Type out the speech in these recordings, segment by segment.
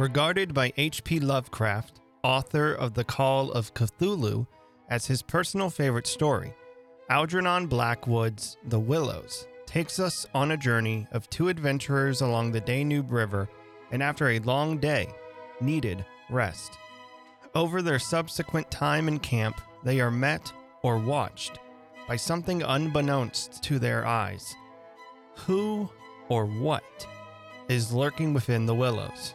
Regarded by H.P. Lovecraft, author of The Call of Cthulhu, as his personal favorite story, Algernon Blackwood's The Willows takes us on a journey of two adventurers along the Danube River and after a long day, needed rest. Over their subsequent time in camp, they are met or watched by something unbeknownst to their eyes. Who or what is lurking within the willows?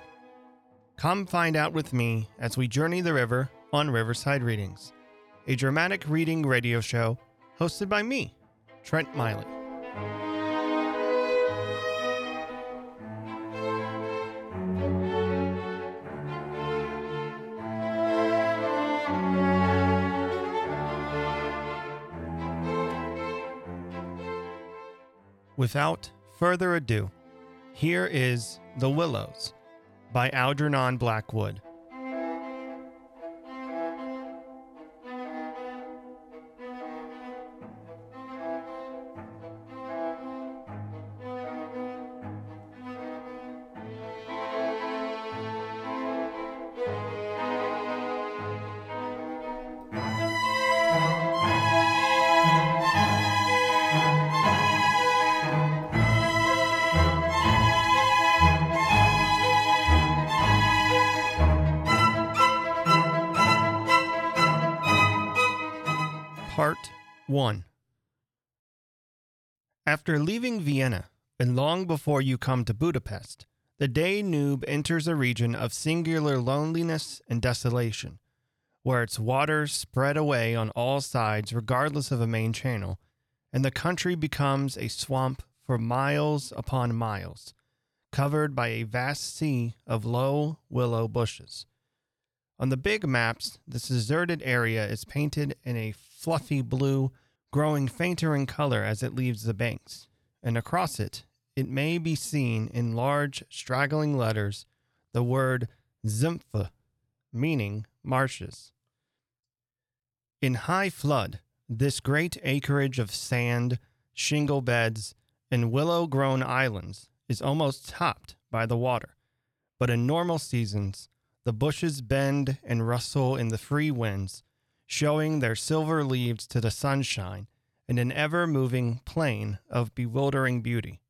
Come find out with me as we journey the river on Riverside Readings, a dramatic reading radio show hosted by me, Trent Mylie. Without further ado, here is The Willows by Algernon Blackwood. After leaving Vienna, and long before you come to Budapest, the Danube enters a region of singular loneliness and desolation, where its waters spread away on all sides regardless of a main channel, and the country becomes a swamp for miles upon miles, covered by a vast sea of low willow bushes. On the big maps, this deserted area is painted in a fluffy blue, growing fainter in color as it leaves the banks, and across it, it may be seen in large, straggling letters the word Sümpfe, meaning marshes. In high flood, this great acreage of sand, shingle beds, and willow grown islands is almost topped by the water, but in normal seasons, the bushes bend and rustle in the free winds, showing their silver leaves to the sunshine in an ever moving plain of bewildering beauty.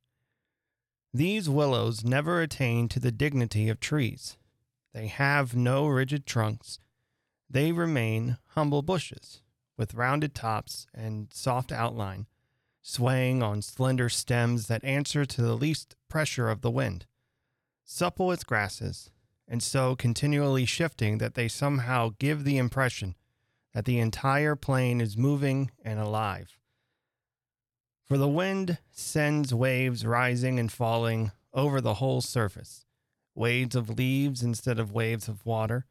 These willows never attain to the dignity of trees. They have no rigid trunks. They remain humble bushes, with rounded tops and soft outline, swaying on slender stems that answer to the least pressure of the wind. Supple as grasses, and so continually shifting that they somehow give the impression that the entire plain is moving and alive. For the wind sends waves rising and falling over the whole surface, waves of leaves instead of waves of water.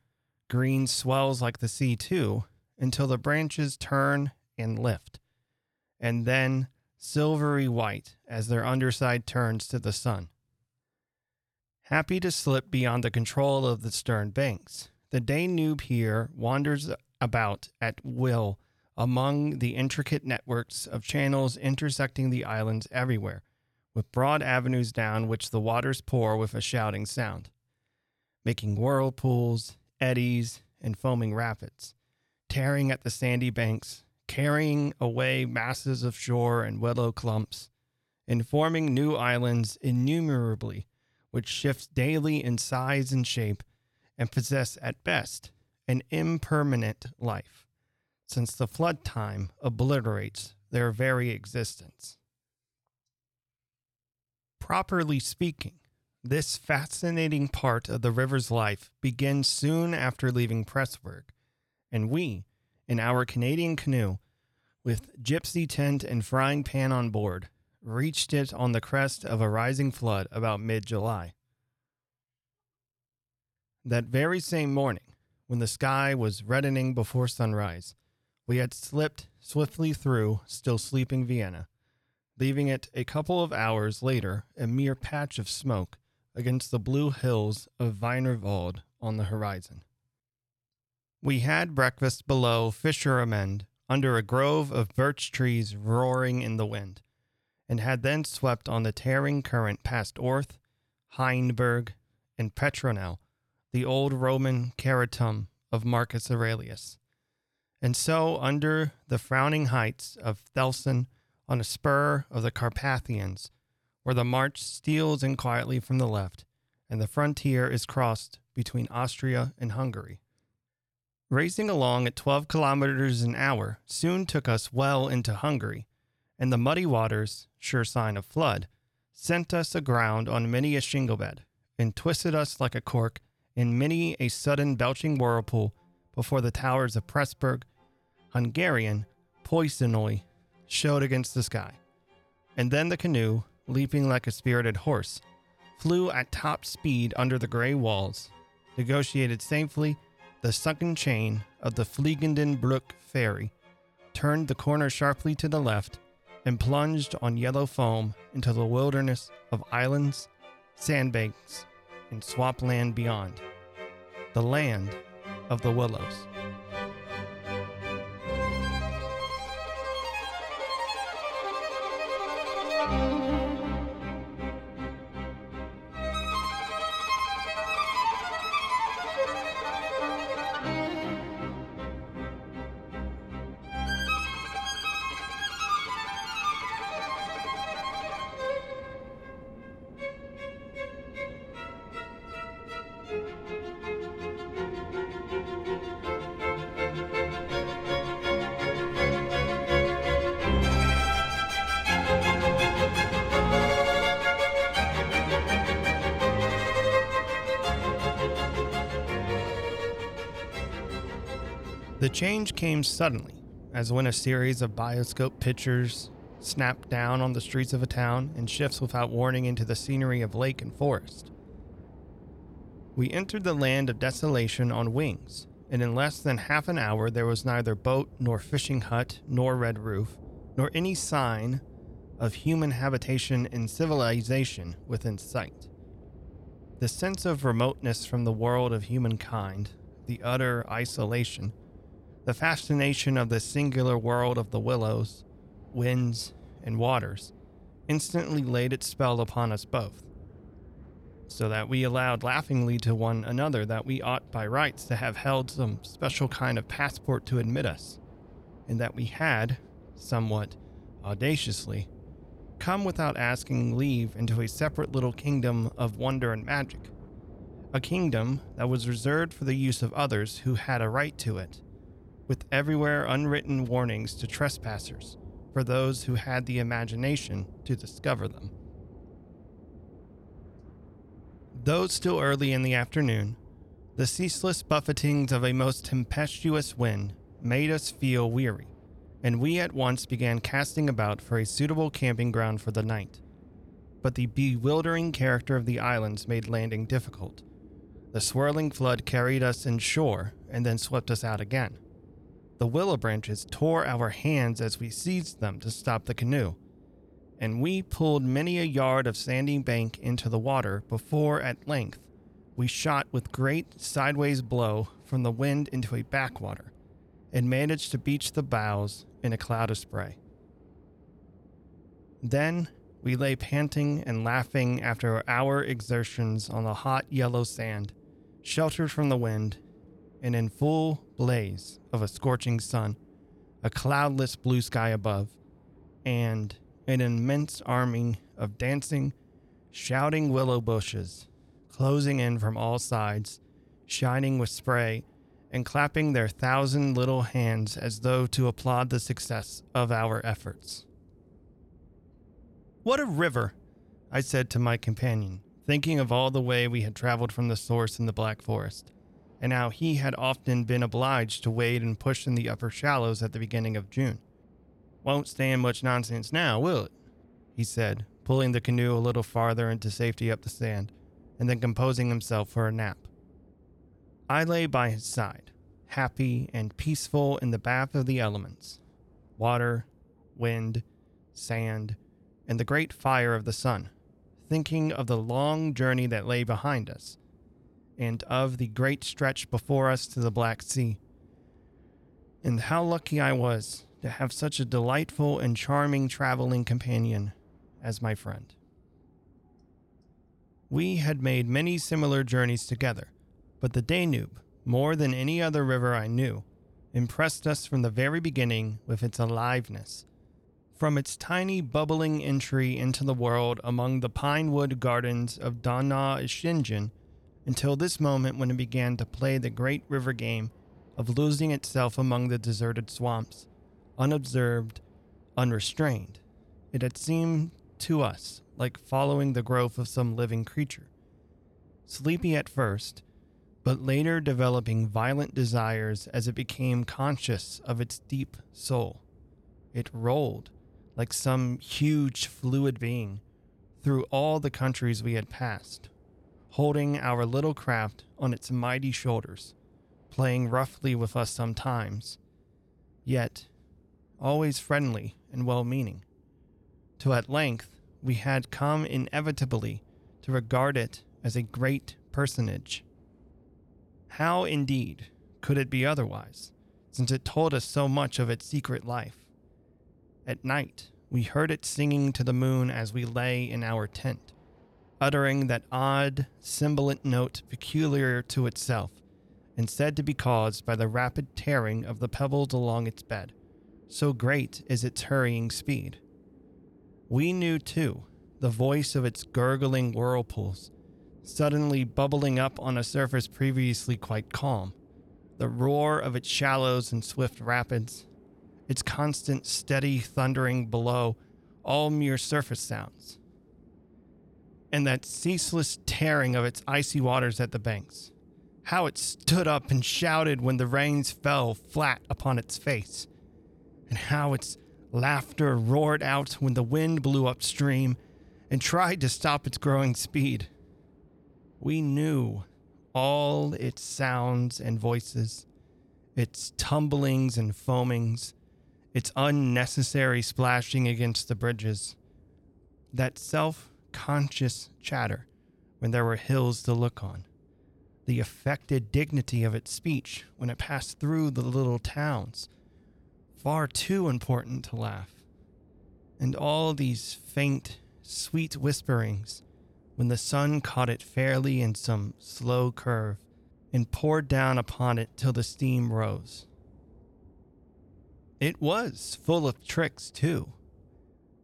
Green swells like the sea, too, until the branches turn and lift, and then silvery white as their underside turns to the sun. Happy to slip beyond the control of the stern banks, the Danube here wanders about at will among the intricate networks of channels intersecting the islands everywhere, with broad avenues down which the waters pour with a shouting sound, making whirlpools, eddies, and foaming rapids, tearing at the sandy banks, carrying away masses of shore and willow clumps, and forming new islands innumerably which shift daily in size and shape and possess at best an impermanent life, since the flood time obliterates their very existence. Properly speaking, this fascinating part of the river's life begins soon after leaving Pressburg, and we, in our Canadian canoe, with gypsy tent and frying pan on board, reached it on the crest of a rising flood about mid July. That very same morning, when the sky was reddening before sunrise, we had slipped swiftly through still sleeping Vienna, leaving it a couple of hours later a mere patch of smoke against the blue hills of Wienerwald on the horizon. We had breakfast below Fischeramend under a grove of birch trees roaring in the wind and had then swept on the tearing current past Orth, Hainburg, and Petronell the old Roman Carnuntum of Marcus Aurelius. And so, under the frowning heights of Thelsin, on a spur of the Carpathians, where the march steals in quietly from the left, and the frontier is crossed between Austria and Hungary. Racing along at 12 kilometers an hour soon took us well into Hungary, and the muddy waters, sure sign of flood, sent us aground on many a shingle bed, and twisted us like a cork in many a sudden belching whirlpool before the towers of Pressburg Hungarian Poszony showed against the sky. And then the canoe, leaping like a spirited horse, flew at top speed under the gray walls, negotiated safely the sunken chain of the Fliegendenbruck ferry, turned the corner sharply to the left, and plunged on yellow foam into the wilderness of islands, sandbanks, and swampland beyond. The land of the willows. Change came suddenly, as when a series of bioscope pictures snap down on the streets of a town and shifts without warning into the scenery of lake and forest. We entered the land of desolation on wings, and in less than half an hour there was neither boat nor fishing hut nor red roof, nor any sign of human habitation and civilization within sight. The sense of remoteness from the world of humankind, the utter isolation, the fascination of the singular world of the willows, winds, and waters instantly laid its spell upon us both, so that we allowed laughingly to one another that we ought by rights to have held some special kind of passport to admit us, and that we had, somewhat audaciously, come without asking leave into a separate little kingdom of wonder and magic, a kingdom that was reserved for the use of others who had a right to it with everywhere unwritten warnings to trespassers for those who had the imagination to discover them. Though still early in the afternoon, the ceaseless buffetings of a most tempestuous wind made us feel weary, and we at once began casting about for a suitable camping ground for the night. But the bewildering character of the islands made landing difficult. The swirling flood carried us inshore and then swept us out again. The willow branches tore our hands as we seized them to stop the canoe, and we pulled many a yard of sandy bank into the water before, at length, we shot with great sideways blow from the wind into a backwater and managed to beach the bows in a cloud of spray. Then we lay panting and laughing after our exertions on the hot yellow sand, sheltered from the wind and in full blaze of a scorching sun, a cloudless blue sky above, and an immense army of dancing, shouting willow bushes closing in from all sides, shining with spray, and clapping their thousand little hands as though to applaud the success of our efforts. What a river! I said to my companion, thinking of all the way we had traveled from the source in the Black Forest and how he had often been obliged to wade and push in the upper shallows at the beginning of June. Won't stand much nonsense now, will it? he said, pulling the canoe a little farther into safety up the sand, and then composing himself for a nap. I lay by his side, happy and peaceful in the bath of the elements water, wind, sand, and the great fire of the sun, thinking of the long journey that lay behind us and of the great stretch before us to the Black Sea. And how lucky I was to have such a delightful and charming traveling companion as my friend. We had made many similar journeys together, But the Danube, more than any other river I knew, impressed us from the very beginning with its aliveness. From its tiny bubbling entry into the world among the pine wood gardens of Donaueschingen until this moment when it began to play the great river game of losing itself among the deserted swamps, unobserved, unrestrained. It had seemed to us like following the growth of some living creature. Sleepy at first, but later developing violent desires as it became conscious of its deep soul. It rolled like some huge fluid being through all the countries we had passed, holding our little craft on its mighty shoulders, playing roughly with us sometimes, yet always friendly and well meaning, till at length we had come inevitably to regard it as a great personage. How, indeed, could it be otherwise, since it told us so much of its secret life? At night, we heard it singing to the moon as we lay in our tent, uttering that odd, sibilant note peculiar to itself, and said to be caused by the rapid tearing of the pebbles along its bed, so great is its hurrying speed. We knew, too, the voice of its gurgling whirlpools, suddenly bubbling up on a surface previously quite calm, the roar of its shallows and swift rapids, its constant steady thundering below, all mere surface sounds, and that ceaseless tearing of its icy waters at the banks. How it stood up and shouted when the rains fell flat upon its face, and how its laughter roared out when the wind blew upstream and tried to stop its growing speed. We knew all its sounds and voices, its tumblings and foamings, its unnecessary splashing against the bridges, that self conscious chatter when there were hills to look on, the affected dignity of its speech when it passed through the little towns, far too important to laugh, and all these faint sweet whisperings when the sun caught it fairly in some slow curve and poured down upon it till the steam rose. It was full of tricks, too.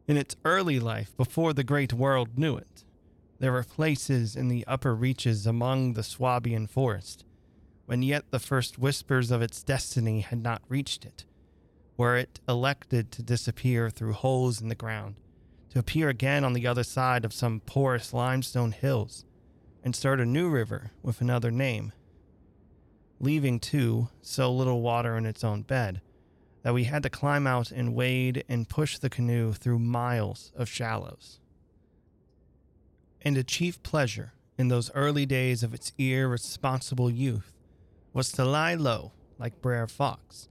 In its early life, before the great world knew it, there were places in the upper reaches among the Swabian forest, when yet the first whispers of its destiny had not reached it, where it elected to disappear through holes in the ground to appear again on the other side of some porous limestone hills and start a new river with another name, leaving, too, so little water in its own bed that we had to climb out and wade and push the canoe through miles of shallows. And a chief pleasure in those early days of its irresponsible youth was to lie low like Brer Fox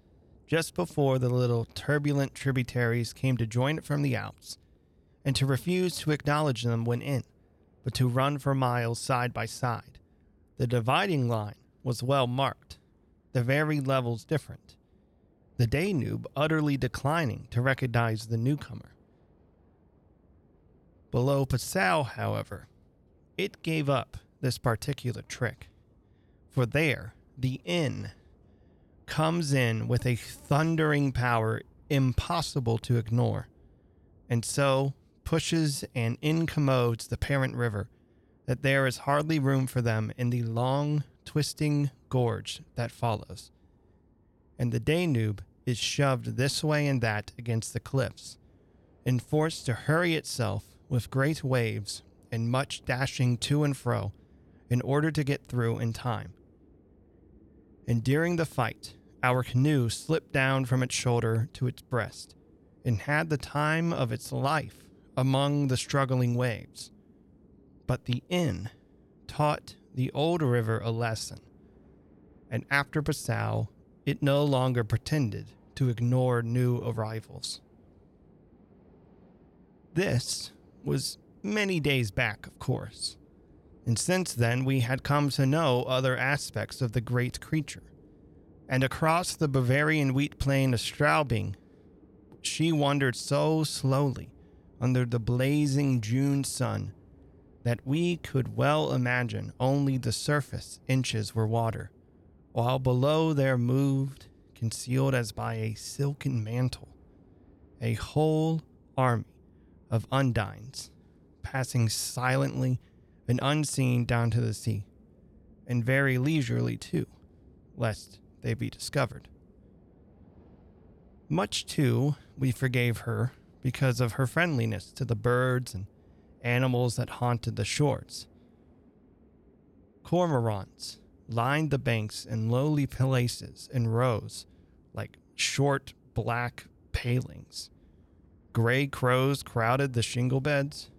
just before the little turbulent tributaries came to join it from the Alps and to refuse to acknowledge them when in, but to run for miles side by side. The dividing line was well marked, the very levels different, the Danube utterly declining to recognize the newcomer. Below Passau, however, it gave up this particular trick, for there the Inn comes in with a thundering power impossible to ignore, and so pushes and incommodes the parent river, that there is hardly room for them in the long, twisting gorge that follows. And the Danube is shoved this way and that against the cliffs, and forced to hurry itself with great waves and much dashing to and fro in order to get through in time. And during the fight, our canoe slipped down from its shoulder to its breast and had the time of its life among the struggling waves. But the Inn taught the old river a lesson, and after Passau, it no longer pretended to ignore new arrivals. This was many days back, of course, and since then we had come to know other aspects of the great creature. And across the Bavarian wheat plain of Straubing, she wandered so slowly under the blazing June sun that we could well imagine only the surface inches were water, while below there moved, concealed as by a silken mantle, a whole army of undines, passing silently and unseen down to the sea, and very leisurely too, lest they be discovered. Much too we forgave her because of her friendliness to the birds and animals that haunted the shores. Cormorants lined the banks in lowly places in rows, like short black palings. Gray crows crowded the shingle beds.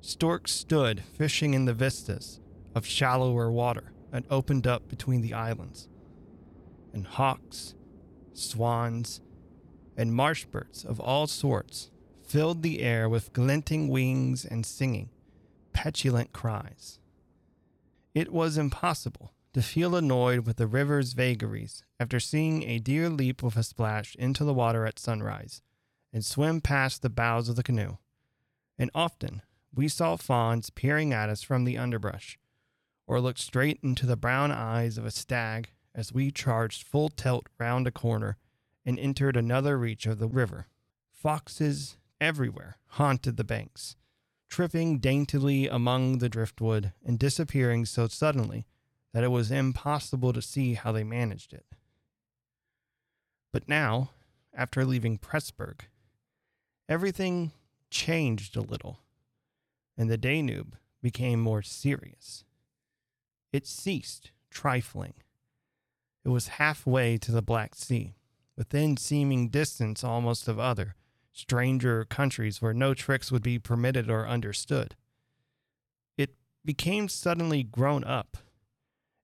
Storks stood fishing in the vistas of shallower water that opened up between the islands. And hawks, swans, and marsh birds of all sorts filled the air with glinting wings and singing, petulant cries. It was impossible to feel annoyed with the river's vagaries after seeing a deer leap with a splash into the water at sunrise and swim past the bows of the canoe. And often we saw fawns peering at us from the underbrush, or looked straight into the brown eyes of a stag as we charged full tilt round a corner and entered another reach of the river. Foxes everywhere haunted the banks, tripping daintily among the driftwood and disappearing so suddenly that it was impossible to see how they managed it. But now, after leaving Pressburg, everything changed a little, and the Danube became more serious. It ceased trifling. It was halfway to the Black Sea, within seeming distance almost of other, stranger countries where no tricks would be permitted or understood. It became suddenly grown up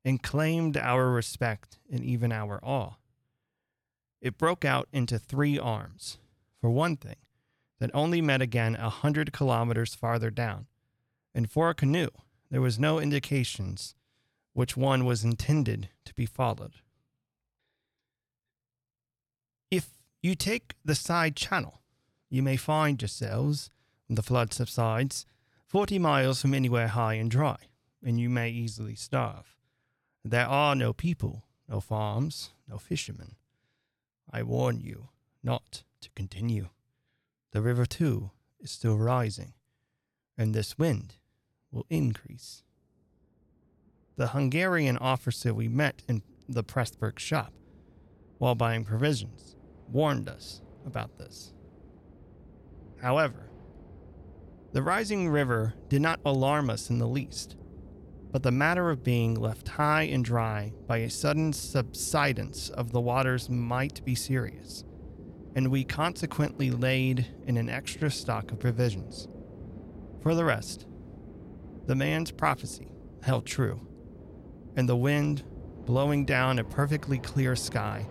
and claimed our respect and even our awe. It broke out into three arms. For one thing, that only met again a hundred kilometers farther down, and for a canoe, there was no indications which one was intended to be followed. If you take the side channel you may find yourselves, when the flood subsides, forty miles from anywhere high and dry, and you may easily starve. There are no people, no farms, no fishermen. I warn you not to continue. The river, too, is still rising, and this wind will increase. The Hungarian officer we met in the Pressburg shop, while buying provisions, warned us about this. However, the rising river did not alarm us in the least, but the matter of being left high and dry by a sudden subsidence of the waters might be serious, and we consequently laid in an extra stock of provisions. For the rest, the man's prophecy held true, and the wind, blowing down a perfectly clear sky,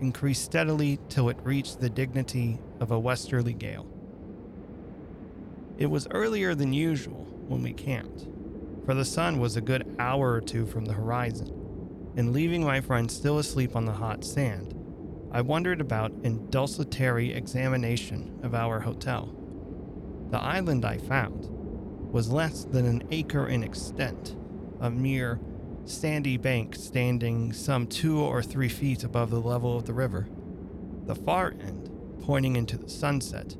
increased steadily till it reached the dignity of a westerly gale. It was earlier than usual when we camped, for the sun was a good hour or two from the horizon, and leaving my friend still asleep on the hot sand, I wandered about in desultory examination of our hotel. The island I found was less than an acre in extent, a mere sandy bank standing some two or three feet above the level of the river. The far end, pointing into the sunset,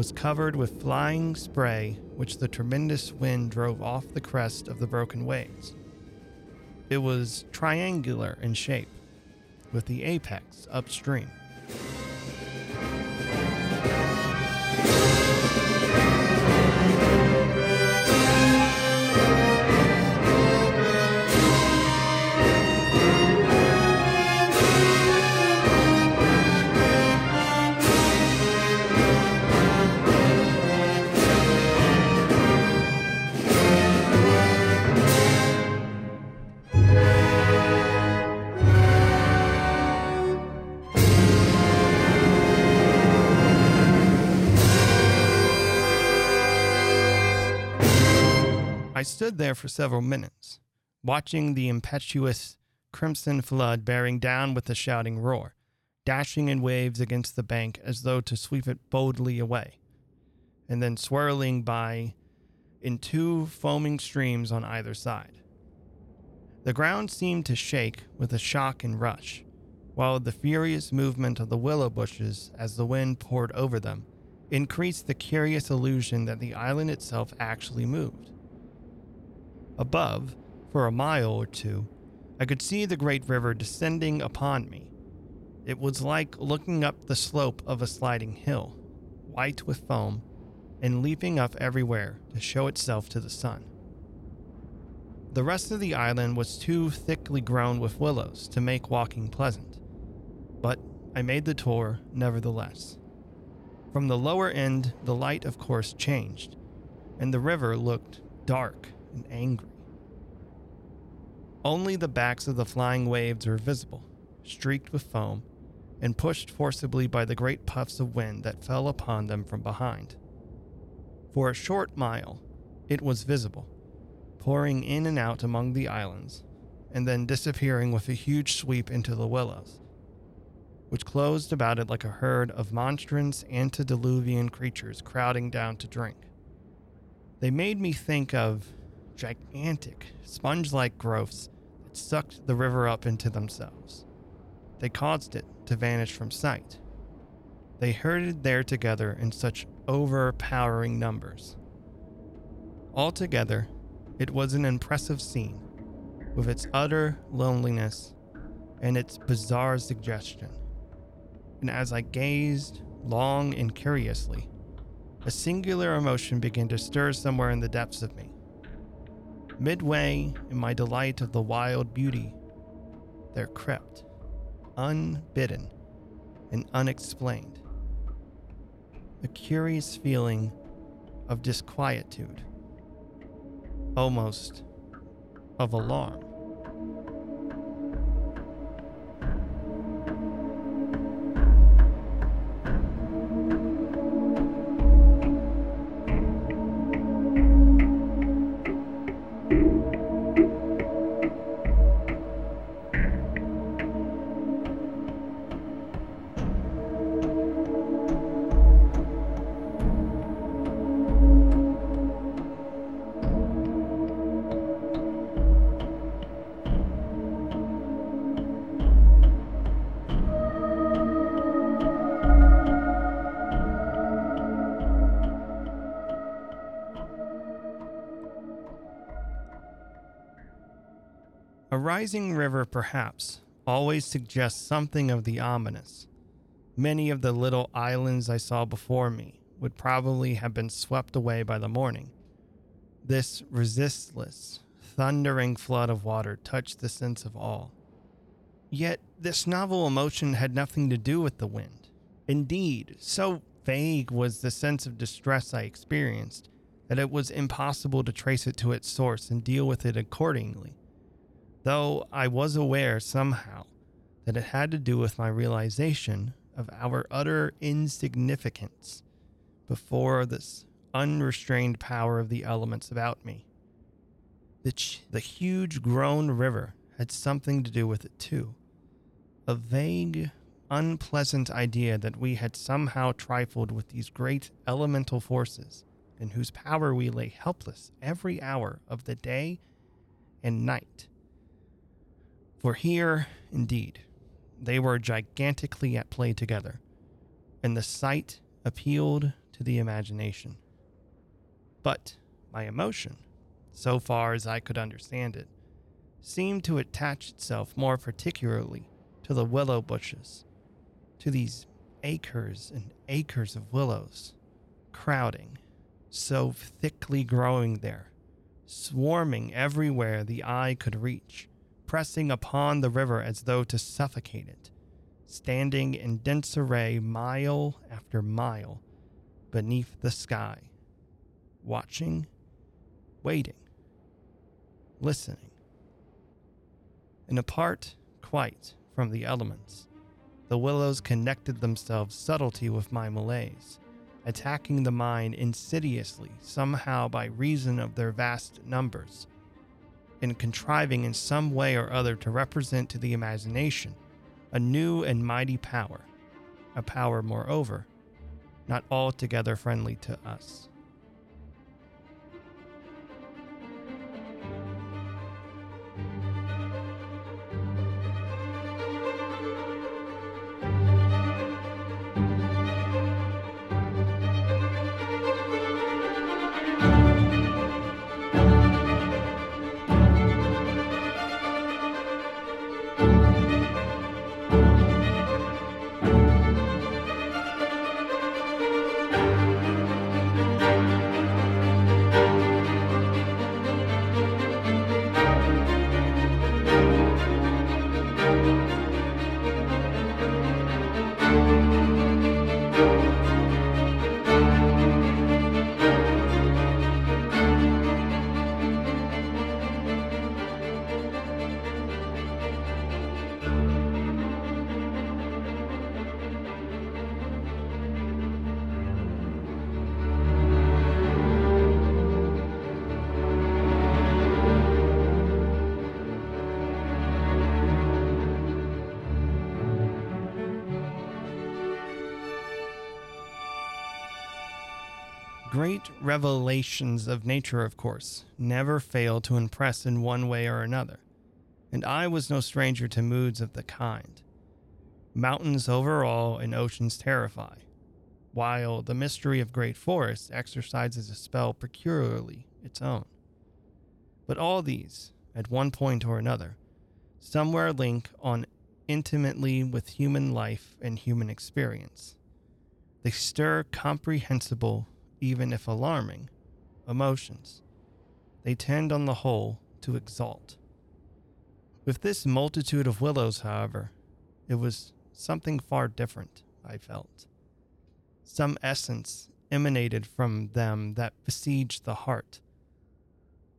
was covered with flying spray, which the tremendous wind drove off the crest of the broken waves. It was triangular in shape, with the apex upstream. I stood there for several minutes, watching the impetuous crimson flood bearing down with a shouting roar, dashing in waves against the bank as though to sweep it boldly away, and then swirling by in two foaming streams on either side. The ground seemed to shake with a shock and rush, while the furious movement of the willow bushes as the wind poured over them increased the curious illusion that the island itself actually moved. Above, for a mile or two, I could see the great river descending upon me. It was like looking up the slope of a sliding hill, white with foam, and leaping up everywhere to show itself to the sun. The rest of the island was too thickly grown with willows to make walking pleasant, but I made the tour nevertheless. From the lower end, the light, of course, changed, and the river looked dark and angry. Only the backs of the flying waves were visible, streaked with foam, and pushed forcibly by the great puffs of wind that fell upon them from behind. For a short mile, it was visible, pouring in and out among the islands, and then disappearing with a huge sweep into the willows, which closed about it like a herd of monstrous antediluvian creatures crowding down to drink. They made me think of gigantic, sponge like growths that sucked the river up into themselves. They caused it to vanish from sight. They herded there together in such overpowering numbers. Altogether, it was an impressive scene, with its utter loneliness and its bizarre suggestion. And as I gazed long and curiously, a singular emotion began to stir somewhere in the depths of me. Midway in my delight of the wild beauty, there crept, unbidden and unexplained, a curious feeling of disquietude almost of alarm. Rising river, perhaps, always suggests something of the ominous. Many of the little islands I saw before me would probably have been swept away by the morning. This resistless, thundering flood of water touched the sense of awe. Yet, this novel emotion had nothing to do with the wind. Indeed, so vague was the sense of distress I experienced that it was impossible to trace it to its source and deal with it accordingly though I was aware somehow that it had to do with my realization of our utter insignificance before this unrestrained power of the elements about me. The, ch- the huge grown river had something to do with it too. A vague, unpleasant idea that we had somehow trifled with these great elemental forces in whose power we lay helpless every hour of the day and night for here, indeed, they were gigantically at play together, and the sight appealed to the imagination. But my emotion, so far as I could understand it, seemed to attach itself more particularly to the willow bushes, to these acres and acres of willows, crowding, so thickly growing there, swarming everywhere the eye could reach pressing upon the river as though to suffocate it, standing in dense array mile after mile beneath the sky, watching, waiting, listening. And apart quite from the elements, the willows connected themselves subtlety with my malaise, attacking the mind insidiously somehow by reason of their vast numbers in contriving in some way or other to represent to the imagination a new and mighty power, a power, moreover, not altogether friendly to us. Great revelations of nature, of course, never fail to impress in one way or another, and I was no stranger to moods of the kind. Mountains overawe and oceans terrify, while the mystery of great forests exercises a spell peculiarly its own. But all these, at one point or another, somewhere link on intimately with human life and human experience. They stir comprehensible, even if alarming, emotions. They tend, on the whole, to exalt. With this multitude of willows, however, it was something far different, I felt. Some essence emanated from them that besieged the heart.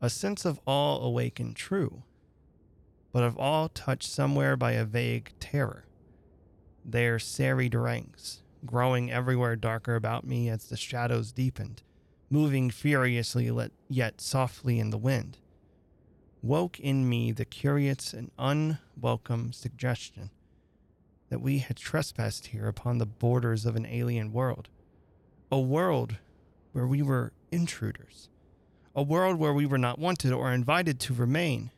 A sense of awe awakened true, but of all touched somewhere by a vague terror. Their serried ranks, growing everywhere darker about me as the shadows deepened, moving furiously yet softly in the wind, woke in me the curious and unwelcome suggestion that we had trespassed here upon the borders of an alien world, a world where we were intruders, a world where we were not wanted or invited to remain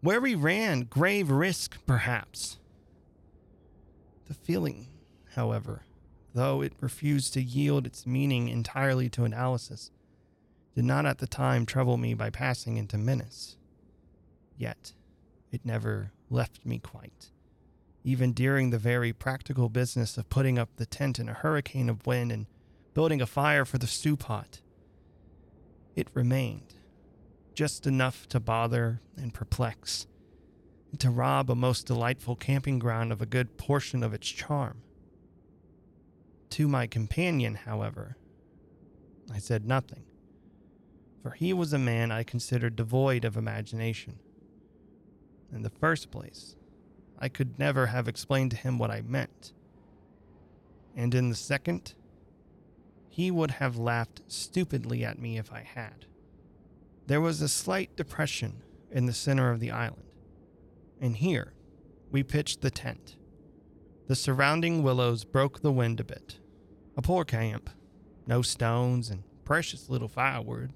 where we ran grave risk, perhaps. The feeling, however, though it refused to yield its meaning entirely to analysis, did not at the time trouble me by passing into menace. Yet, it never left me quite, even during the very practical business of putting up the tent in a hurricane of wind and building a fire for the stew pot. It remained just enough to bother and perplex, and to rob a most delightful camping ground of a good portion of its charm. To my companion, however, I said nothing, for he was a man I considered devoid of imagination. In the first place, I could never have explained to him what I meant. And in the second, he would have laughed stupidly at me if I had. There was a slight depression in the center of the island, and here we pitched the tent. The surrounding willows broke the wind a bit. A poor camp, no stones, and precious little firewood.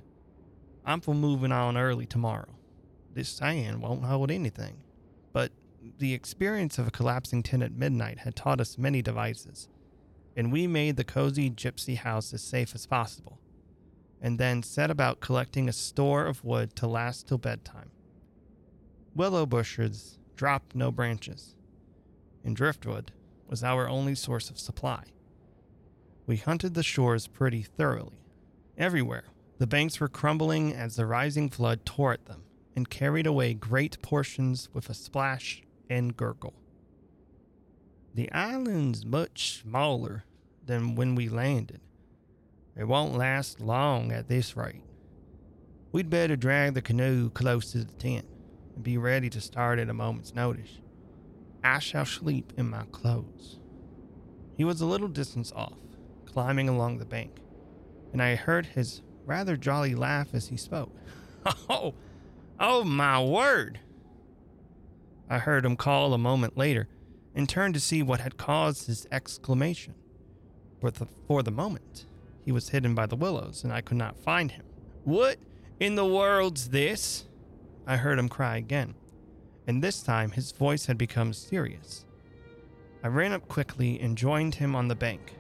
I'm for moving on early tomorrow. This sand won't hold anything. But the experience of a collapsing tent at midnight had taught us many devices, and we made the cozy gypsy house as safe as possible and then set about collecting a store of wood to last till bedtime. Willow bushes dropped no branches, and driftwood was our only source of supply. We hunted the shores pretty thoroughly. Everywhere, the banks were crumbling as the rising flood tore at them and carried away great portions with a splash and gurgle. The island's much smaller than when we landed, it won't last long at this rate. We'd better drag the canoe close to the tent and be ready to start at a moment's notice. I shall sleep in my clothes. He was a little distance off, climbing along the bank, and I heard his rather jolly laugh as he spoke. Oh, oh my word! I heard him call a moment later and turned to see what had caused his exclamation. For the, for the moment, he was hidden by the willows, and I could not find him. What in the world's this? I heard him cry again, and this time his voice had become serious. I ran up quickly and joined him on the bank.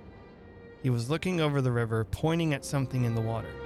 He was looking over the river, pointing at something in the water.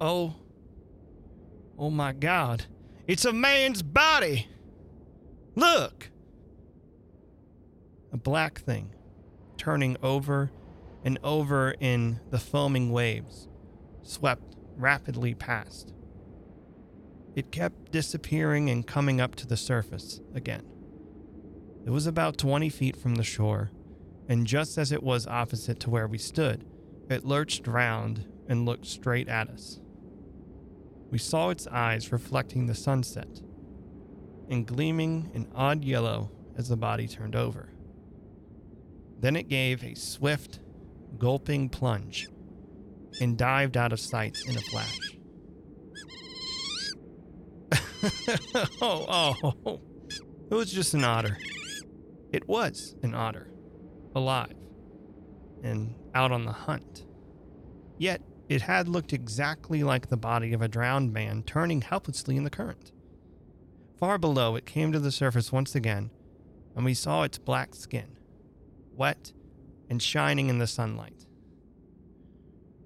Oh. Oh my God. It's a man's body. Look. A black thing turning over and over in the foaming waves swept rapidly past. It kept disappearing and coming up to the surface again. It was about 20 feet from the shore, and just as it was opposite to where we stood, it lurched round and looked straight at us. We saw its eyes reflecting the sunset and gleaming an odd yellow as the body turned over. Then it gave a swift, gulping plunge and dived out of sight in a flash. oh, oh, oh, it was just an otter. It was an otter, alive, and out on the hunt. Yet, it had looked exactly like the body of a drowned man turning helplessly in the current. Far below, it came to the surface once again, and we saw its black skin, wet and shining in the sunlight.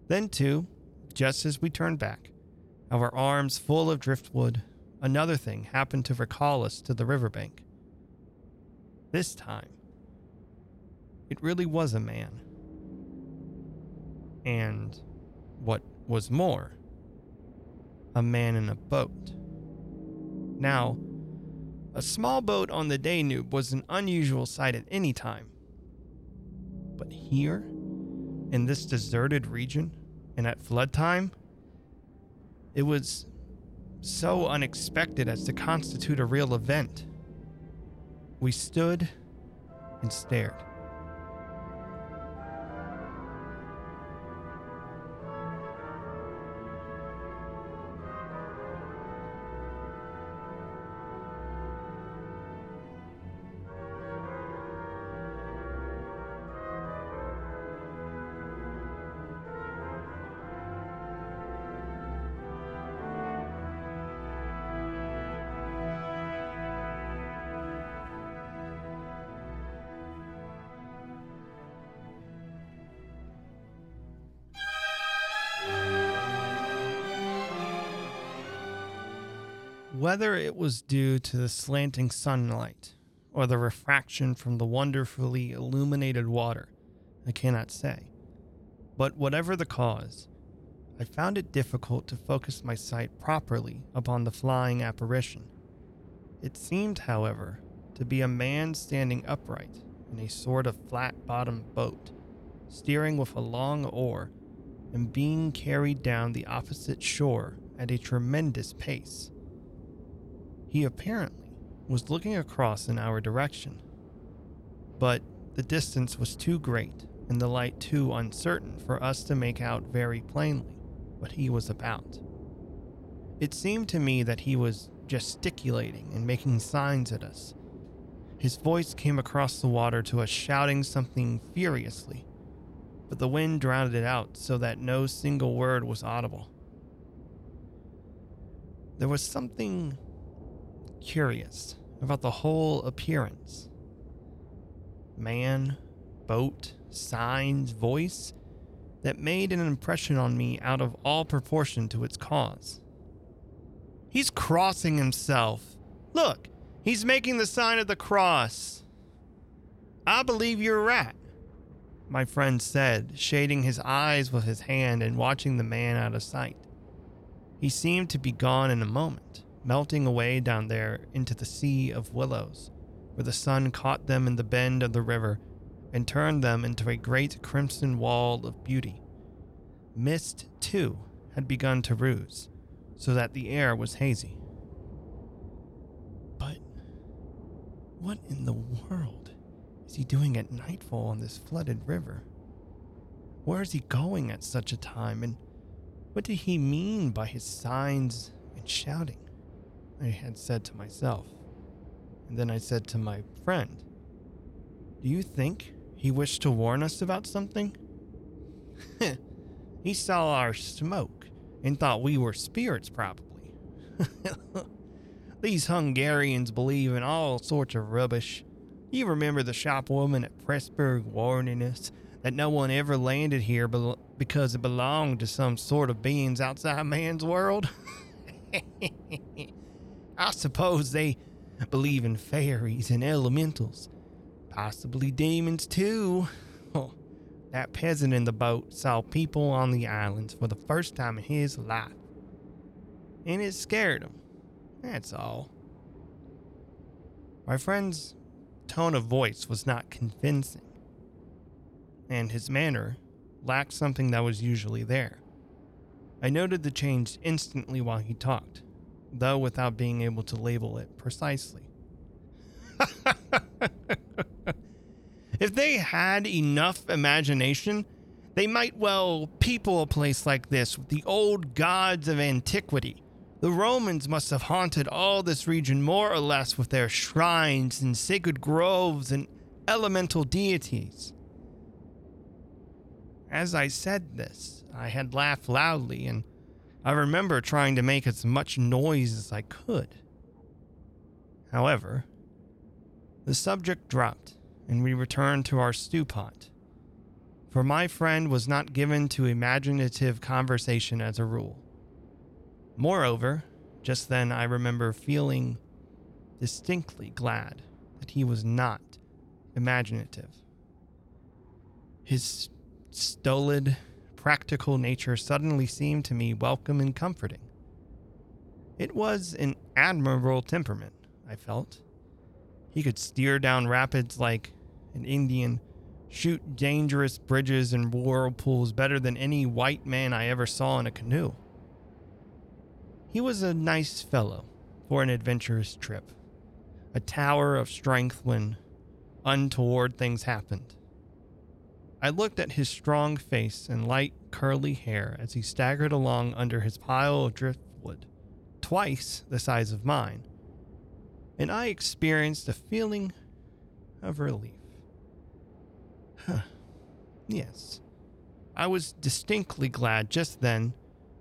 Then, too, just as we turned back, our arms full of driftwood, another thing happened to recall us to the riverbank. This time, it really was a man. And what was more, a man in a boat. Now, a small boat on the Danube was an unusual sight at any time. But here, in this deserted region, and at flood time, it was so unexpected as to constitute a real event. We stood and stared. Whether it was due to the slanting sunlight or the refraction from the wonderfully illuminated water, I cannot say. But whatever the cause, I found it difficult to focus my sight properly upon the flying apparition. It seemed, however, to be a man standing upright in a sort of flat bottomed boat, steering with a long oar and being carried down the opposite shore at a tremendous pace. He apparently was looking across in our direction. But the distance was too great and the light too uncertain for us to make out very plainly what he was about. It seemed to me that he was gesticulating and making signs at us. His voice came across the water to us shouting something furiously, but the wind drowned it out so that no single word was audible. There was something curious about the whole appearance. Man, boat, signs, voice that made an impression on me out of all proportion to its cause. He's crossing himself. Look, he's making the sign of the cross. I believe you're right, my friend said, shading his eyes with his hand and watching the man out of sight. He seemed to be gone in a moment melting away down there into the sea of willows, where the sun caught them in the bend of the river and turned them into a great crimson wall of beauty. Mist, too, had begun to ruse, so that the air was hazy. But what in the world is he doing at nightfall on this flooded river? Where is he going at such a time, and what did he mean by his signs and shouting? I had said to myself. And then I said to my friend, Do you think he wished to warn us about something? he saw our smoke and thought we were spirits, probably. These Hungarians believe in all sorts of rubbish. You remember the shopwoman at Pressburg warning us that no one ever landed here because it belonged to some sort of beings outside man's world? I suppose they believe in fairies and elementals, possibly demons too. Oh, that peasant in the boat saw people on the islands for the first time in his life, and it scared him. That's all. My friend's tone of voice was not convincing, and his manner lacked something that was usually there. I noted the change instantly while he talked, though without being able to label it precisely. if they had enough imagination, they might well people a place like this with the old gods of antiquity. The Romans must have haunted all this region more or less with their shrines and sacred groves and elemental deities. As I said this, I had laughed loudly, and I remember trying to make as much noise as I could. However, the subject dropped, and we returned to our stew pot for my friend was not given to imaginative conversation as a rule. Moreover, just then I remember feeling distinctly glad that he was not imaginative. His stolid, practical nature suddenly seemed to me welcome and comforting. It was an admirable temperament, I felt. He could steer down rapids like an Indian shoot dangerous bridges and whirlpools better than any white man I ever saw in a canoe. He was a nice fellow for an adventurous trip, a tower of strength when untoward things happened. I looked at his strong face and light curly hair as he staggered along under his pile of driftwood, twice the size of mine, and I experienced a feeling of relief. Huh. Yes. I was distinctly glad just then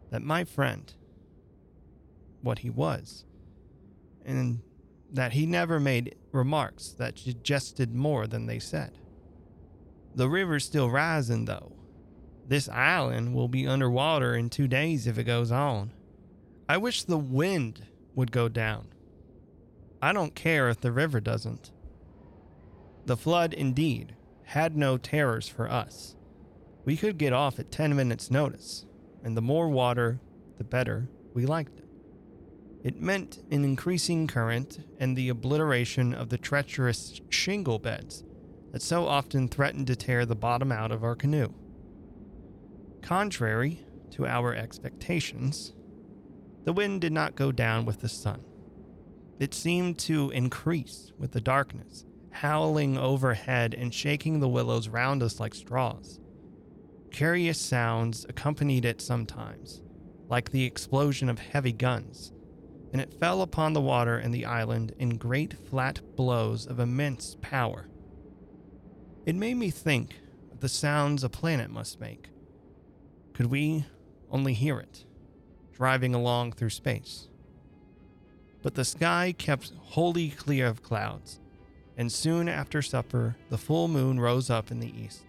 that my friend, what he was, and that he never made remarks that suggested more than they said. The river's still rising, though. This island will be underwater in two days if it goes on. I wish the wind would go down. I don't care if the river doesn't. The flood, indeed, had no terrors for us. We could get off at 10 minutes' notice, and the more water, the better we liked it. It meant an increasing current and the obliteration of the treacherous shingle beds that so often threatened to tear the bottom out of our canoe. Contrary to our expectations, the wind did not go down with the sun. It seemed to increase with the darkness howling overhead and shaking the willows round us like straws. Curious sounds accompanied it sometimes, like the explosion of heavy guns, and it fell upon the water and the island in great flat blows of immense power. It made me think of the sounds a planet must make. Could we only hear it, driving along through space? But the sky kept wholly clear of clouds, and soon after supper the full moon rose up in the east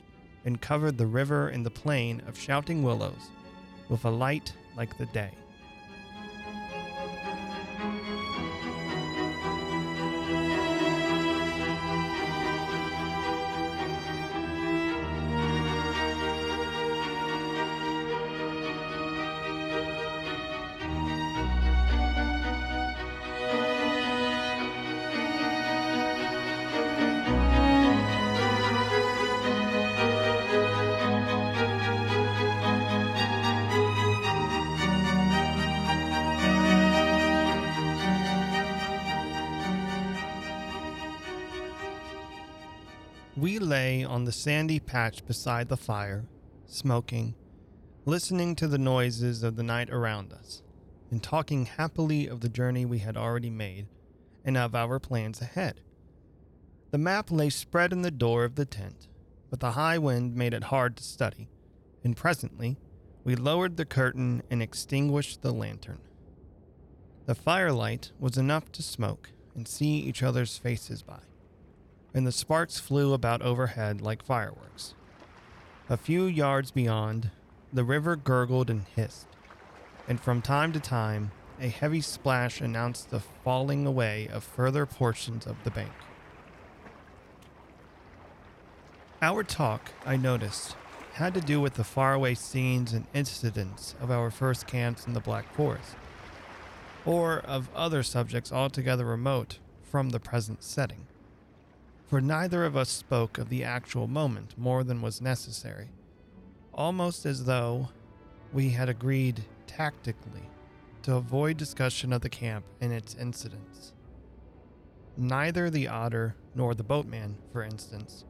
and covered the river and the plain of shouting willows with a light like the day. Sandy patch beside the fire, smoking, listening to the noises of the night around us, and talking happily of the journey we had already made and of our plans ahead. The map lay spread in the door of the tent, but the high wind made it hard to study, and presently we lowered the curtain and extinguished the lantern. The firelight was enough to smoke and see each other's faces by and the sparks flew about overhead like fireworks. A few yards beyond, the river gurgled and hissed, and from time to time, a heavy splash announced the falling away of further portions of the bank. Our talk, I noticed, had to do with the faraway scenes and incidents of our first camps in the Black Forest. or of other subjects altogether remote from the present setting. For neither of us spoke of the actual moment more than was necessary, almost as though we had agreed tactically to avoid discussion of the camp and its incidents. Neither the otter nor the boatman, for instance,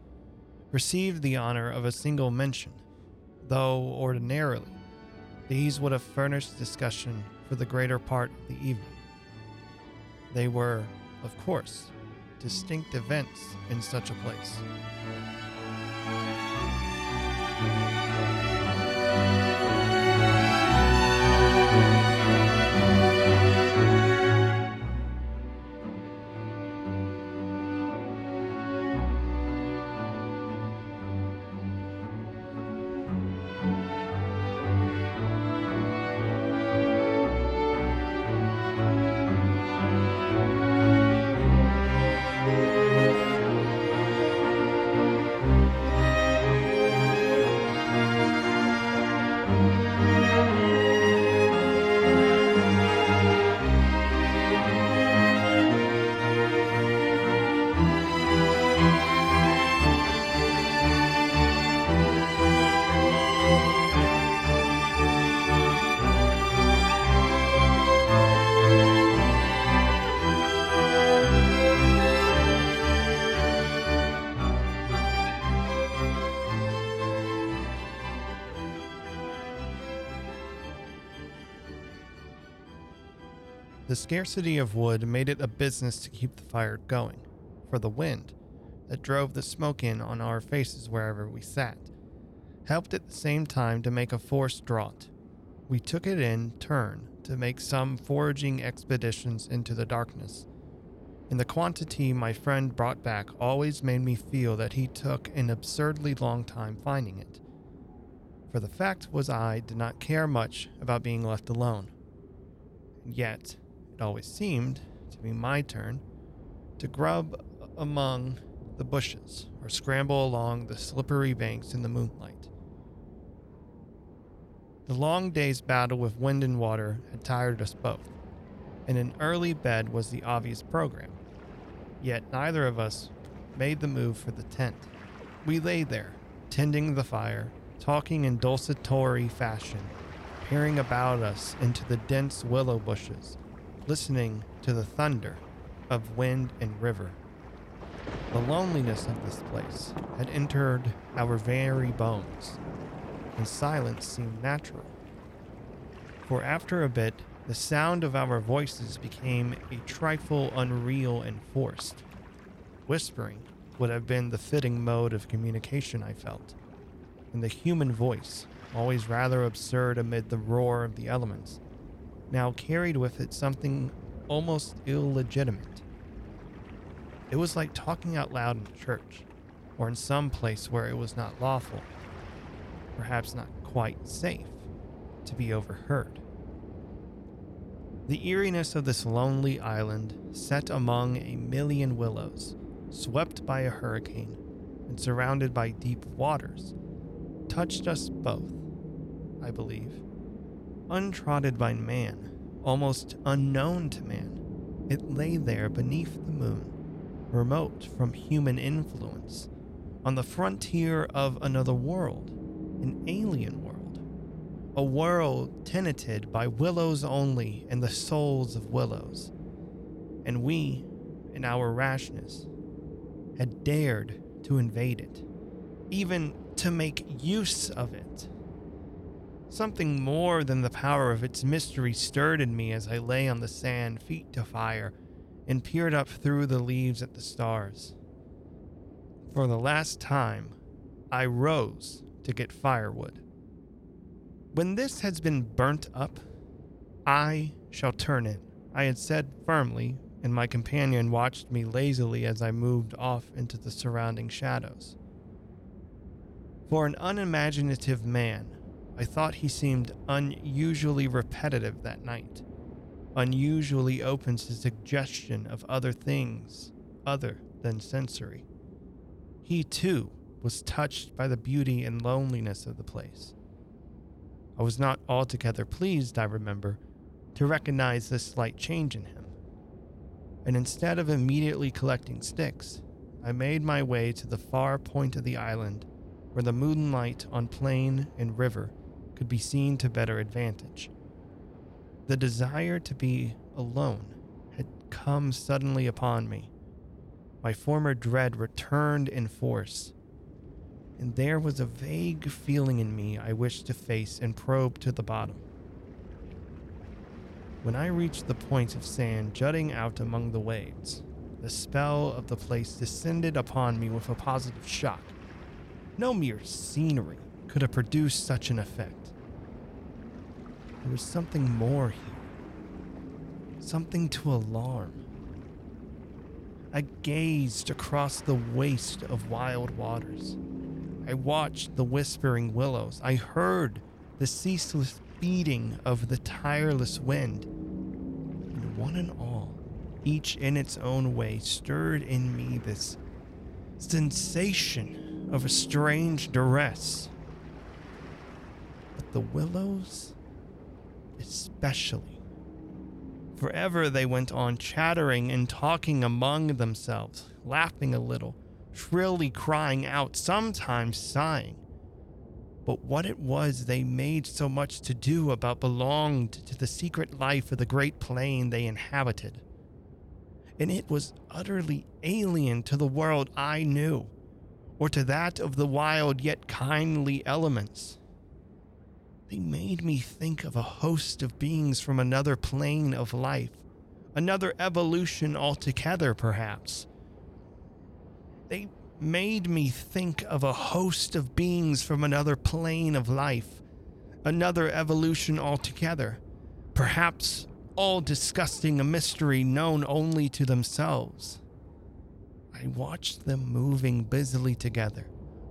received the honor of a single mention, though ordinarily these would have furnished discussion for the greater part of the evening. They were, of course, distinct events in such a place. Scarcity of wood made it a business to keep the fire going, for the wind, that drove the smoke in on our faces wherever we sat, helped at the same time to make a forced draught. We took it in turn to make some foraging expeditions into the darkness, and the quantity my friend brought back always made me feel that he took an absurdly long time finding it. For the fact was, I did not care much about being left alone. And yet, it always seemed to be my turn to grub among the bushes or scramble along the slippery banks in the moonlight. The long day's battle with wind and water had tired us both, and an early bed was the obvious program. Yet neither of us made the move for the tent. We lay there, tending the fire, talking in dulcetory fashion, peering about us into the dense willow bushes listening to the thunder of wind and river. The loneliness of this place had entered our very bones, and silence seemed natural. For after a bit, the sound of our voices became a trifle unreal and forced. Whispering would have been the fitting mode of communication, I felt, and the human voice, always rather absurd amid the roar of the elements, now carried with it something almost illegitimate. It was like talking out loud in church, or in some place where it was not lawful, perhaps not quite safe, to be overheard. The eeriness of this lonely island, set among a million willows, swept by a hurricane, and surrounded by deep waters, touched us both, I believe untrodden by man, almost unknown to man. It lay there beneath the moon, remote from human influence, on the frontier of another world, an alien world, a world tenanted by willows only and the souls of willows. And we, in our rashness, had dared to invade it, even to make use of it. Something more than the power of its mystery stirred in me as I lay on the sand, feet to fire, and peered up through the leaves at the stars. For the last time, I rose to get firewood. When this has been burnt up, I shall turn it, I had said firmly, and my companion watched me lazily as I moved off into the surrounding shadows. For an unimaginative man, I thought he seemed unusually repetitive that night, unusually open to suggestion of other things other than sensory. He, too, was touched by the beauty and loneliness of the place. I was not altogether pleased, I remember, to recognize this slight change in him. And instead of immediately collecting sticks, I made my way to the far point of the island where the moonlight on plain and river could be seen to better advantage. The desire to be alone had come suddenly upon me. My former dread returned in force, and there was a vague feeling in me I wished to face and probe to the bottom. When I reached the point of sand jutting out among the waves, the spell of the place descended upon me with a positive shock. No mere scenery could have produced such an effect. There was something more here. Something to alarm. I gazed across the waste of wild waters. I watched the whispering willows. I heard the ceaseless beating of the tireless wind. And one and all, each in its own way, stirred in me this sensation of a strange duress. But the willows, especially. Forever they went on chattering and talking among themselves, laughing a little, shrilly crying out, sometimes sighing. But what it was they made so much to do about belonged to the secret life of the great plain they inhabited. And it was utterly alien to the world I knew, or to that of the wild yet kindly elements. They made me think of a host of beings from another plane of life, another evolution altogether, perhaps. They made me think of a host of beings from another plane of life, another evolution altogether, perhaps all discussing a mystery known only to themselves. I watched them moving busily together,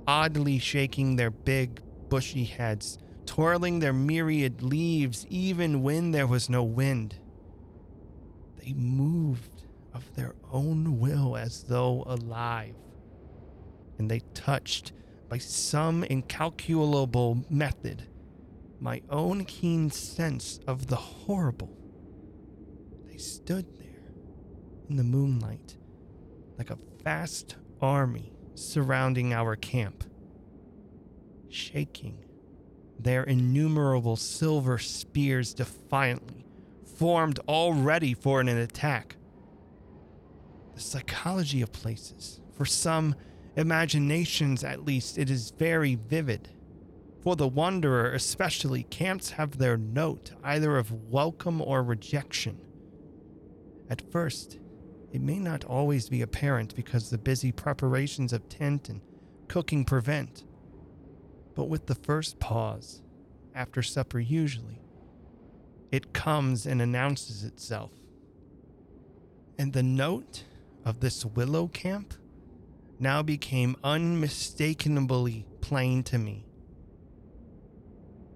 oddly shaking their big, bushy heads twirling their myriad leaves even when there was no wind. They moved of their own will as though alive, and they touched by some incalculable method my own keen sense of the horrible. They stood there in the moonlight like a vast army surrounding our camp, shaking their innumerable silver spears defiantly, formed all ready for an attack. The psychology of places, for some imaginations at least, it is very vivid. For the wanderer, especially, camps have their note either of welcome or rejection. At first, it may not always be apparent because the busy preparations of tent and cooking prevent but with the first pause, after supper usually, it comes and announces itself. And the note of this willow camp now became unmistakably plain to me.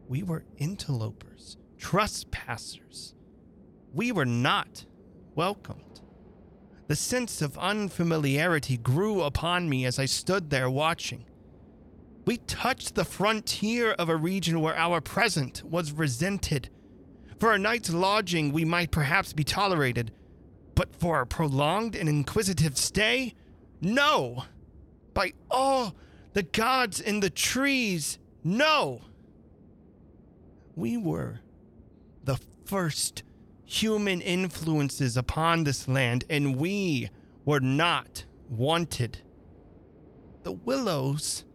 We were interlopers, trespassers. We were not welcomed. The sense of unfamiliarity grew upon me as I stood there watching. We touched the frontier of a region where our presence was resented. For a night's lodging, we might perhaps be tolerated, but for a prolonged and inquisitive stay? No! By all the gods in the trees, no! We were the first human influences upon this land, and we were not wanted. The willows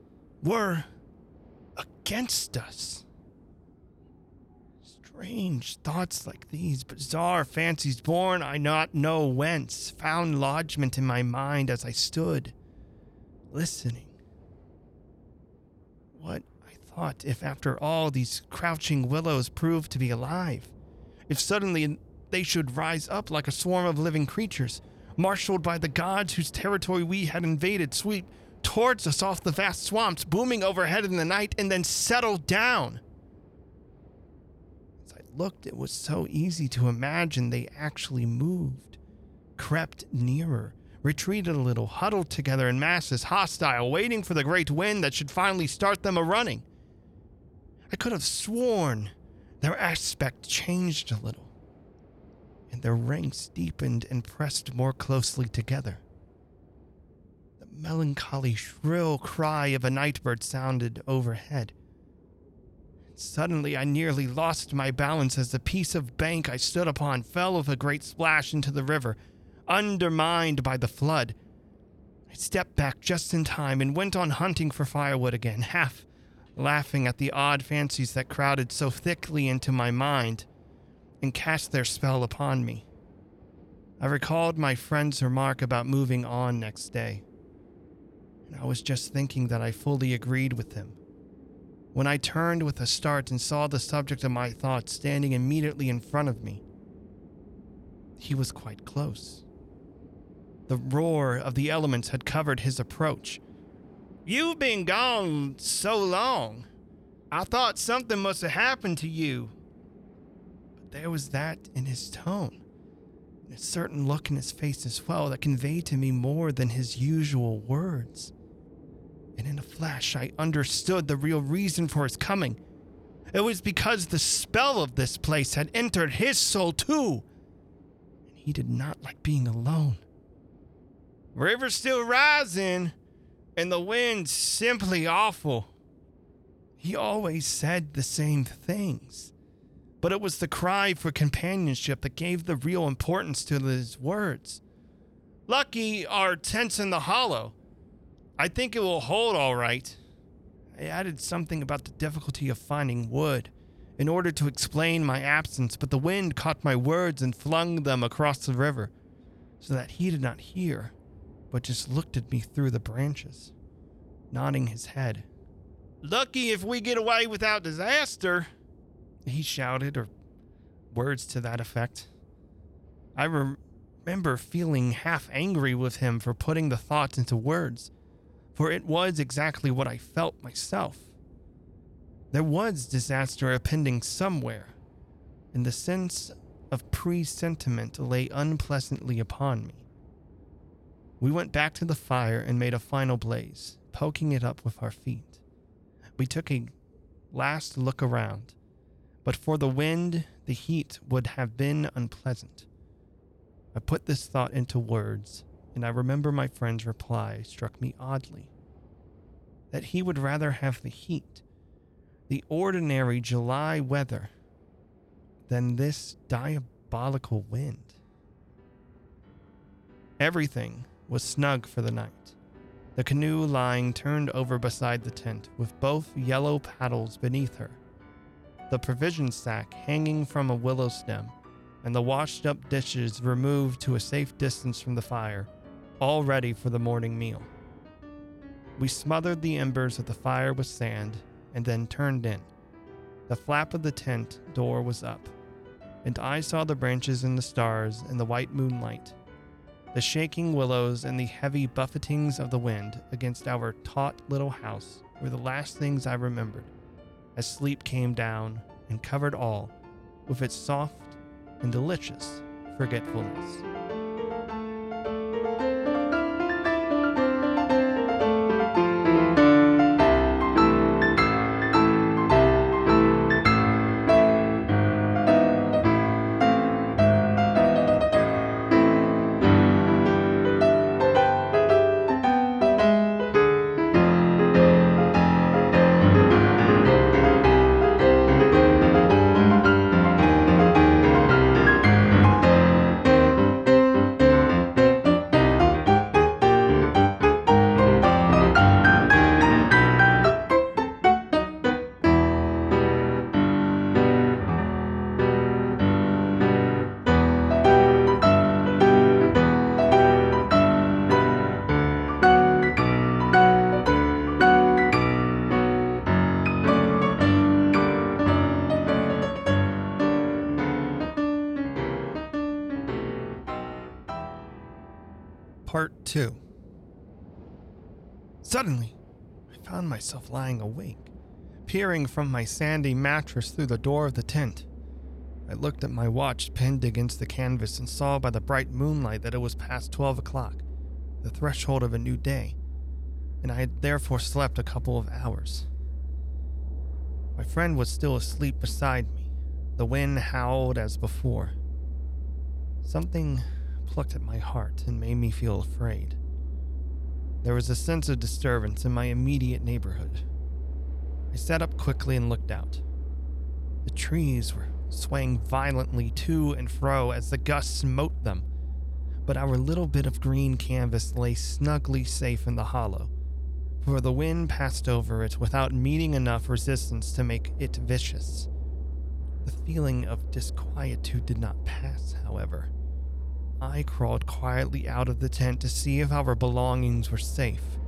were against us. Strange thoughts like these, bizarre fancies born I not know whence, found lodgment in my mind as I stood, listening. What I thought if, after all, these crouching willows proved to be alive, if suddenly they should rise up like a swarm of living creatures, marshaled by the gods whose territory we had invaded, sweep towards us off the vast swamps, booming overhead in the night, and then settled down. As I looked, it was so easy to imagine they actually moved, crept nearer, retreated a little, huddled together in masses, hostile, waiting for the great wind that should finally start them a running. I could have sworn their aspect changed a little, and their ranks deepened and pressed more closely together. Melancholy, shrill cry of a nightbird sounded overhead. Suddenly, I nearly lost my balance as the piece of bank I stood upon fell with a great splash into the river, undermined by the flood. I stepped back just in time and went on hunting for firewood again, half laughing at the odd fancies that crowded so thickly into my mind and cast their spell upon me. I recalled my friend's remark about moving on next day, I was just thinking that I fully agreed with him. When I turned with a start and saw the subject of my thoughts standing immediately in front of me, he was quite close. The roar of the elements had covered his approach. You've been gone so long. I thought something must have happened to you. But there was that in his tone, and a certain look in his face as well that conveyed to me more than his usual words. And in a flash, I understood the real reason for his coming. It was because the spell of this place had entered his soul too, and he did not like being alone. River's still rising, and the wind's simply awful. He always said the same things, but it was the cry for companionship that gave the real importance to his words. Lucky our tent's in the hollow. I think it will hold all right. I added something about the difficulty of finding wood in order to explain my absence, but the wind caught my words and flung them across the river so that he did not hear but just looked at me through the branches, nodding his head. Lucky if we get away without disaster, he shouted, or words to that effect. I re- remember feeling half angry with him for putting the thoughts into words, for it was exactly what I felt myself. There was disaster impending somewhere, and the sense of presentiment lay unpleasantly upon me. We went back to the fire and made a final blaze, poking it up with our feet. We took a last look around, but for the wind, the heat would have been unpleasant. I put this thought into words, and I remember my friend's reply struck me oddly. That he would rather have the heat, the ordinary July weather, than this diabolical wind. Everything was snug for the night. The canoe lying turned over beside the tent, with both yellow paddles beneath her, the provision sack hanging from a willow stem, and the washed up dishes removed to a safe distance from the fire, all ready for the morning meal. We smothered the embers of the fire with sand and then turned in. The flap of the tent door was up, and I saw the branches and the stars in the white moonlight the shaking willows and the heavy buffetings of the wind against our taut little house were the last things I remembered as sleep came down and covered all with its soft and delicious forgetfulness. Myself lying awake, peering from my sandy mattress through the door of the tent. I looked at my watch pinned against the canvas and saw by the bright moonlight that it was past 12 o'clock, the threshold of a new day, and I had therefore slept a couple of hours. My friend was still asleep beside me. The wind howled as before. Something plucked at my heart and made me feel afraid. There was a sense of disturbance in my immediate neighborhood. I sat up quickly and looked out. The trees were swaying violently to and fro as the gusts smote them, but our little bit of green canvas lay snugly safe in the hollow, for the wind passed over it without meeting enough resistance to make it vicious. The feeling of disquietude did not pass, however. I crawled quietly out of the tent to see if our belongings were safe.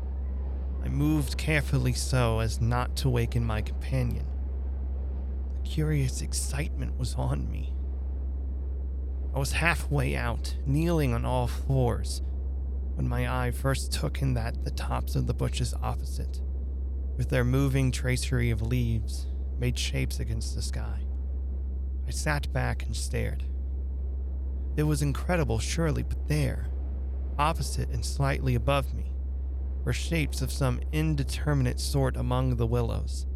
I moved carefully so as not to waken my companion. A curious excitement was on me. I was halfway out, kneeling on all fours, when my eye first took in that the tops of the bushes opposite, with their moving tracery of leaves, made shapes against the sky. I sat back and stared. It was incredible, surely, but there, opposite and slightly above me, were shapes of some indeterminate sort among the willows.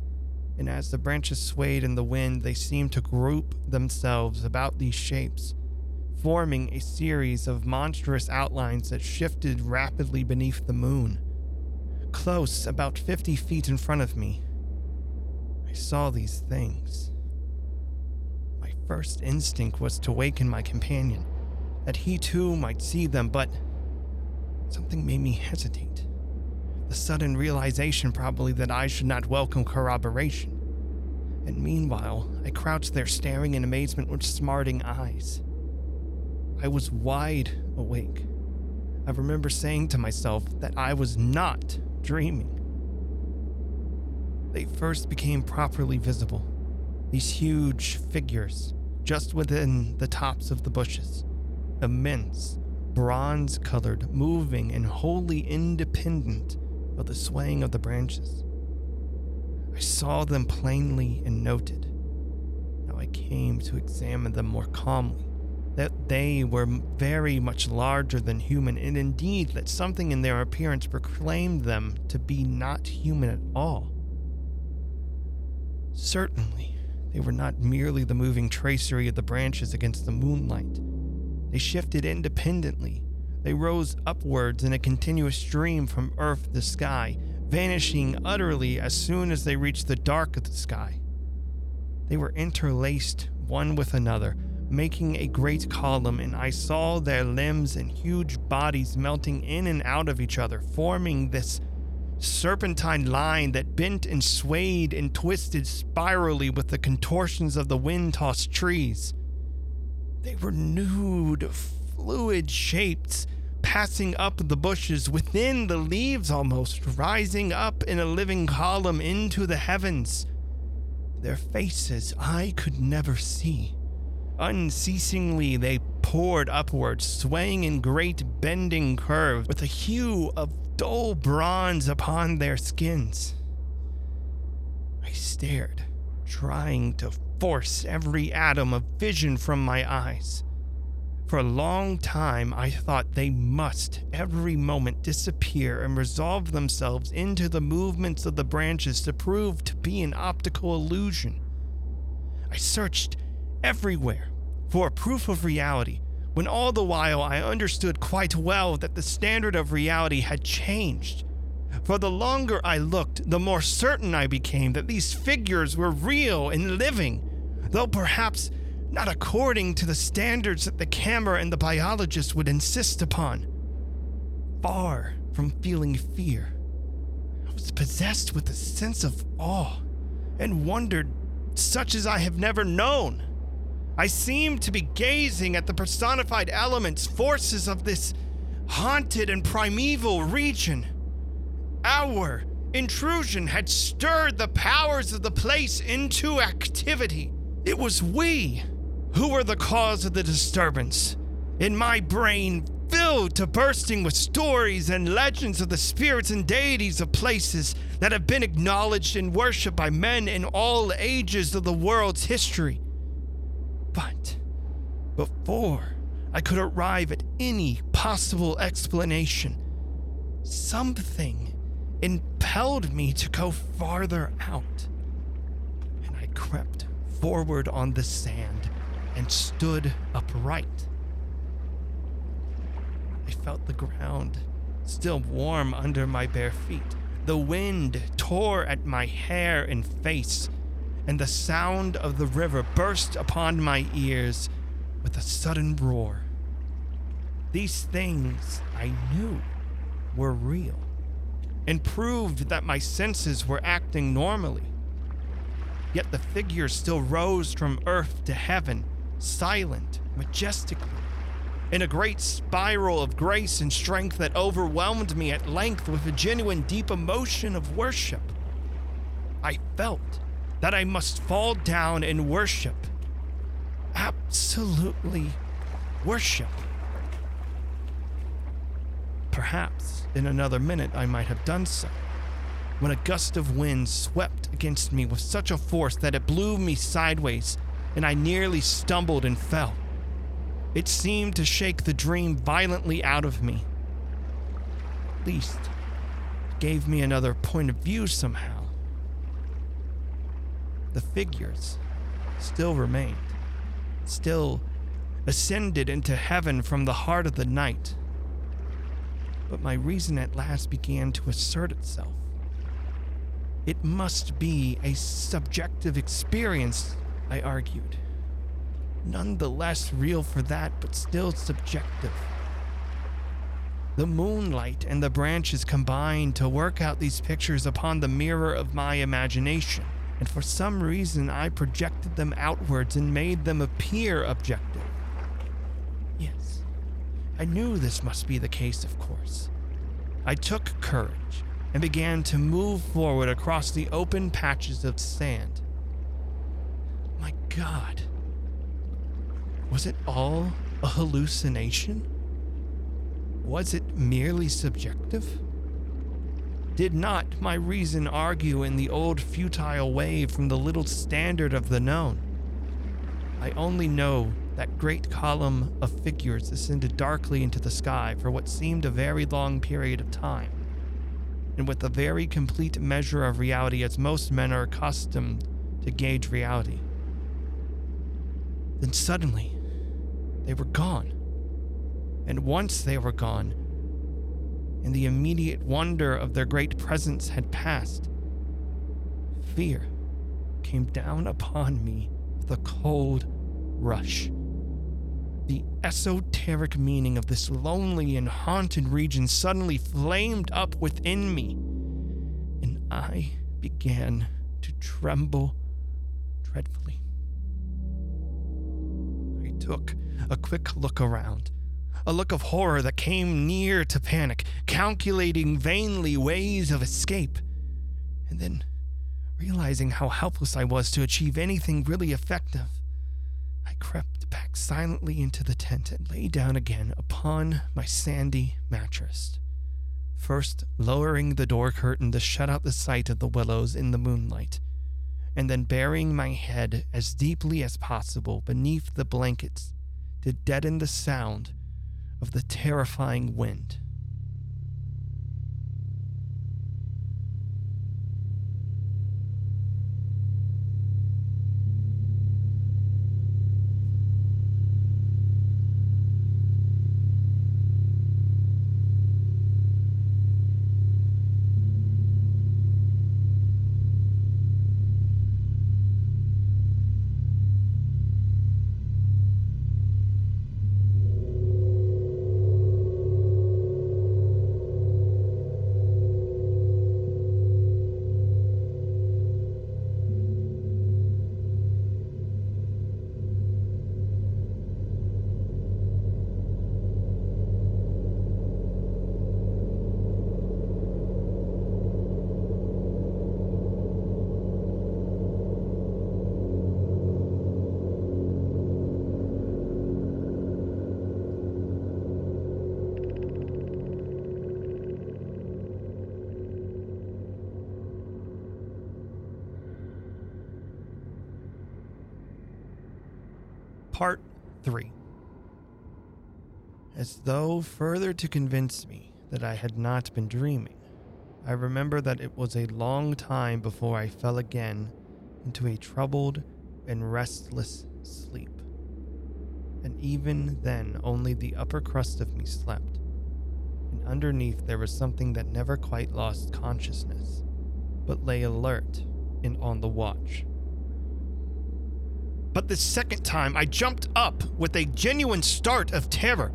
And as the branches swayed in the wind, they seemed to group themselves about these shapes, forming a series of monstrous outlines that shifted rapidly beneath the moon. Close, about 50 feet in front of me, I saw these things first instinct was to waken my companion, that he too might see them, but something made me hesitate. The sudden realization, probably, that I should not welcome corroboration. And meanwhile, I crouched there staring in amazement with smarting eyes. I was wide awake. I remember saying to myself that I was not dreaming. They first became properly visible, these huge figures, just within the tops of the bushes. Immense, bronze colored, moving, and wholly independent of the swaying of the branches. I saw them plainly and noted. Now I came to examine them more calmly. That they were very much larger than human, and indeed that something in their appearance proclaimed them to be not human at all. Certainly, they were not merely the moving tracery of the branches against the moonlight. They shifted independently. They rose upwards in a continuous stream from earth to sky, vanishing utterly as soon as they reached the dark of the sky. They were interlaced one with another, making a great column, and I saw their limbs and huge bodies melting in and out of each other, forming this serpentine line that bent and swayed and twisted spirally with the contortions of the wind tossed trees. They were nude, fluid shapes passing up the bushes, within the leaves almost, rising up in a living column into the heavens. Their faces I could never see. Unceasingly, they poured upward, swaying in great bending curves with a hue of dull bronze upon their skins. I stared, trying to force every atom of vision from my eyes. For a long time, I thought they must every moment disappear and resolve themselves into the movements of the branches to prove to be an optical illusion. I searched everywhere for a proof of reality, when all the while I understood quite well that the standard of reality had changed. For the longer I looked, the more certain I became that these figures were real and living, though perhaps not according to the standards that the camera and the biologist would insist upon. Far from feeling fear, I was possessed with a sense of awe and wondered such as I have never known. I seemed to be gazing at the personified elements, forces of this haunted and primeval region. Our intrusion had stirred the powers of the place into activity. It was we who were the cause of the disturbance. In my brain, filled to bursting with stories and legends of the spirits and deities of places that have been acknowledged and worshipped by men in all ages of the world's history. But before I could arrive at any possible explanation, something impelled me to go farther out. And I crept forward on the sand and stood upright. I felt the ground still warm under my bare feet. The wind tore at my hair and face, and the sound of the river burst upon my ears with a sudden roar. These things I knew were real and proved that my senses were acting normally. Yet the figures still rose from earth to heaven, silent, majestically, in a great spiral of grace and strength that overwhelmed me at length with a genuine deep emotion of worship. I felt that I must fall down and worship. Absolutely worship. Perhaps in another minute I might have done so, when a gust of wind swept against me with such a force that it blew me sideways and I nearly stumbled and fell. It seemed to shake the dream violently out of me. At least, it gave me another point of view somehow. The figures still remained, still ascended into heaven from the heart of the night. But my reason at last began to assert itself. It must be a subjective experience, I argued nonetheless real for that, but still subjective. The moonlight and the branches combined to work out these pictures upon the mirror of my imagination, and for some reason I projected them outwards and made them appear objective. Yes, I knew this must be the case, of course. I took courage and began to move forward across the open patches of sand. My God, was it all a hallucination? Was it merely subjective? Did not my reason argue in the old futile way from the little standard of the known? I only know that great column of figures ascended darkly into the sky for what seemed a very long period of time, and with a very complete measure of reality as most men are accustomed to gauge reality. Then suddenly, they were gone. And once they were gone, and the immediate wonder of their great presence had passed, fear came down upon me with a cold rush. The esoteric meaning of this lonely and haunted region suddenly flamed up within me, and I began to tremble dreadfully. I took a quick look around. A look of horror that came near to panic, calculating vainly ways of escape. And then, realizing how helpless I was to achieve anything really effective, I crept back silently into the tent and lay down again upon my sandy mattress. First, lowering the door curtain to shut out the sight of the willows in the moonlight, and then burying my head as deeply as possible beneath the blankets to deaden the sound of the terrifying wind. Though further to convince me that I had not been dreaming, I remember that it was a long time before I fell again into a troubled and restless sleep. And even then, only the upper crust of me slept, and underneath there was something that never quite lost consciousness, but lay alert and on the watch. But the second time, I jumped up with a genuine start of terror.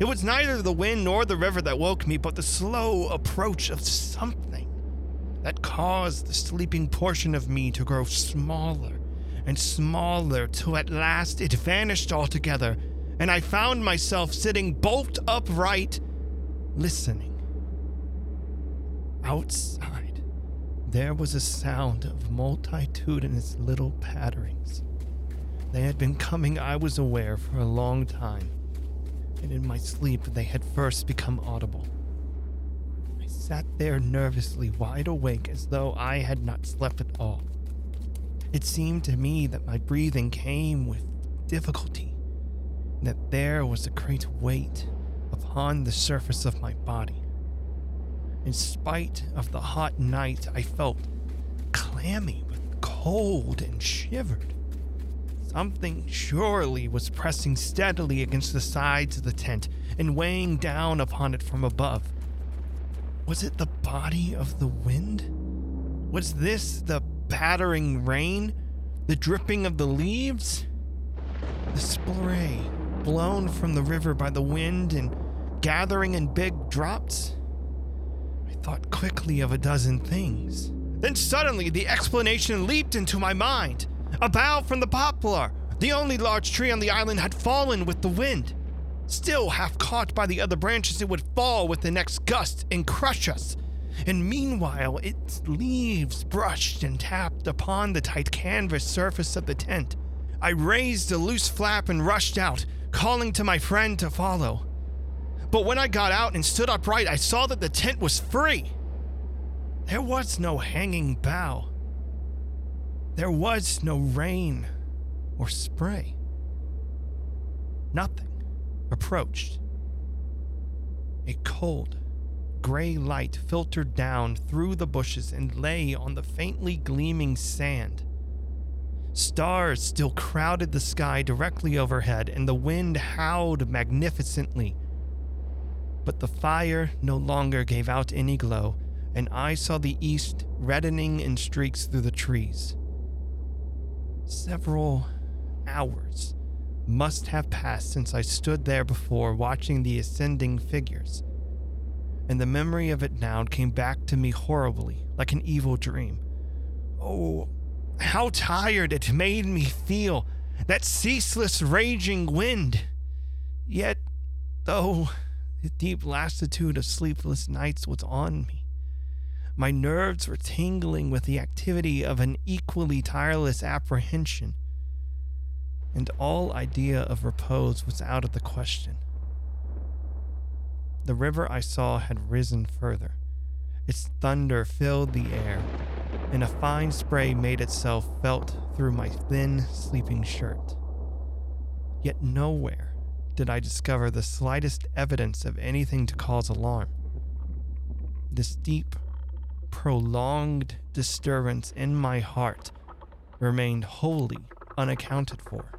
It was neither the wind nor the river that woke me, but the slow approach of something that caused the sleeping portion of me to grow smaller and smaller till at last it vanished altogether, and I found myself sitting bolt upright, listening. Outside, there was a sound of multitudinous little patterings. They had been coming, I was aware, for a long time, and in my sleep they had first become audible. I sat there nervously wide awake as though I had not slept at all. It seemed to me that my breathing came with difficulty, that there was a great weight upon the surface of my body. In spite of the hot night, I felt clammy with cold and shivered. Something surely was pressing steadily against the sides of the tent and weighing down upon it from above. Was it the body of the wind? Was this the battering rain? The dripping of the leaves? The spray blown from the river by the wind and gathering in big drops? I thought quickly of a dozen things. Then suddenly the explanation leaped into my mind. A bough from the poplar, the only large tree on the island, had fallen with the wind. Still half caught by the other branches, it would fall with the next gust and crush us. And meanwhile, its leaves brushed and tapped upon the tight canvas surface of the tent. I raised a loose flap and rushed out, calling to my friend to follow. But when I got out and stood upright, I saw that the tent was free. There was no hanging bough. There was no rain or spray. Nothing approached. A cold, gray light filtered down through the bushes and lay on the faintly gleaming sand. Stars still crowded the sky directly overhead, and the wind howled magnificently. But the fire no longer gave out any glow, and I saw the east reddening in streaks through the trees. Several hours must have passed since I stood there before watching the ascending figures, and the memory of it now came back to me horribly, like an evil dream. Oh, how tired it made me feel, that ceaseless raging wind. Yet, though the deep lassitude of sleepless nights was on me, my nerves were tingling with the activity of an equally tireless apprehension, and all idea of repose was out of the question. The river I saw had risen further. Its thunder filled the air, and a fine spray made itself felt through my thin sleeping shirt. Yet nowhere did I discover the slightest evidence of anything to cause alarm. This deep, prolonged disturbance in my heart remained wholly unaccounted for.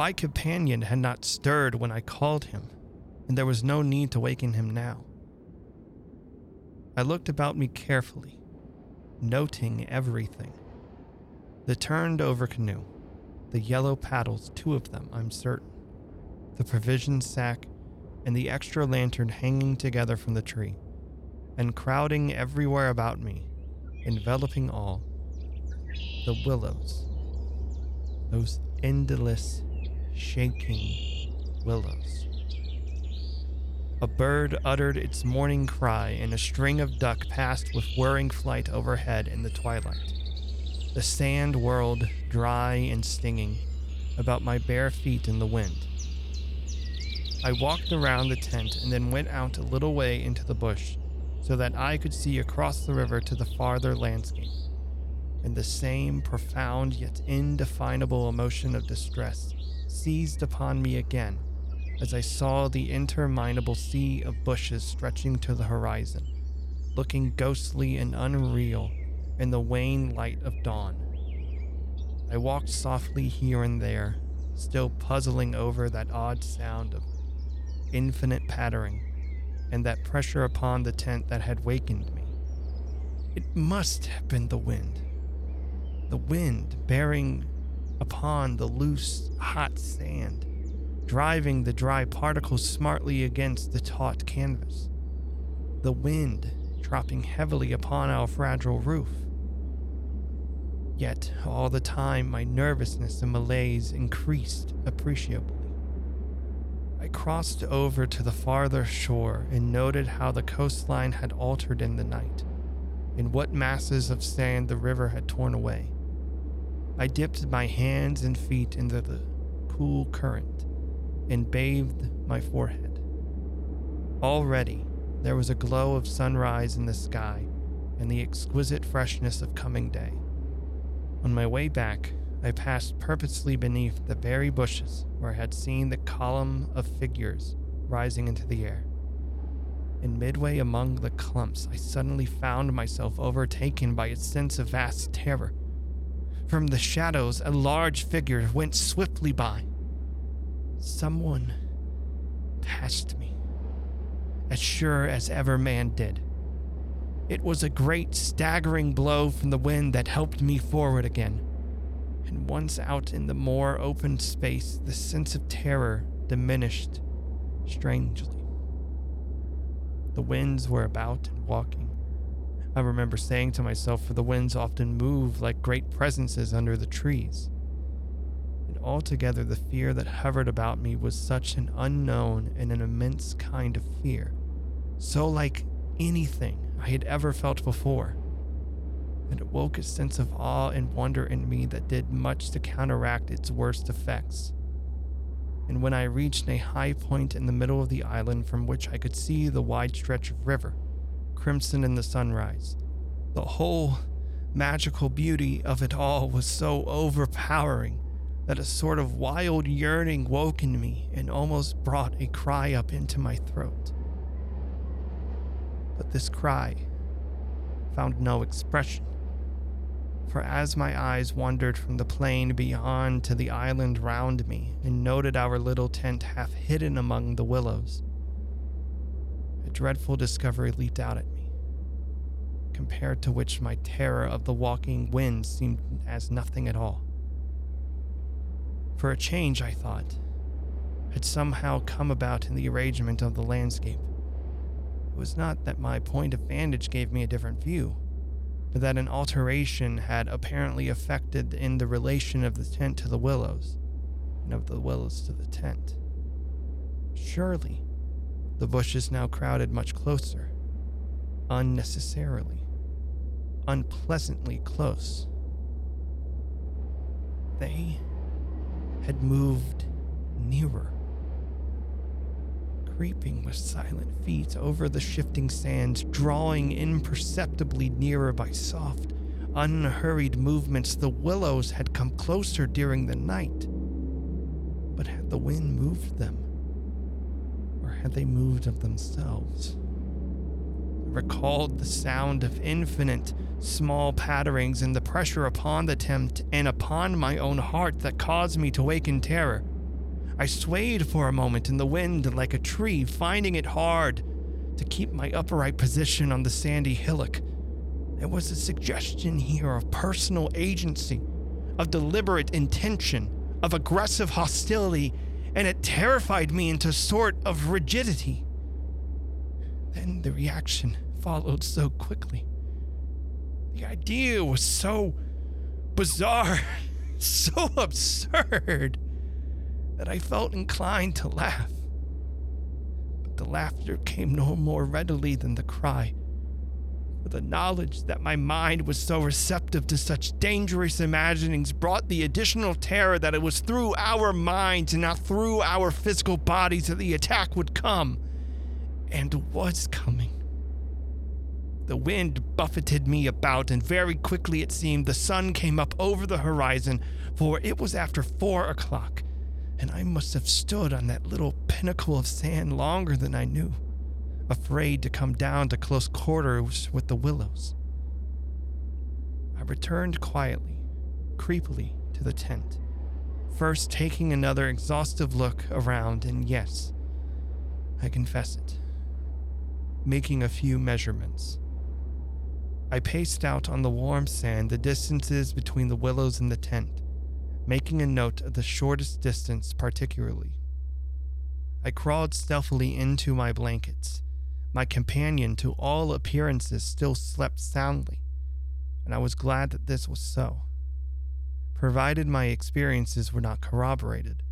My companion had not stirred when I called him, and there was no need to waken him now. I looked about me carefully, noting everything. The turned over canoe, the yellow paddles, two of them, I'm certain, the provision sack, and the extra lantern hanging together from the tree, and crowding everywhere about me, enveloping all, the willows, those endless shaking willows. A bird uttered its morning cry, and a string of duck passed with whirring flight overhead in the twilight. The sand whirled, dry and stinging, about my bare feet in the wind. I walked around the tent and then went out a little way into the bush so that I could see across the river to the farther landscape. And the same profound yet indefinable emotion of distress seized upon me again as I saw the interminable sea of bushes stretching to the horizon, looking ghostly and unreal in the wan light of dawn. I walked softly here and there, still puzzling over that odd sound of infinite pattering and that pressure upon the tent that had wakened me. It must have been the wind. The wind bearing upon the loose, hot sand, driving the dry particles smartly against the taut canvas. The wind dropping heavily upon our fragile roof. Yet, all the time, my nervousness and malaise increased appreciably. I crossed over to the farther shore and noted how the coastline had altered in the night, and what masses of sand the river had torn away. I dipped my hands and feet into the cool current and bathed my forehead. Already, there was a glow of sunrise in the sky and the exquisite freshness of coming day. On my way back, I passed purposely beneath the very bushes where I had seen the column of figures rising into the air. And midway among the clumps, I suddenly found myself overtaken by a sense of vast terror. From the shadows, a large figure went swiftly by. Someone passed me, as sure as ever man did. It was a great staggering blow from the wind that helped me forward again and once out in the more open space, the sense of terror diminished strangely. The winds were about and walking. I remember saying to myself, for the winds often move like great presences under the trees. And altogether, the fear that hovered about me was such an unknown and an immense kind of fear, so like anything I had ever felt before and it woke a sense of awe and wonder in me that did much to counteract its worst effects. And when I reached a high point in the middle of the island from which I could see the wide stretch of river, crimson in the sunrise, the whole magical beauty of it all was so overpowering that a sort of wild yearning woke in me and almost brought a cry up into my throat. But this cry found no expression for as my eyes wandered from the plain beyond to the island round me and noted our little tent half hidden among the willows, a dreadful discovery leaped out at compared to which my terror of the walking wind seemed as nothing at all. For a change, I thought, had somehow come about in the arrangement of the landscape. It was not that my point of vantage gave me a different view but that an alteration had apparently affected in the relation of the tent to the willows, and of the willows to the tent. Surely, the bushes now crowded much closer, unnecessarily, unpleasantly close. They had moved nearer creeping with silent feet over the shifting sands, drawing imperceptibly nearer by soft, unhurried movements. The willows had come closer during the night. But had the wind moved them? Or had they moved of themselves? Recalled the sound of infinite small patterings and the pressure upon the tent and upon my own heart that caused me to wake in terror. I swayed for a moment in the wind like a tree, finding it hard to keep my upright position on the sandy hillock. There was a suggestion here of personal agency, of deliberate intention, of aggressive hostility, and it terrified me into a sort of rigidity. Then the reaction followed so quickly. The idea was so bizarre, so absurd that I felt inclined to laugh. But the laughter came no more readily than the cry. For the knowledge that my mind was so receptive to such dangerous imaginings brought the additional terror that it was through our minds and not through our physical bodies that the attack would come, and was coming. The wind buffeted me about, and very quickly it seemed the sun came up over the horizon, for it was after four o'clock, and I must have stood on that little pinnacle of sand longer than I knew afraid to come down to close quarters with the willows. I returned quietly, creepily, to the tent, first taking another exhaustive look around, and yes, I confess it, making a few measurements. I paced out on the warm sand the distances between the willows and the tent, making a note of the shortest distance particularly. I crawled stealthily into my blankets my companion, to all appearances, still slept soundly, and I was glad that this was so. Provided my experiences were not corroborated,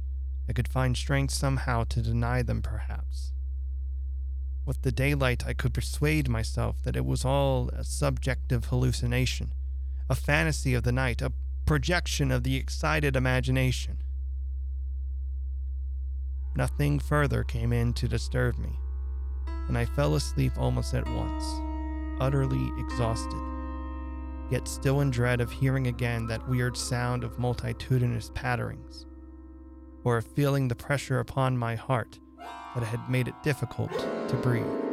I could find strength somehow to deny them, perhaps. With the daylight, I could persuade myself that it was all a subjective hallucination, a fantasy of the night, a projection of the excited imagination. Nothing further came in to disturb me and I fell asleep almost at once, utterly exhausted, yet still in dread of hearing again that weird sound of multitudinous patterings, or of feeling the pressure upon my heart that had made it difficult to breathe.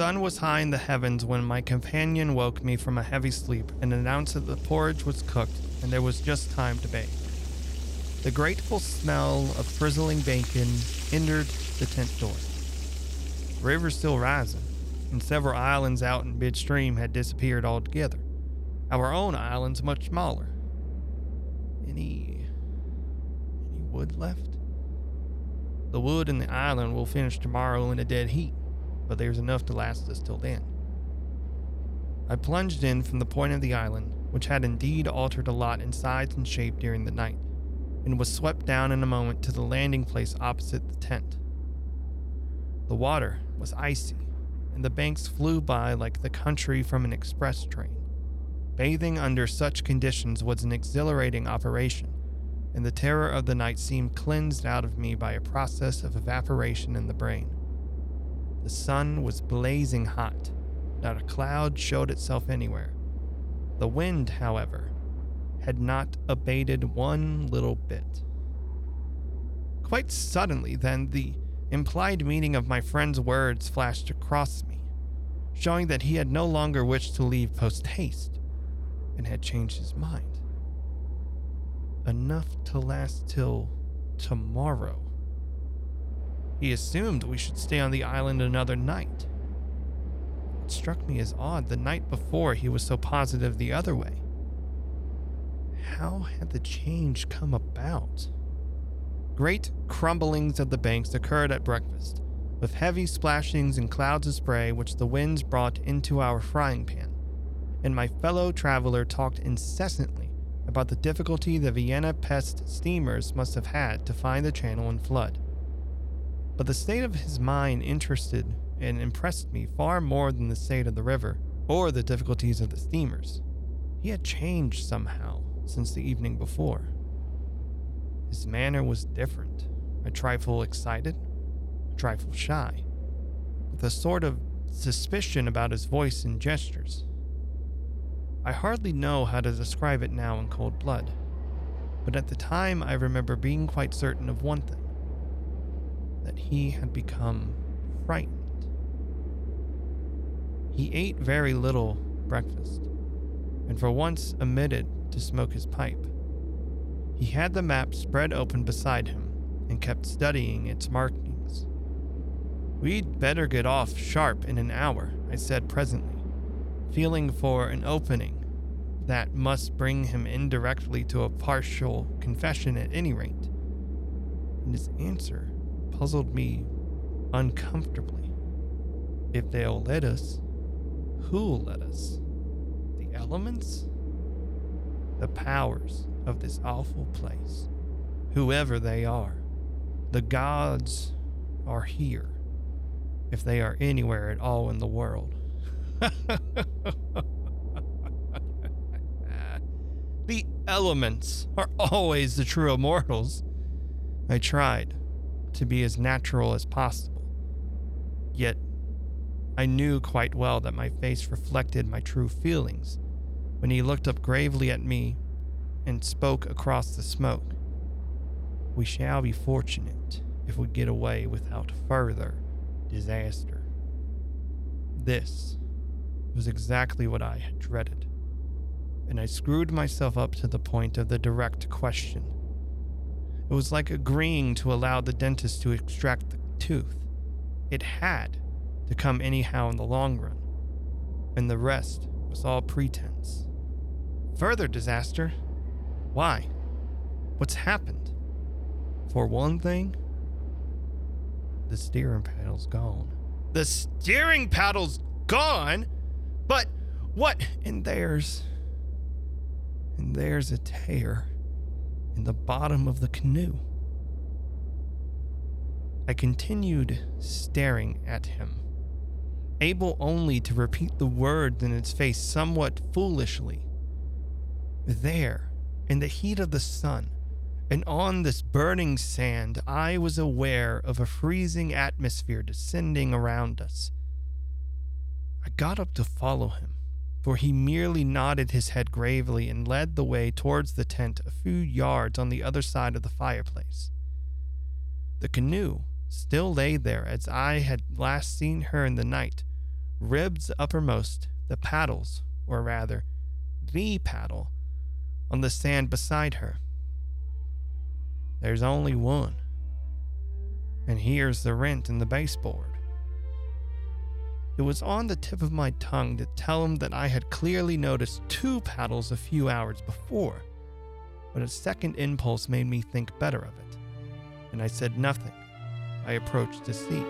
Sun was high in the heavens when my companion woke me from a heavy sleep and announced that the porridge was cooked and there was just time to bake. The grateful smell of frizzling bacon entered the tent door. The river still rising, and several islands out in midstream had disappeared altogether. Our own island's much smaller. Any any wood left? The wood in the island will finish tomorrow in a dead heat, but there's enough to last us till then. I plunged in from the point of the island, which had indeed altered a lot in size and shape during the night, and was swept down in a moment to the landing place opposite the tent. The water was icy, and the banks flew by like the country from an express train. Bathing under such conditions was an exhilarating operation, and the terror of the night seemed cleansed out of me by a process of evaporation in the brain. The sun was blazing hot, not a cloud showed itself anywhere. The wind, however, had not abated one little bit. Quite suddenly, then, the implied meaning of my friend's words flashed across me, showing that he had no longer wished to leave post haste and had changed his mind enough to last till tomorrow. He assumed we should stay on the island another night. It struck me as odd the night before he was so positive the other way. How had the change come about? Great crumblings of the banks occurred at breakfast, with heavy splashings and clouds of spray which the winds brought into our frying pan, and my fellow traveler talked incessantly about the difficulty the Vienna Pest steamers must have had to find the channel in flood. But the state of his mind interested and impressed me far more than the state of the river or the difficulties of the steamers. He had changed somehow since the evening before. His manner was different, a trifle excited, a trifle shy, with a sort of suspicion about his voice and gestures. I hardly know how to describe it now in cold blood. but at the time I remember being quite certain of one thing that he had become frightened. He ate very little breakfast, and for once omitted to smoke his pipe. He had the map spread open beside him and kept studying its markings. We'd better get off sharp in an hour, I said presently, feeling for an opening that must bring him indirectly to a partial confession at any rate. And his answer puzzled me uncomfortably. If they'll let us, who'll let us? The elements? The powers of this awful place, whoever they are. The gods are here, if they are anywhere at all in the world. the elements are always the true immortals. I tried to be as natural as possible. Yet, I knew quite well that my face reflected my true feelings when he looked up gravely at me and spoke across the smoke. We shall be fortunate if we get away without further disaster. This was exactly what I had dreaded, and I screwed myself up to the point of the direct question. It was like agreeing to allow the dentist to extract the tooth. It had to come anyhow in the long run, and the rest was all pretense. Further disaster? Why? What's happened? For one thing, the steering paddle's gone. The steering paddle's gone? But what? And there's. And there's a tear in the bottom of the canoe. I continued staring at him, able only to repeat the words in his face somewhat foolishly. There, in the heat of the sun, and on this burning sand, I was aware of a freezing atmosphere descending around us. I got up to follow him, for he merely nodded his head gravely and led the way towards the tent a few yards on the other side of the fireplace. The canoe still lay there as I had last seen her in the night, ribs uppermost, the paddles, or rather, the paddle, on the sand beside her. There's only one. And here's the rent in the baseboard. It was on the tip of my tongue to tell him that I had clearly noticed two paddles a few hours before, but a second impulse made me think better of it, and I said nothing. I approached the seat.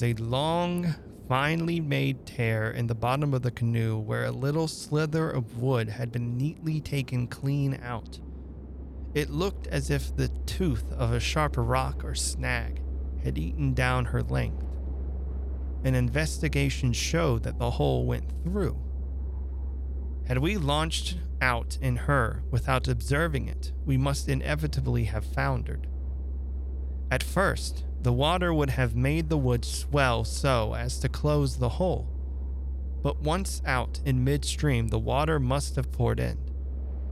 Was a long, finely made tear in the bottom of the canoe where a little slither of wood had been neatly taken clean out. It looked as if the tooth of a sharp rock or snag had eaten down her length. An investigation showed that the hole went through. Had we launched out in her without observing it, we must inevitably have foundered. At first, the water would have made the wood swell so as to close the hole. But once out in midstream, the water must have poured in,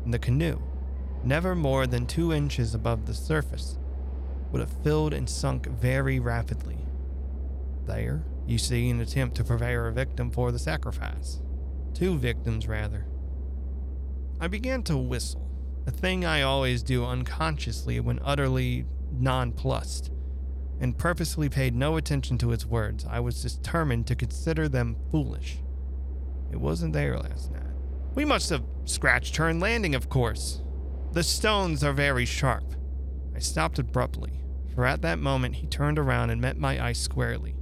and the canoe, never more than two inches above the surface, would have filled and sunk very rapidly. There, you see an attempt to prepare a victim for the sacrifice. Two victims, rather. I began to whistle, a thing I always do unconsciously when utterly nonplussed, and purposely paid no attention to its words. I was determined to consider them foolish. It wasn't there last night. We must have scratched her in landing, of course. The stones are very sharp. I stopped abruptly, for at that moment he turned around and met my eye squarely.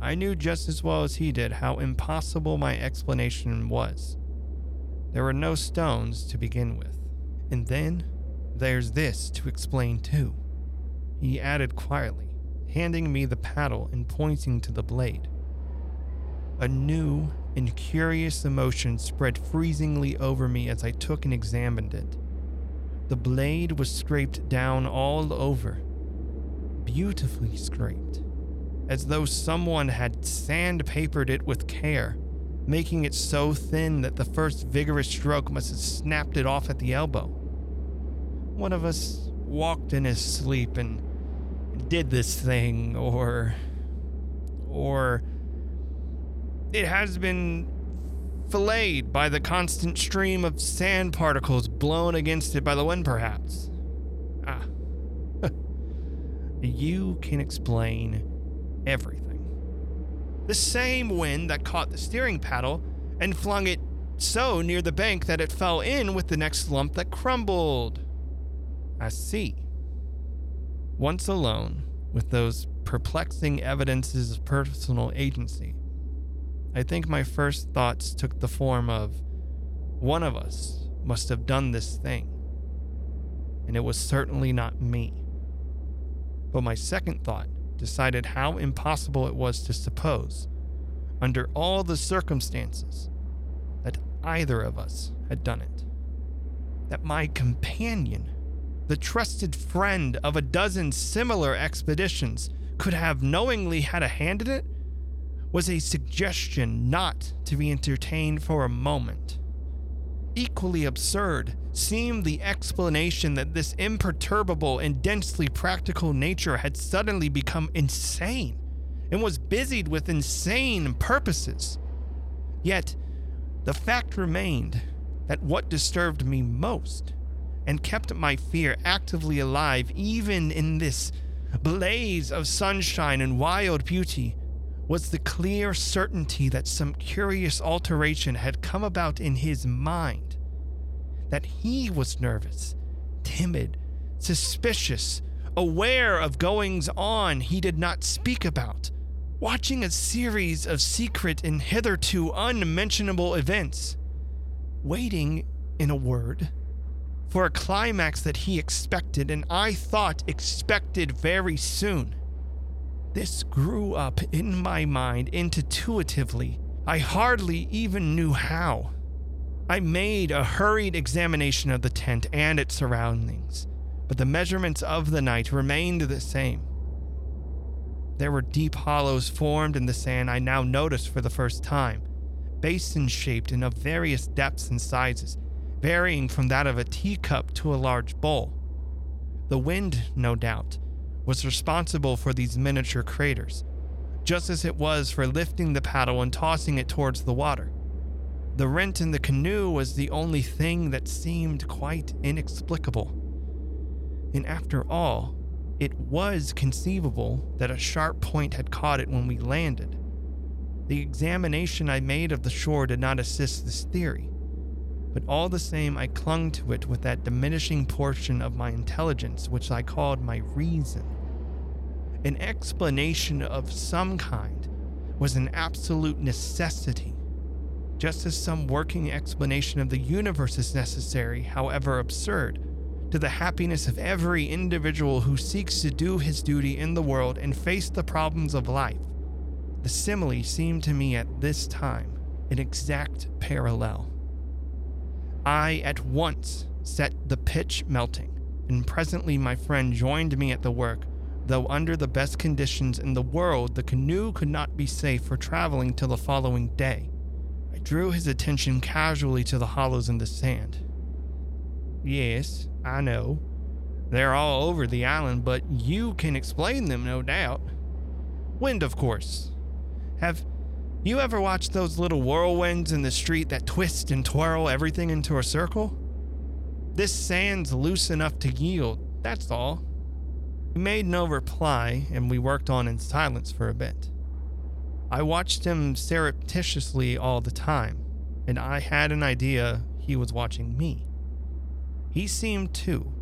I knew just as well as he did how impossible my explanation was. There were no stones to begin with. And then there's this to explain too. He added quietly, handing me the paddle and pointing to the blade. A new and curious emotion spread freezingly over me as I took and examined it. The blade was scraped down all over, beautifully scraped, as though someone had sandpapered it with care making it so thin that the first vigorous stroke must have snapped it off at the elbow. One of us walked in his sleep and did this thing, or. or. It has been filleted by the constant stream of sand particles blown against it by the wind, perhaps. Ah. you can explain everything the same wind that caught the steering paddle and flung it so near the bank that it fell in with the next lump that crumbled. I see. Once alone with those perplexing evidences of personal agency, I think my first thoughts took the form of one of us must have done this thing, and it was certainly not me. But my second thought decided how impossible it was to suppose, under all the circumstances, that either of us had done it. That my companion, the trusted friend of a dozen similar expeditions, could have knowingly had a hand in it was a suggestion not to be entertained for a moment. Equally absurd seemed the explanation that this imperturbable and densely practical nature had suddenly become insane and was busied with insane purposes. Yet, the fact remained that what disturbed me most and kept my fear actively alive even in this blaze of sunshine and wild beauty was the clear certainty that some curious alteration had come about in his mind. That he was nervous, timid, suspicious, aware of goings on he did not speak about, watching a series of secret and hitherto unmentionable events, waiting, in a word, for a climax that he expected and I thought expected very soon. This grew up in my mind intuitively. I hardly even knew how. I made a hurried examination of the tent and its surroundings, but the measurements of the night remained the same. There were deep hollows formed in the sand I now noticed for the first time, basin shaped and of various depths and sizes, varying from that of a teacup to a large bowl. The wind, no doubt, was responsible for these miniature craters, just as it was for lifting the paddle and tossing it towards the water. The rent in the canoe was the only thing that seemed quite inexplicable. And after all, it was conceivable that a sharp point had caught it when we landed. The examination I made of the shore did not assist this theory, but all the same I clung to it with that diminishing portion of my intelligence which I called my reason an explanation of some kind was an absolute necessity, just as some working explanation of the universe is necessary, however absurd, to the happiness of every individual who seeks to do his duty in the world and face the problems of life. The simile seemed to me at this time an exact parallel. I at once set the pitch melting, and presently my friend joined me at the work Though under the best conditions in the world, the canoe could not be safe for traveling till the following day. I drew his attention casually to the hollows in the sand. Yes, I know. They're all over the island, but you can explain them, no doubt. Wind, of course. Have you ever watch those little whirlwinds in the street that twist and twirl everything into a circle? This sand's loose enough to yield, that's all. He made no reply, and we worked on in silence for a bit. I watched him surreptitiously all the time, and I had an idea he was watching me. He seemed, too,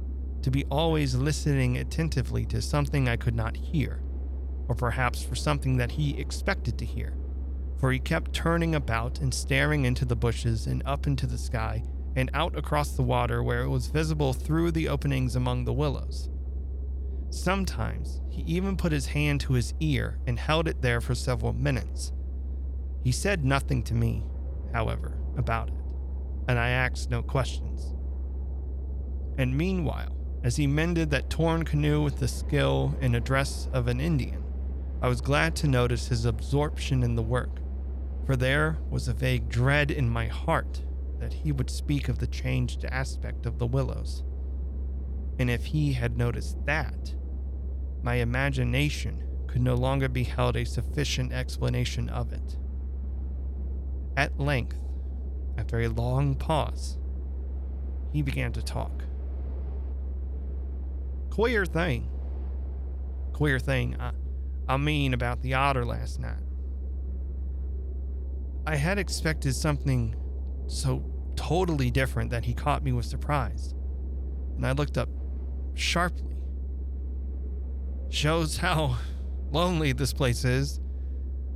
to be always listening attentively to something I could not hear, or perhaps for something that he expected to hear, for he kept turning about and staring into the bushes and up into the sky and out across the water where it was visible through the openings among the willows. Sometimes he even put his hand to his ear and held it there for several minutes. He said nothing to me, however, about it, and I asked no questions. And meanwhile, as he mended that torn canoe with the skill and address of an Indian, I was glad to notice his absorption in the work, for there was a vague dread in my heart that he would speak of the changed aspect of the willows. And if he had noticed that, my imagination could no longer be held a sufficient explanation of it. At length, after a long pause, he began to talk. Queer thing. Queer thing, I, I mean about the otter last night. I had expected something so totally different that he caught me with surprise. And I looked up sharply. Shows how lonely this place is.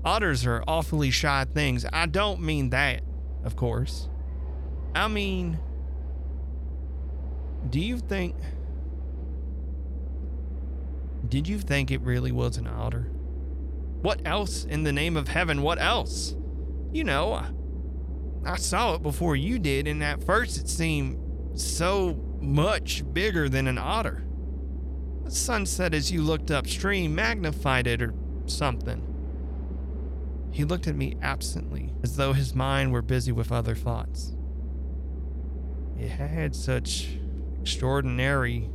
Otters are awfully shy things. I don't mean that, of course. I mean, do you think. Did you think it really was an otter? What else in the name of heaven? What else? You know, I saw it before you did, and at first it seemed so much bigger than an otter. The sunset as you looked upstream magnified it or something. He looked at me absently, as though his mind were busy with other thoughts. It had such extraordinary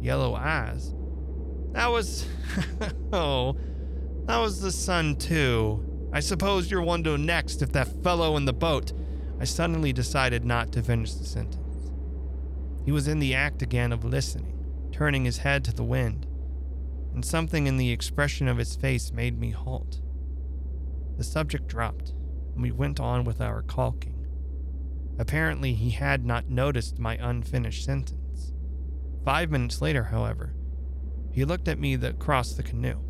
yellow eyes. That was. oh, that was the sun, too. I suppose you're wondering next if that fellow in the boat I suddenly decided not to finish the sentence. He was in the act again of listening, turning his head to the wind, and something in the expression of his face made me halt. The subject dropped, and we went on with our caulking. Apparently, he had not noticed my unfinished sentence. Five minutes later, however, he looked at me across the canoe,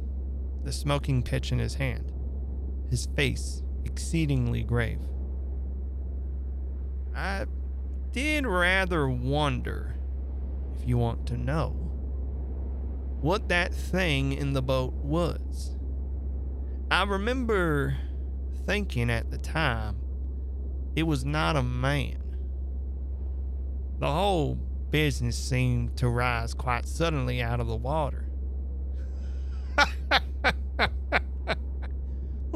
the smoking pitch in his hand, his face exceedingly grave. I did rather wonder, if you want to know, what that thing in the boat was. I remember thinking at the time it was not a man. The whole business seemed to rise quite suddenly out of the water.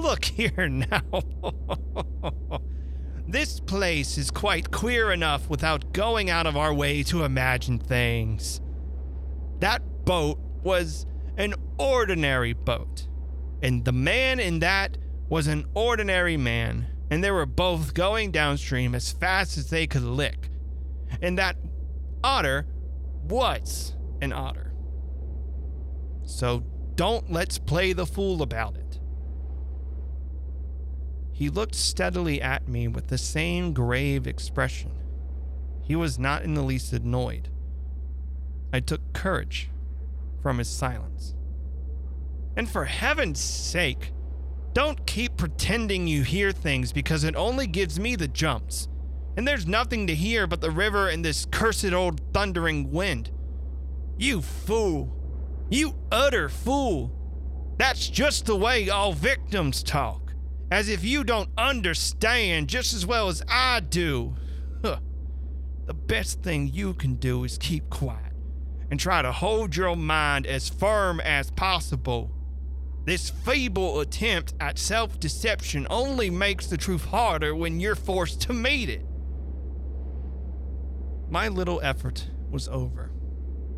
Look here now. This place is quite queer enough without going out of our way to imagine things. That boat was an ordinary boat, and the man in that was an ordinary man, and they were both going downstream as fast as they could lick. And that otter was an otter. So don't let's play the fool about it. He looked steadily at me with the same grave expression. He was not in the least annoyed. I took courage from his silence. And for heaven's sake, don't keep pretending you hear things because it only gives me the jumps. And there's nothing to hear but the river and this cursed old thundering wind. You fool! You utter fool! That's just the way all victims talk as if you don't understand just as well as I do. Huh. The best thing you can do is keep quiet and try to hold your mind as firm as possible. This feeble attempt at self deception only makes the truth harder when you're forced to meet it. My little effort was over,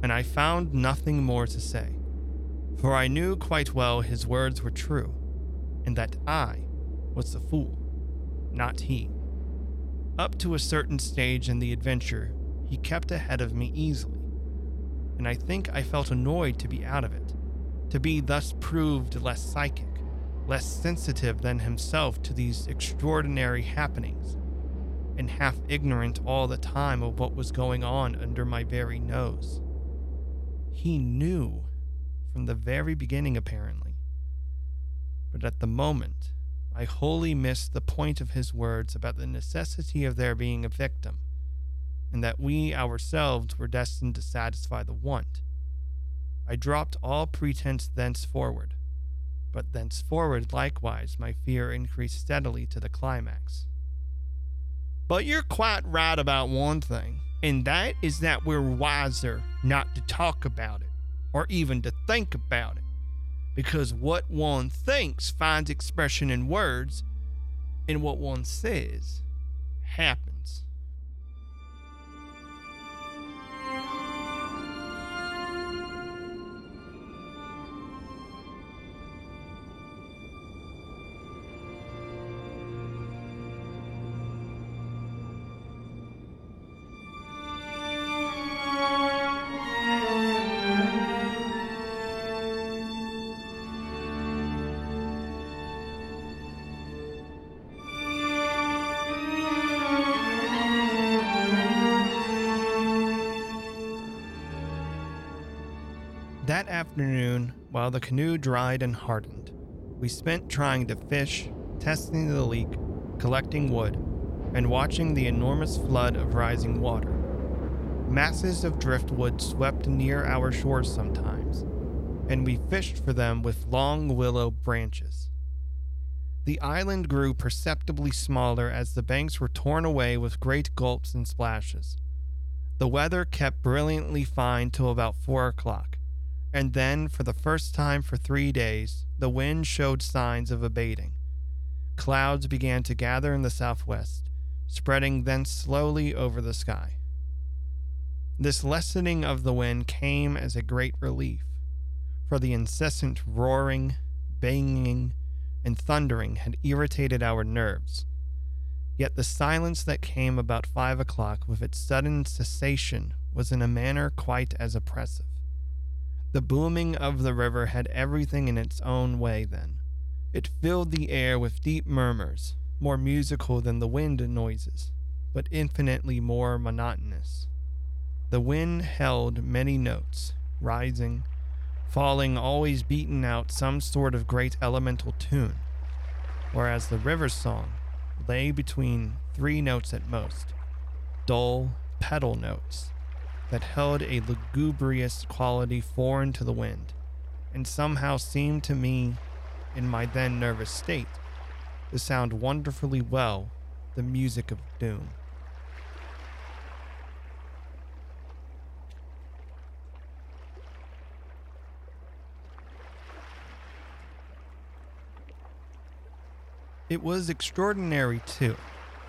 and I found nothing more to say, for I knew quite well his words were true, and that I was the fool, not he. Up to a certain stage in the adventure, he kept ahead of me easily, and I think I felt annoyed to be out of it to be thus proved less psychic, less sensitive than himself to these extraordinary happenings, and half ignorant all the time of what was going on under my very nose. He knew from the very beginning, apparently. But at the moment, I wholly missed the point of his words about the necessity of there being a victim, and that we ourselves were destined to satisfy the want I dropped all pretense thenceforward, but thenceforward likewise my fear increased steadily to the climax. But you're quite right about one thing, and that is that we're wiser not to talk about it, or even to think about it, because what one thinks finds expression in words, and what one says happens. That afternoon, while the canoe dried and hardened, we spent trying to fish, testing the leak, collecting wood, and watching the enormous flood of rising water. Masses of driftwood swept near our shores sometimes, and we fished for them with long willow branches. The island grew perceptibly smaller as the banks were torn away with great gulps and splashes. The weather kept brilliantly fine till about four o'clock and then, for the first time for three days, the wind showed signs of abating. Clouds began to gather in the southwest, spreading then slowly over the sky. This lessening of the wind came as a great relief, for the incessant roaring, banging, and thundering had irritated our nerves. Yet the silence that came about five o'clock with its sudden cessation was in a manner quite as oppressive. The booming of the river had everything in its own way then. It filled the air with deep murmurs, more musical than the wind noises, but infinitely more monotonous. The wind held many notes, rising, falling, always beating out some sort of great elemental tune, whereas the river's song lay between three notes at most, dull pedal notes that held a lugubrious quality foreign to the wind, and somehow seemed to me, in my then nervous state, to sound wonderfully well the music of doom. It was extraordinary, too,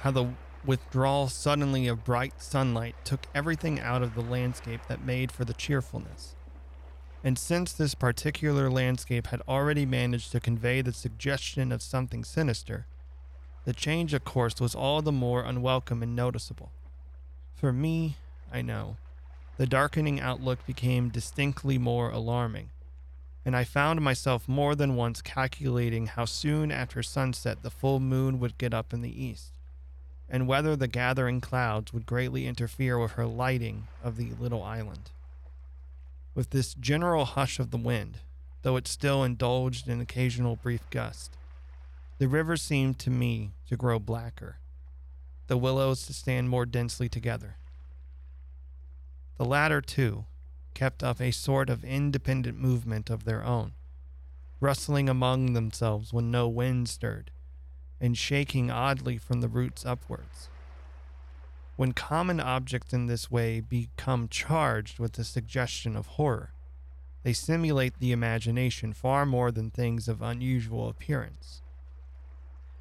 how the withdrawal suddenly of bright sunlight took everything out of the landscape that made for the cheerfulness. And since this particular landscape had already managed to convey the suggestion of something sinister, the change of course was all the more unwelcome and noticeable. For me, I know, the darkening outlook became distinctly more alarming, and I found myself more than once calculating how soon after sunset the full moon would get up in the east and whether the gathering clouds would greatly interfere with her lighting of the little island. With this general hush of the wind, though it still indulged in occasional brief gusts, the river seemed to me to grow blacker, the willows to stand more densely together. The latter, too, kept up a sort of independent movement of their own, rustling among themselves when no wind stirred, and shaking oddly from the roots upwards. when common objects in this way become charged with the suggestion of horror. They simulate the imagination far more than things of unusual appearance.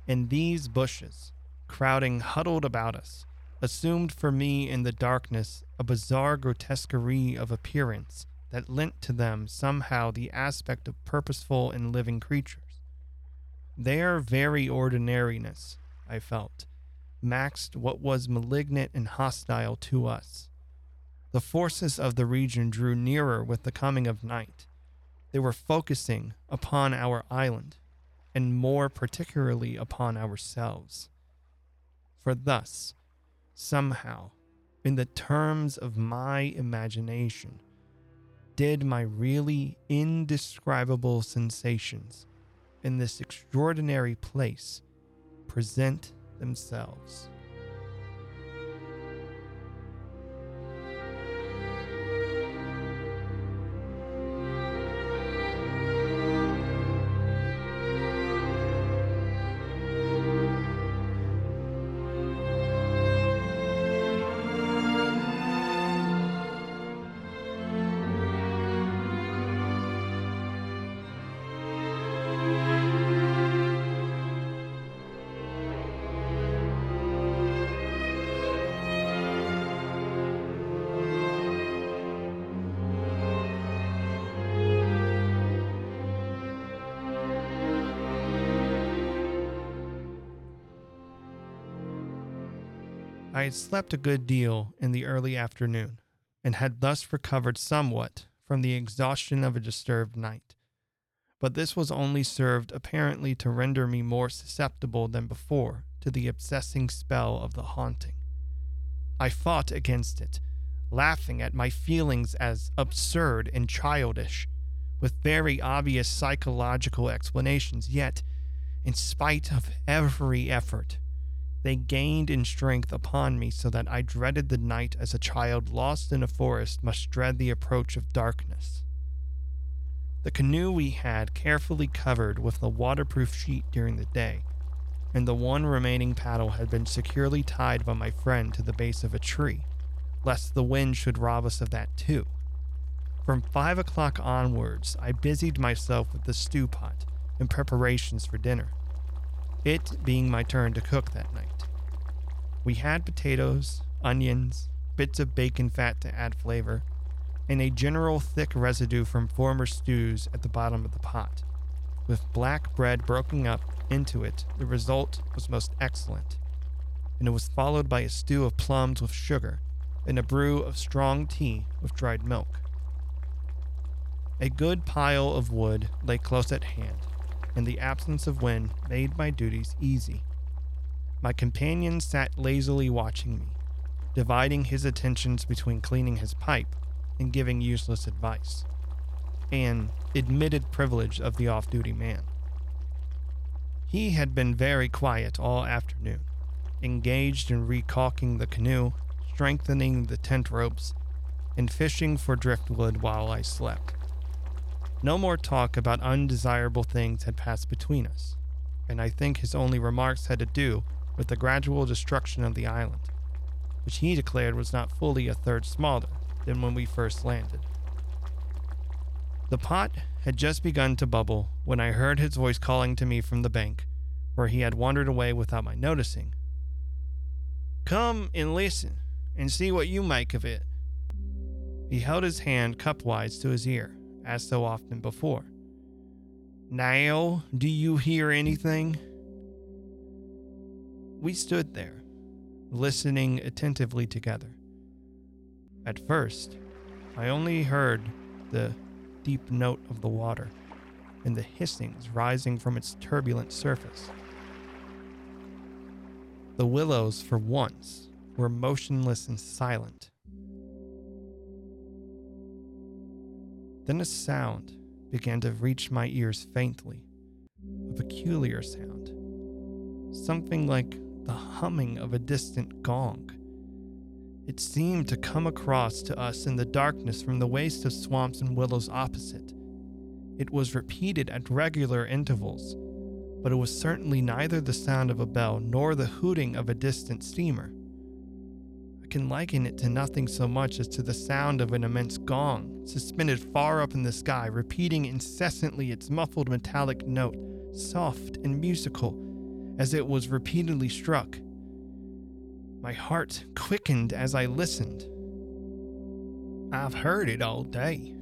And these bushes, crowding huddled about us, assumed for me in the darkness a bizarre grotesquerie of appearance that lent to them somehow the aspect of purposeful and living creatures. Their very ordinariness, I felt, maxed what was malignant and hostile to us. The forces of the region drew nearer with the coming of night. They were focusing upon our island, and more particularly upon ourselves. For thus, somehow, in the terms of my imagination, did my really indescribable sensations in this extraordinary place present themselves. Had slept a good deal in the early afternoon, and had thus recovered somewhat from the exhaustion of a disturbed night. But this was only served apparently to render me more susceptible than before to the obsessing spell of the haunting. I fought against it, laughing at my feelings as absurd and childish, with very obvious psychological explanations, yet, in spite of every effort, they gained in strength upon me so that I dreaded the night as a child lost in a forest must dread the approach of darkness. The canoe we had carefully covered with a waterproof sheet during the day, and the one remaining paddle had been securely tied by my friend to the base of a tree, lest the wind should rob us of that too. From five o'clock onwards, I busied myself with the stew pot and preparations for dinner it being my turn to cook that night. We had potatoes, onions, bits of bacon fat to add flavor, and a general thick residue from former stews at the bottom of the pot. With black bread broken up into it, the result was most excellent, and it was followed by a stew of plums with sugar and a brew of strong tea with dried milk. A good pile of wood lay close at hand, and the absence of wind made my duties easy. My companion sat lazily watching me, dividing his attentions between cleaning his pipe and giving useless advice, an admitted privilege of the off duty man. He had been very quiet all afternoon, engaged in recalking the canoe, strengthening the tent ropes, and fishing for driftwood while I slept. No more talk about undesirable things had passed between us, and I think his only remarks had to do with the gradual destruction of the island, which he declared was not fully a third smaller than when we first landed. The pot had just begun to bubble when I heard his voice calling to me from the bank, where he had wandered away without my noticing. Come and listen, and see what you make of it. He held his hand cupwise to his ear as so often before. Now, do you hear anything? We stood there, listening attentively together. At first, I only heard the deep note of the water and the hissings rising from its turbulent surface. The willows, for once, were motionless and silent. Then a sound began to reach my ears faintly, a peculiar sound, something like the humming of a distant gong. It seemed to come across to us in the darkness from the waste of swamps and willows opposite. It was repeated at regular intervals, but it was certainly neither the sound of a bell nor the hooting of a distant steamer. Can liken it to nothing so much as to the sound of an immense gong, suspended far up in the sky, repeating incessantly its muffled metallic note, soft and musical, as it was repeatedly struck. My heart quickened as I listened. I've heard it all day.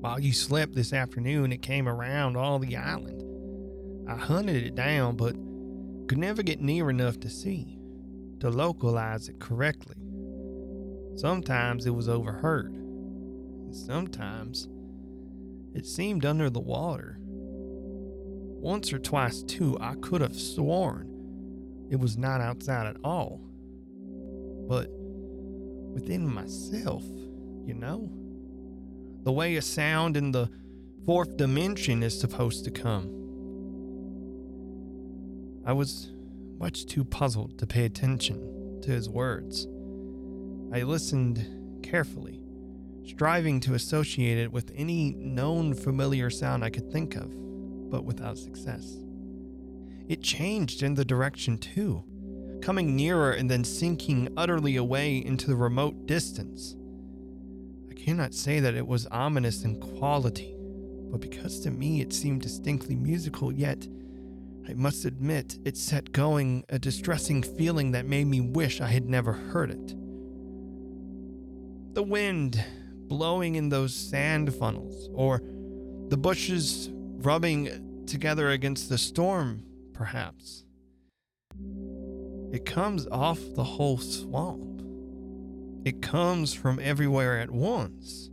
While you slept this afternoon, it came around all the island. I hunted it down, but could never get near enough to see, to localize it correctly. Sometimes it was overheard, sometimes it seemed under the water. Once or twice, too, I could have sworn it was not outside at all, but within myself, you know? The way a sound in the fourth dimension is supposed to come. I was much too puzzled to pay attention to his words. I listened carefully, striving to associate it with any known familiar sound I could think of, but without success. It changed in the direction too, coming nearer and then sinking utterly away into the remote distance. I cannot say that it was ominous in quality, but because to me it seemed distinctly musical, yet I must admit it set going a distressing feeling that made me wish I had never heard it the wind blowing in those sand funnels, or the bushes rubbing together against the storm, perhaps. It comes off the whole swamp. It comes from everywhere at once.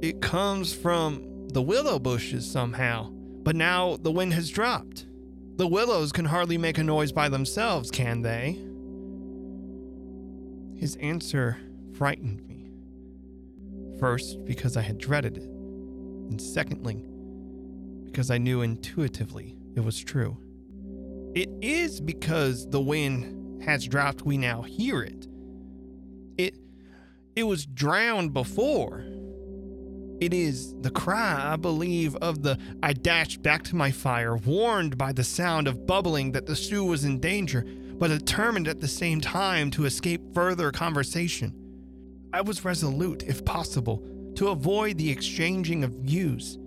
It comes from the willow bushes somehow, but now the wind has dropped. The willows can hardly make a noise by themselves, can they? His answer frightened me. First, because I had dreaded it, and secondly, because I knew intuitively it was true. It is because the wind has dropped we now hear it. It it was drowned before. It is the cry, I believe, of the I dashed back to my fire, warned by the sound of bubbling that the stew was in danger, but determined at the same time to escape further conversation. I was resolute, if possible, to avoid the exchanging of views.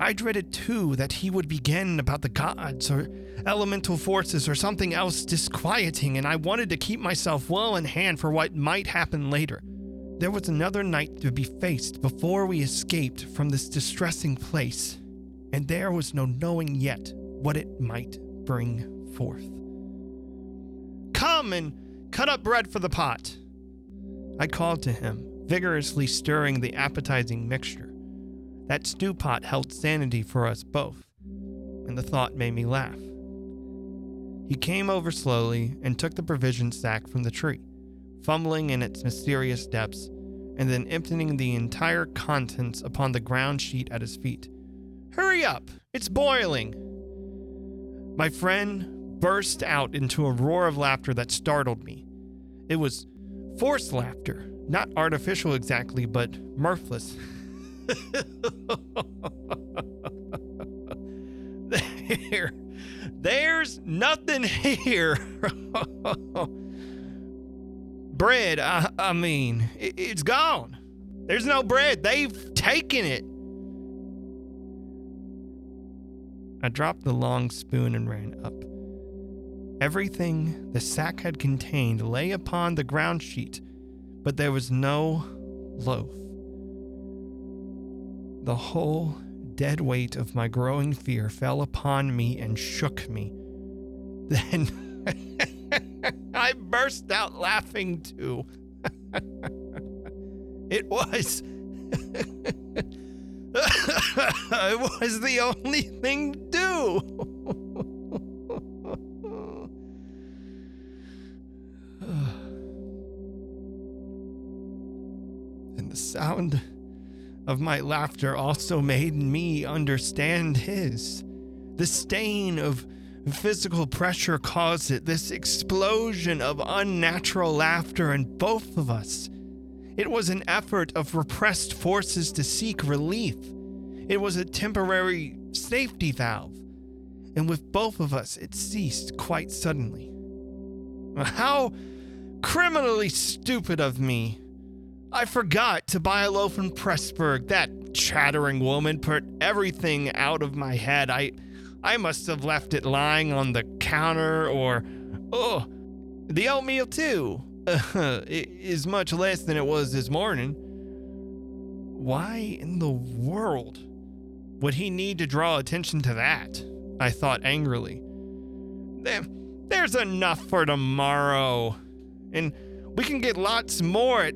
I dreaded too that he would begin about the gods or elemental forces or something else disquieting, and I wanted to keep myself well in hand for what might happen later. There was another night to be faced before we escaped from this distressing place, and there was no knowing yet what it might bring forth. Come and cut up bread for the pot. I called to him, vigorously stirring the appetizing mixture. That stew pot held sanity for us both, and the thought made me laugh. He came over slowly and took the provision sack from the tree, fumbling in its mysterious depths, and then emptying the entire contents upon the ground sheet at his feet. Hurry up! It's boiling! My friend burst out into a roar of laughter that startled me. It was Forced laughter. Not artificial exactly, but mirthless. there. There's nothing here. bread, I, I mean, it, it's gone. There's no bread. They've taken it. I dropped the long spoon and ran up. Everything the sack had contained lay upon the ground sheet, but there was no loaf. The whole dead weight of my growing fear fell upon me and shook me. Then I burst out laughing too. it was. it was the only thing to do. Sound of my laughter also made me understand his. The stain of physical pressure caused it, this explosion of unnatural laughter in both of us. It was an effort of repressed forces to seek relief. It was a temporary safety valve. And with both of us, it ceased quite suddenly. How criminally stupid of me. I forgot to buy a loaf in Pressburg. That chattering woman put everything out of my head. I I must have left it lying on the counter or oh, the oatmeal too. Uh, is much less than it was this morning. Why in the world would he need to draw attention to that? I thought angrily. There, there's enough for tomorrow. And we can get lots more at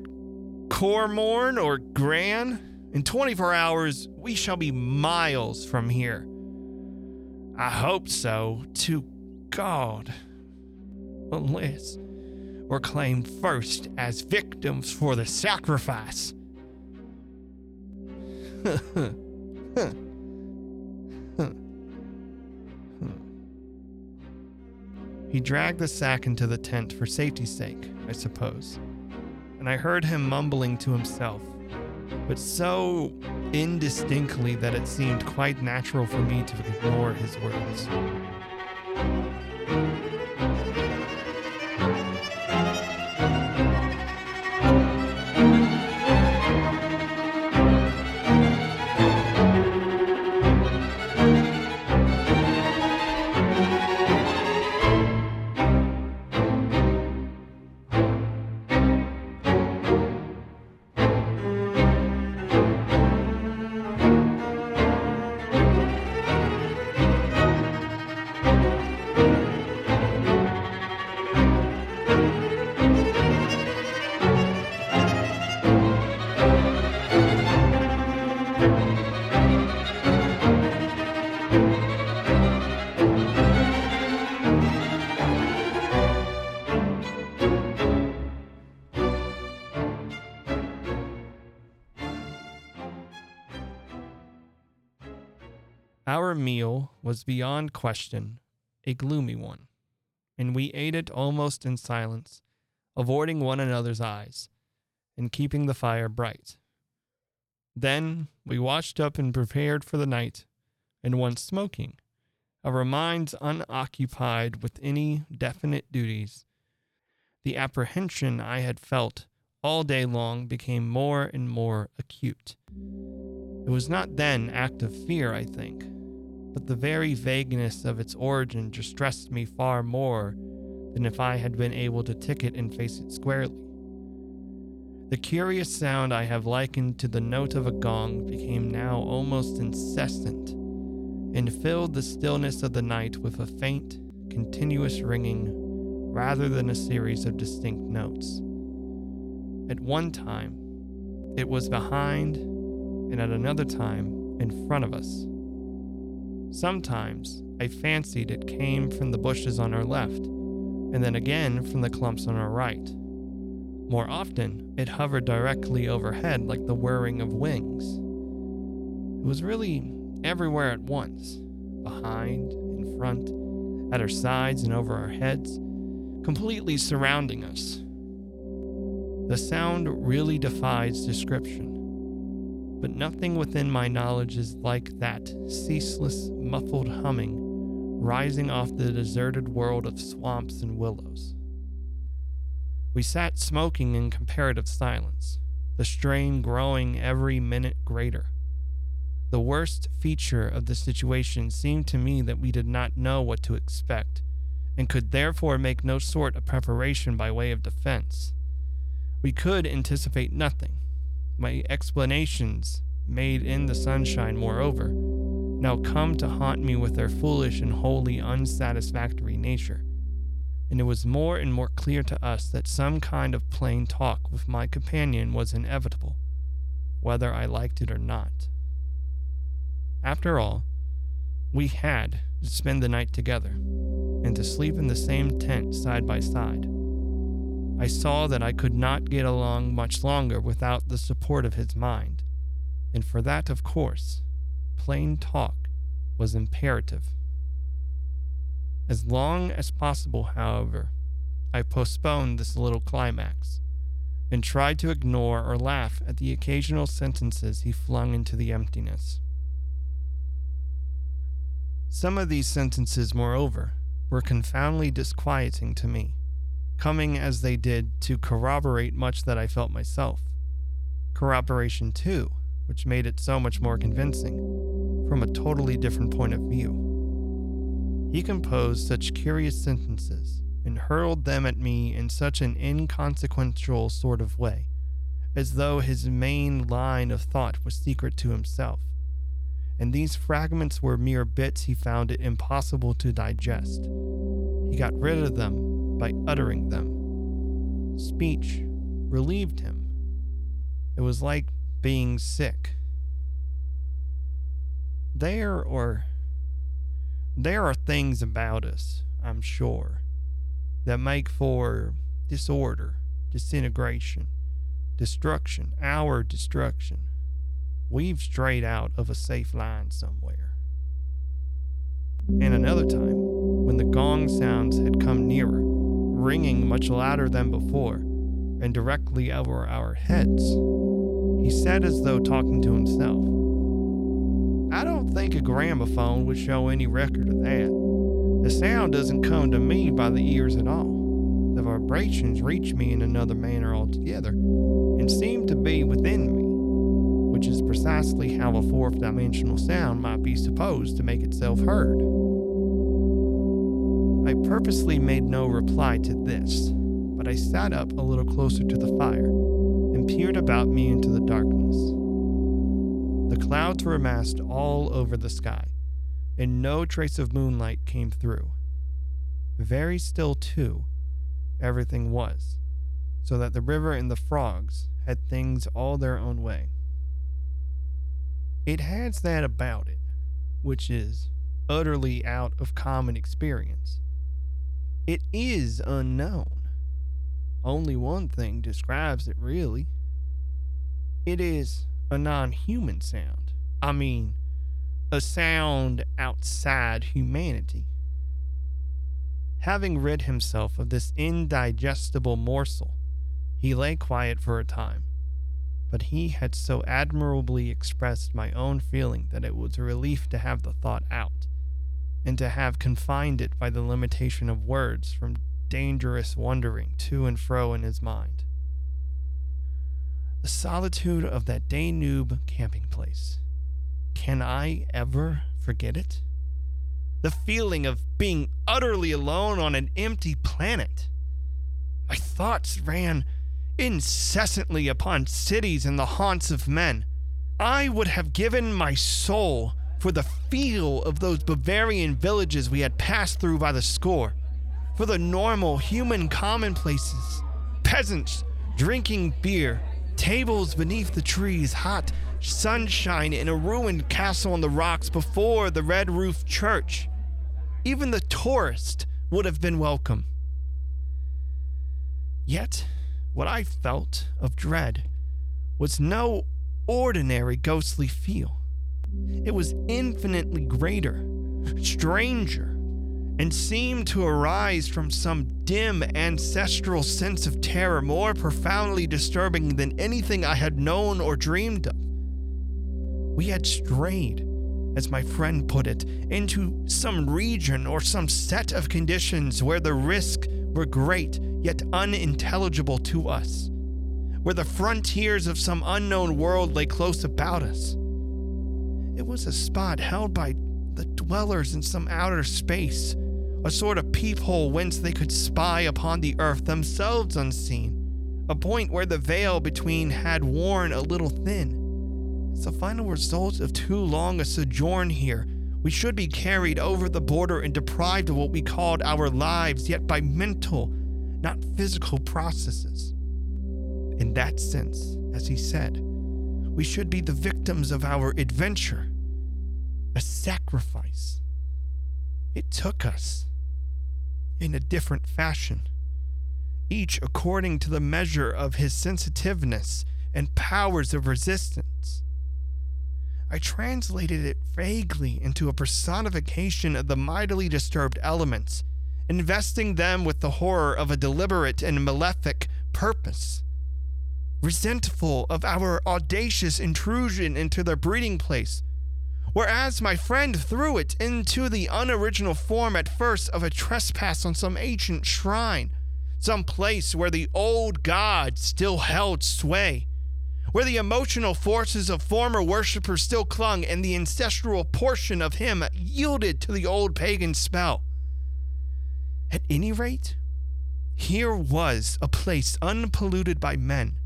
Komorn or Gran. In 24 hours, we shall be miles from here. I hope so, to God. Unless we're claimed first as victims for the sacrifice. he dragged the sack into the tent for safety's sake, I suppose, and I heard him mumbling to himself, but so indistinctly that it seemed quite natural for me to ignore his words. Our meal was beyond question a gloomy one, and we ate it almost in silence, avoiding one another's eyes and keeping the fire bright. Then we washed up and prepared for the night, and once smoking, our minds unoccupied with any definite duties, the apprehension I had felt all day long became more and more acute. It was not then act of fear, I think, but the very vagueness of its origin distressed me far more than if I had been able to tick it and face it squarely. The curious sound I have likened to the note of a gong became now almost incessant and filled the stillness of the night with a faint, continuous ringing rather than a series of distinct notes. At one time, it was behind, and at another time, in front of us. Sometimes I fancied it came from the bushes on our left, and then again from the clumps on our right. More often, it hovered directly overhead like the whirring of wings. It was really everywhere at once behind, in front, at our sides, and over our heads, completely surrounding us. The sound really defies description but nothing within my knowledge is like that ceaseless, muffled humming rising off the deserted world of swamps and willows. We sat smoking in comparative silence, the strain growing every minute greater. The worst feature of the situation seemed to me that we did not know what to expect, and could therefore make no sort of preparation by way of defense. We could anticipate nothing, my explanations, made in the sunshine, moreover, now come to haunt me with their foolish and wholly unsatisfactory nature. And it was more and more clear to us that some kind of plain talk with my companion was inevitable, whether I liked it or not. After all, we had to spend the night together, and to sleep in the same tent side by side. I saw that I could not get along much longer without the support of his mind, and for that, of course, plain talk was imperative. As long as possible, however, I postponed this little climax and tried to ignore or laugh at the occasional sentences he flung into the emptiness. Some of these sentences, moreover, were confoundedly disquieting to me coming as they did to corroborate much that I felt myself. Corroboration, too, which made it so much more convincing, from a totally different point of view. He composed such curious sentences and hurled them at me in such an inconsequential sort of way, as though his main line of thought was secret to himself. And these fragments were mere bits he found it impossible to digest. He got rid of them by uttering them. Speech relieved him. It was like being sick. There or there are things about us, I'm sure, that make for disorder, disintegration, destruction, our destruction. We've strayed out of a safe line somewhere. And another time, when the gong sounds had come nearer, ringing much louder than before, and directly over our heads, he said as though talking to himself, I don't think a gramophone would show any record of that. The sound doesn't come to me by the ears at all. The vibrations reach me in another manner altogether, and seem to be within me, which is precisely how a fourth dimensional sound might be supposed to make itself heard. I purposely made no reply to this, but I sat up a little closer to the fire and peered about me into the darkness. The clouds were amassed all over the sky, and no trace of moonlight came through. Very still, too, everything was, so that the river and the frogs had things all their own way. It has that about it, which is utterly out of common experience. It is unknown. Only one thing describes it, really. It is a non human sound. I mean, a sound outside humanity. Having rid himself of this indigestible morsel, he lay quiet for a time. But he had so admirably expressed my own feeling that it was a relief to have the thought out, and to have confined it by the limitation of words from dangerous wandering to and fro in his mind. The solitude of that Danube camping place. Can I ever forget it? The feeling of being utterly alone on an empty planet. My thoughts ran incessantly upon cities and the haunts of men. I would have given my soul for the feel of those Bavarian villages we had passed through by the score for the normal human commonplaces. Peasants drinking beer, tables beneath the trees, hot sunshine in a ruined castle on the rocks before the red roofed church. Even the tourist would have been welcome. Yet, what I felt of dread was no ordinary ghostly feel. It was infinitely greater, stranger, and seemed to arise from some dim ancestral sense of terror more profoundly disturbing than anything I had known or dreamed of. We had strayed, as my friend put it, into some region or some set of conditions where the risks were great yet unintelligible to us, where the frontiers of some unknown world lay close about us. It was a spot held by the dwellers in some outer space, a sort of peephole whence they could spy upon the earth themselves unseen, a point where the veil between had worn a little thin. As a final result of too long a sojourn here, we should be carried over the border and deprived of what we called our lives, yet by mental, not physical processes. In that sense, as he said, we should be the victims of our adventure, a sacrifice. It took us in a different fashion, each according to the measure of his sensitiveness and powers of resistance. I translated it vaguely into a personification of the mightily disturbed elements, investing them with the horror of a deliberate and malefic purpose. Resentful of our audacious intrusion into their breeding place, whereas my friend threw it into the unoriginal form at first of a trespass on some ancient shrine, some place where the old gods still held sway, where the emotional forces of former worshippers still clung and the ancestral portion of him yielded to the old pagan spell. At any rate, here was a place unpolluted by men,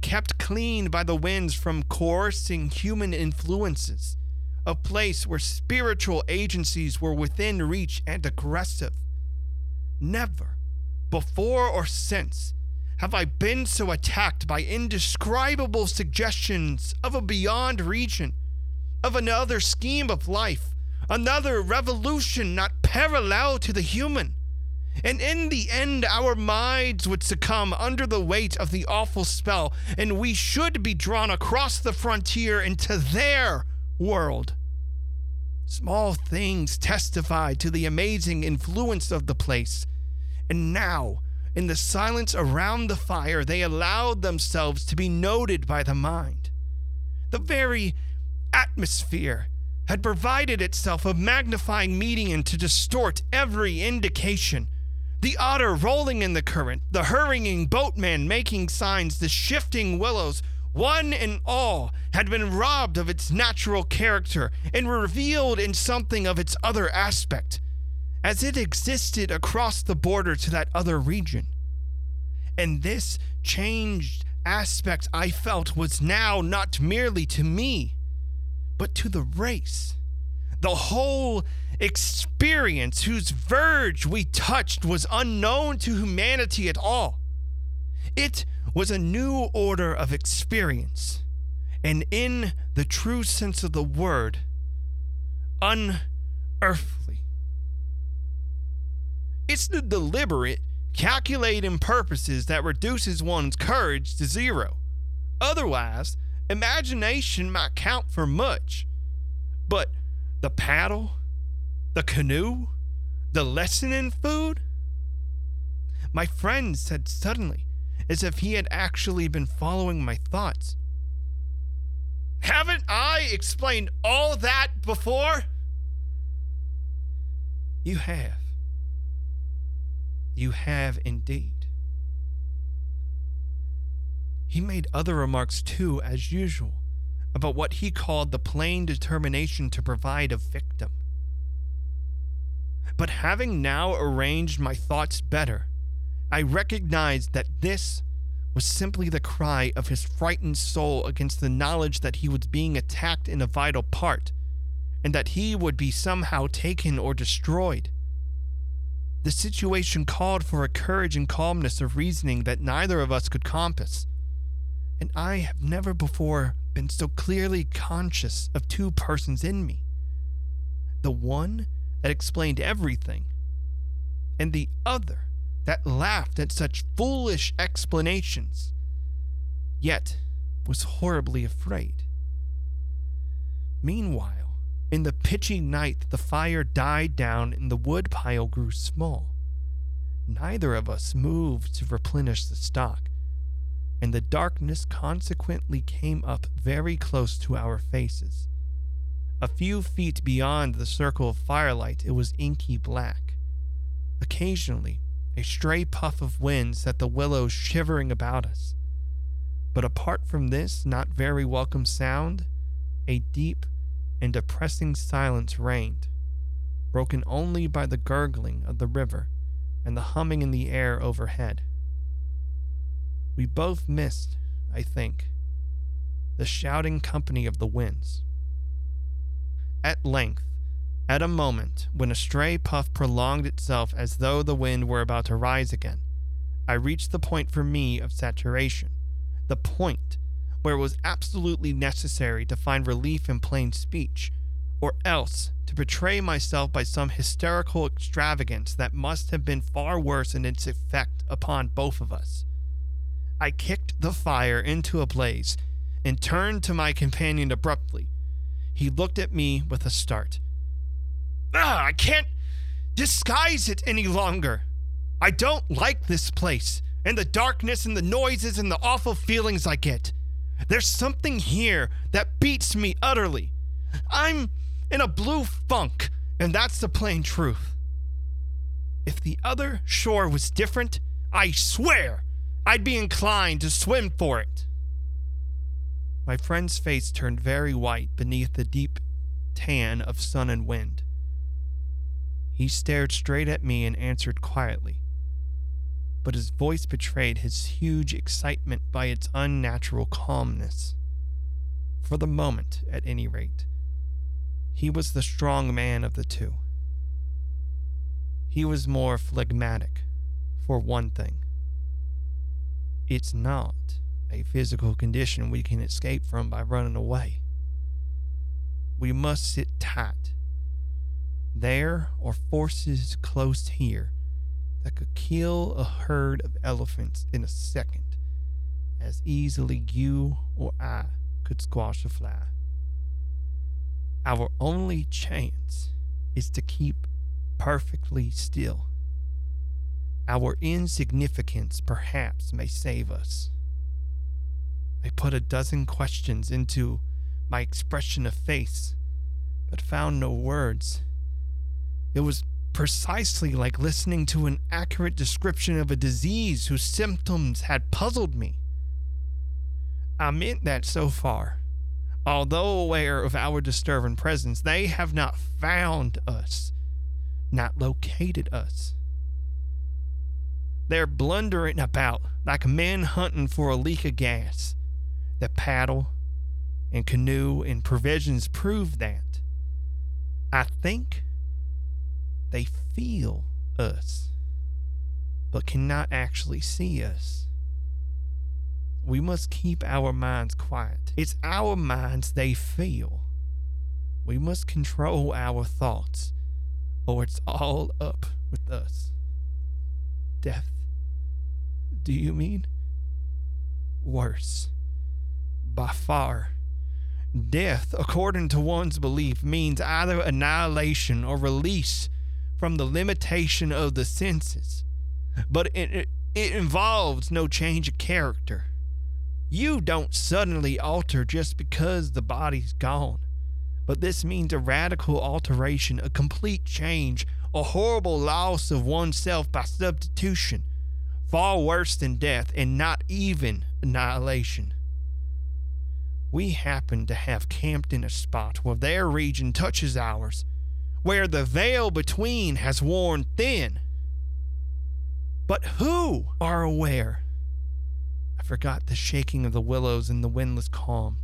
kept clean by the winds from coercing human influences, a place where spiritual agencies were within reach and aggressive. Never, before or since, have I been so attacked by indescribable suggestions of a beyond region, of another scheme of life, another revolution not parallel to the human. And in the end, our minds would succumb under the weight of the awful spell, and we should be drawn across the frontier into their world. Small things testified to the amazing influence of the place, and now, in the silence around the fire, they allowed themselves to be noted by the mind. The very atmosphere had provided itself a magnifying medium to distort every indication the otter rolling in the current, the hurrying boatman making signs, the shifting willows, one and all had been robbed of its natural character and revealed in something of its other aspect, as it existed across the border to that other region. And this changed aspect I felt was now not merely to me, but to the race. The whole experience whose verge we touched was unknown to humanity at all. It was a new order of experience, and in the true sense of the word, unearthly. It's the deliberate, calculating purposes that reduces one's courage to zero. Otherwise, imagination might count for much. But the paddle, the canoe? The lesson in food? My friend said suddenly, as if he had actually been following my thoughts. Haven't I explained all that before? You have. You have indeed. He made other remarks too, as usual, about what he called the plain determination to provide a victim. But having now arranged my thoughts better, I recognized that this was simply the cry of his frightened soul against the knowledge that he was being attacked in a vital part, and that he would be somehow taken or destroyed. The situation called for a courage and calmness of reasoning that neither of us could compass, and I have never before been so clearly conscious of two persons in me. The one that explained everything, and the other that laughed at such foolish explanations, yet was horribly afraid. Meanwhile, in the pitchy night, the fire died down and the wood pile grew small. Neither of us moved to replenish the stock, and the darkness consequently came up very close to our faces. A few feet beyond the circle of firelight, it was inky black. Occasionally, a stray puff of wind set the willows shivering about us. But apart from this not very welcome sound, a deep and depressing silence reigned, broken only by the gurgling of the river and the humming in the air overhead. We both missed, I think, the shouting company of the winds. At length, at a moment when a stray puff prolonged itself as though the wind were about to rise again, I reached the point for me of saturation, the point where it was absolutely necessary to find relief in plain speech, or else to betray myself by some hysterical extravagance that must have been far worse in its effect upon both of us. I kicked the fire into a blaze and turned to my companion abruptly he looked at me with a start. Ah, I can't disguise it any longer. I don't like this place, and the darkness and the noises and the awful feelings I get. There's something here that beats me utterly. I'm in a blue funk, and that's the plain truth. If the other shore was different, I swear I'd be inclined to swim for it. My friend's face turned very white beneath the deep tan of sun and wind. He stared straight at me and answered quietly, but his voice betrayed his huge excitement by its unnatural calmness. For the moment, at any rate, he was the strong man of the two. He was more phlegmatic, for one thing. It's not a physical condition we can escape from by running away. We must sit tight. There are forces close here that could kill a herd of elephants in a second as easily you or I could squash a fly. Our only chance is to keep perfectly still. Our insignificance perhaps may save us. I put a dozen questions into my expression of face, but found no words. It was precisely like listening to an accurate description of a disease whose symptoms had puzzled me. I meant that so far. Although aware of our disturbing presence, they have not found us, not located us. They're blundering about like men hunting for a leak of gas. The paddle and canoe and provisions prove that. I think they feel us, but cannot actually see us. We must keep our minds quiet. It's our minds they feel. We must control our thoughts, or it's all up with us. Death. Do you mean? Worse. By far. Death, according to one's belief, means either annihilation or release from the limitation of the senses. But it, it, involves no change of character. You don't suddenly alter just because the body's gone. But this means a radical alteration, a complete change, a horrible loss of oneself by substitution, far worse than death and not even annihilation. We happen to have camped in a spot where their region touches ours, where the veil between has worn thin. But who are aware I forgot the shaking of the willows in the windless calm,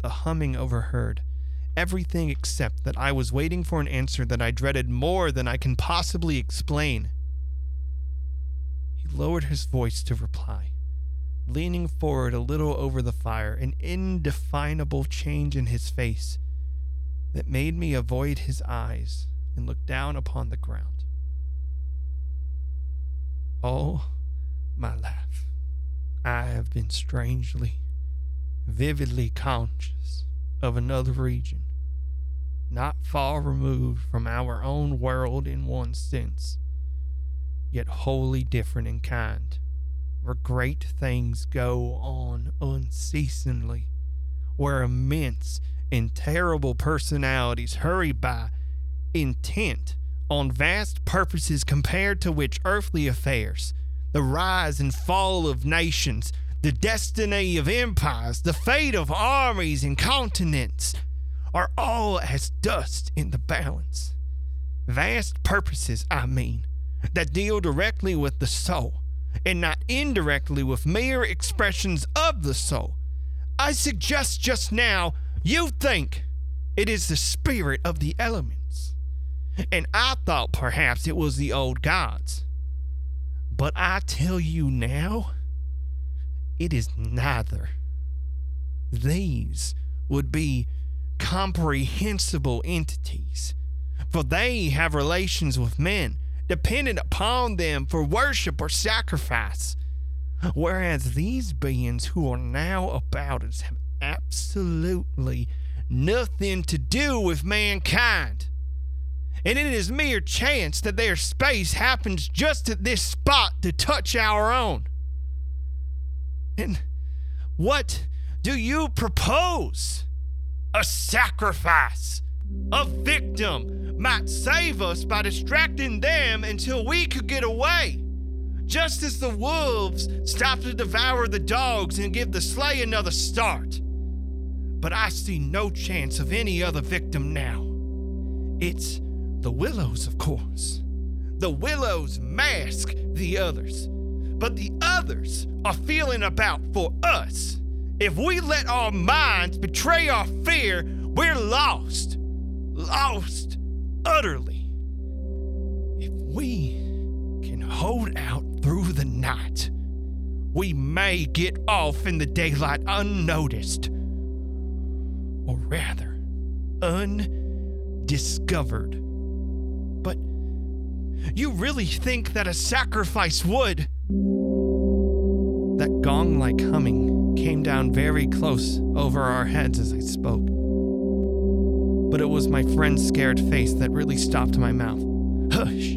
the humming overheard, everything except that I was waiting for an answer that I dreaded more than I can possibly explain. He lowered his voice to reply, leaning forward a little over the fire, an indefinable change in his face that made me avoid his eyes and look down upon the ground. Oh, my life. I have been strangely, vividly conscious of another region, not far removed from our own world in one sense, yet wholly different in kind, where great things go on unceasingly, where immense and terrible personalities hurry by, intent on vast purposes compared to which earthly affairs the rise and fall of nations, the destiny of empires, the fate of armies and continents are all as dust in the balance. Vast purposes, I mean, that deal directly with the soul and not indirectly with mere expressions of the soul. I suggest just now you think it is the spirit of the elements, and I thought perhaps it was the old gods. But I tell you now, it is neither. These would be comprehensible entities, for they have relations with men, dependent upon them for worship or sacrifice. Whereas these beings who are now about us have absolutely nothing to do with mankind and it is mere chance that their space happens just at this spot to touch our own. And what do you propose? A sacrifice. A victim might save us by distracting them until we could get away. just as the wolves stop to devour the dogs and give the sleigh another start. But I see no chance of any other victim now. It's the willows, of course. The willows mask the others, but the others are feeling about for us. If we let our minds betray our fear, we're lost. Lost utterly. If we can hold out through the night, we may get off in the daylight unnoticed. Or rather, undiscovered. But you really think that a sacrifice would? That gong like humming came down very close over our heads as I spoke. But it was my friend's scared face that really stopped my mouth. Hush!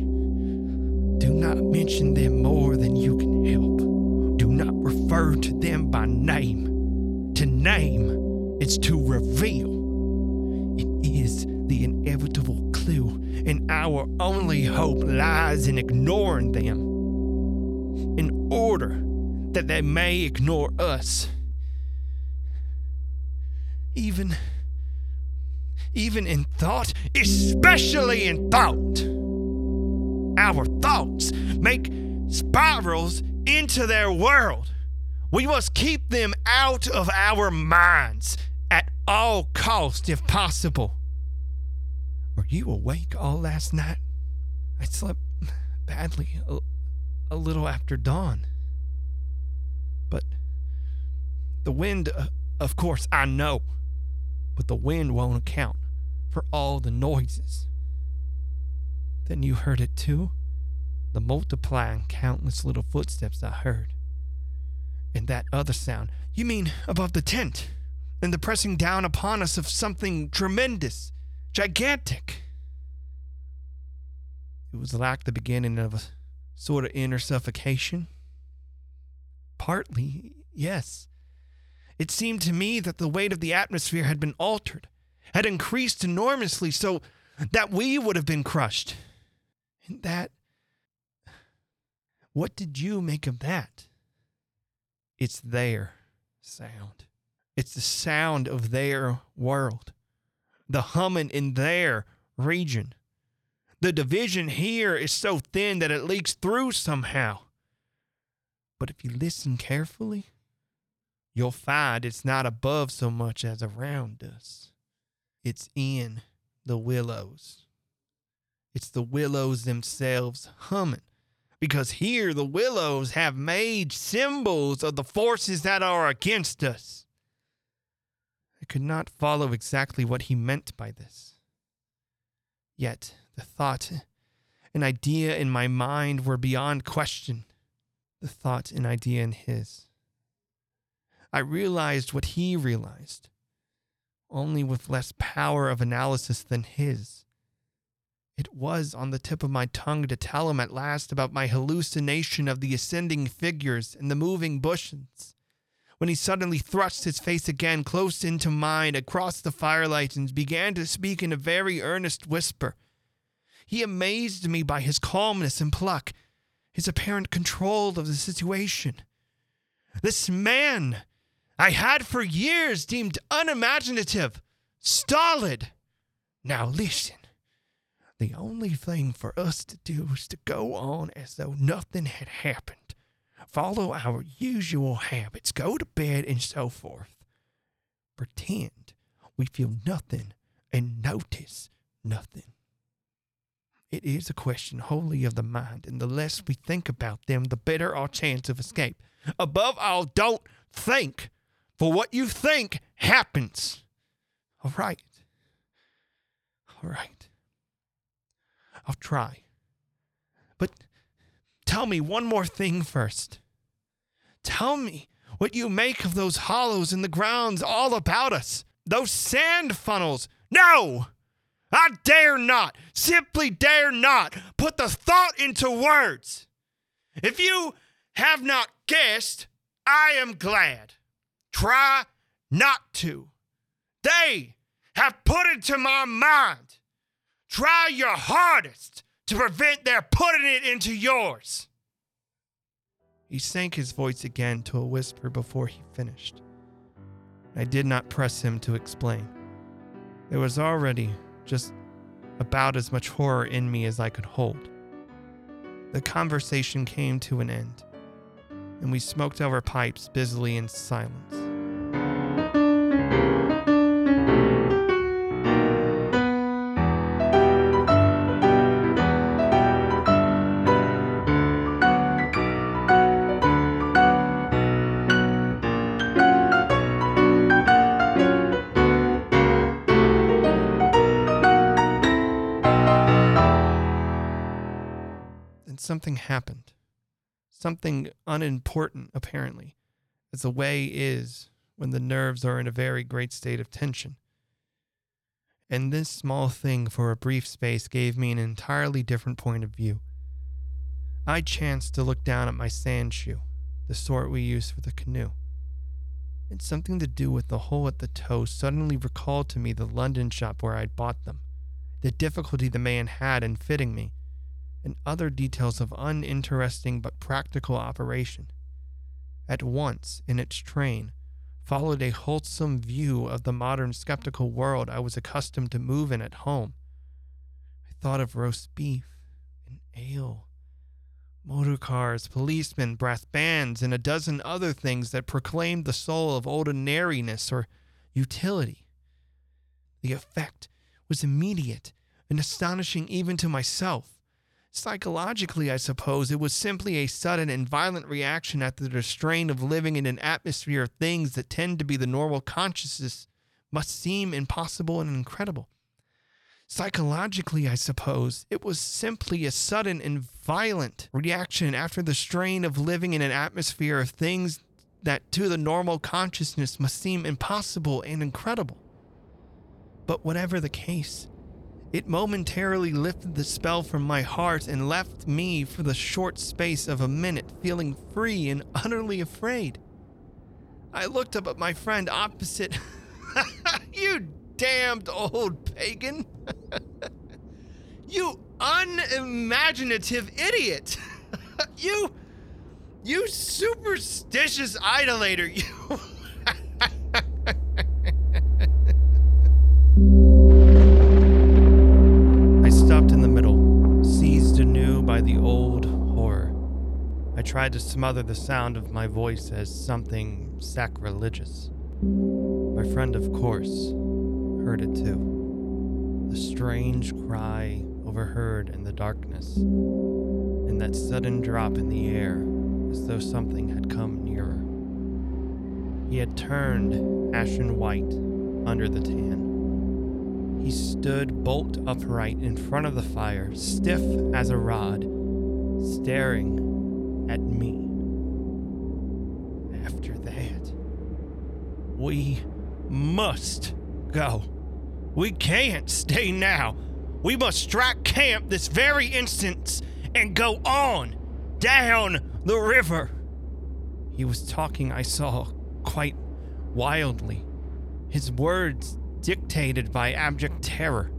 Do not mention them more than you can help. Do not refer to them by name. To name is to reveal. It is the inevitable clue, and our only hope lies in ignoring them. In order that they may ignore us. Even even in thought, especially in thought. Our thoughts make spirals into their world. We must keep them out of our minds at all cost if possible. Were you awake all last night? I slept badly a, a little after dawn. But the wind, uh, of course, I know, but the wind won't account for all the noises. Then you heard it too? The multiplying countless little footsteps I heard. And that other sound, you mean above the tent, and the pressing down upon us of something tremendous, gigantic. It was like the beginning of a sort of inner suffocation. Partly, yes. It seemed to me that the weight of the atmosphere had been altered, had increased enormously so that we would have been crushed. And that. What did you make of that? It's their sound. It's the sound of their world, the humming in their region. The division here is so thin that it leaks through somehow. But if you listen carefully, you'll find it's not above so much as around us. It's in the willows. It's the willows themselves humming. Because here the willows have made symbols of the forces that are against us. I could not follow exactly what he meant by this. Yet the thought and idea in my mind were beyond question the thought and idea in his. I realized what he realized, only with less power of analysis than his. It was on the tip of my tongue to tell him at last about my hallucination of the ascending figures and the moving bushes, when he suddenly thrust his face again close into mine across the firelight and began to speak in a very earnest whisper. He amazed me by his calmness and pluck his apparent control of the situation. This man I had for years deemed unimaginative, stolid. Now listen. The only thing for us to do is to go on as though nothing had happened. Follow our usual habits, go to bed, and so forth. Pretend we feel nothing and notice nothing. It is a question wholly of the mind, and the less we think about them, the better our chance of escape. Above all, don't think, for what you think happens. All right. All right. I'll try. But tell me one more thing first. Tell me what you make of those hollows in the grounds all about us, those sand funnels. No! I dare not, simply dare not put the thought into words. If you have not guessed, I am glad. Try not to. They have put into my mind. Try your hardest to prevent their putting it into yours. He sank his voice again to a whisper before he finished. I did not press him to explain. There was already just about as much horror in me as I could hold. The conversation came to an end, and we smoked our pipes busily in silence. Something happened. Something unimportant, apparently, as the way is when the nerves are in a very great state of tension. And this small thing for a brief space gave me an entirely different point of view. I chanced to look down at my sand shoe, the sort we use for the canoe. And something to do with the hole at the toe suddenly recalled to me the London shop where I'd bought them, the difficulty the man had in fitting me, and other details of uninteresting but practical operation. At once, in its train, followed a wholesome view of the modern skeptical world I was accustomed to move in at home. I thought of roast beef and ale, motor cars, policemen, brass bands, and a dozen other things that proclaimed the soul of ordinariness or utility. The effect was immediate and astonishing even to myself. Psychologically, I suppose, it was simply a sudden and violent reaction after the strain of living in an atmosphere of things that tend to be the normal consciousness must seem impossible and incredible. Psychologically, I suppose, it was simply a sudden and violent reaction after the strain of living in an atmosphere of things that to the normal consciousness must seem impossible and incredible. But whatever the case, it momentarily lifted the spell from my heart and left me for the short space of a minute feeling free and utterly afraid. I looked up at my friend opposite. you damned old pagan! you unimaginative idiot! you. You superstitious idolater! You. The old horror. I tried to smother the sound of my voice as something sacrilegious. My friend, of course, heard it too. The strange cry overheard in the darkness, and that sudden drop in the air as though something had come nearer. He had turned ashen white under the tan. He stood bolt upright in front of the fire, stiff as a rod, staring at me. After that, we must go. We can't stay now. We must strike camp this very instant and go on down the river. He was talking, I saw, quite wildly. His words dictated by abject terror,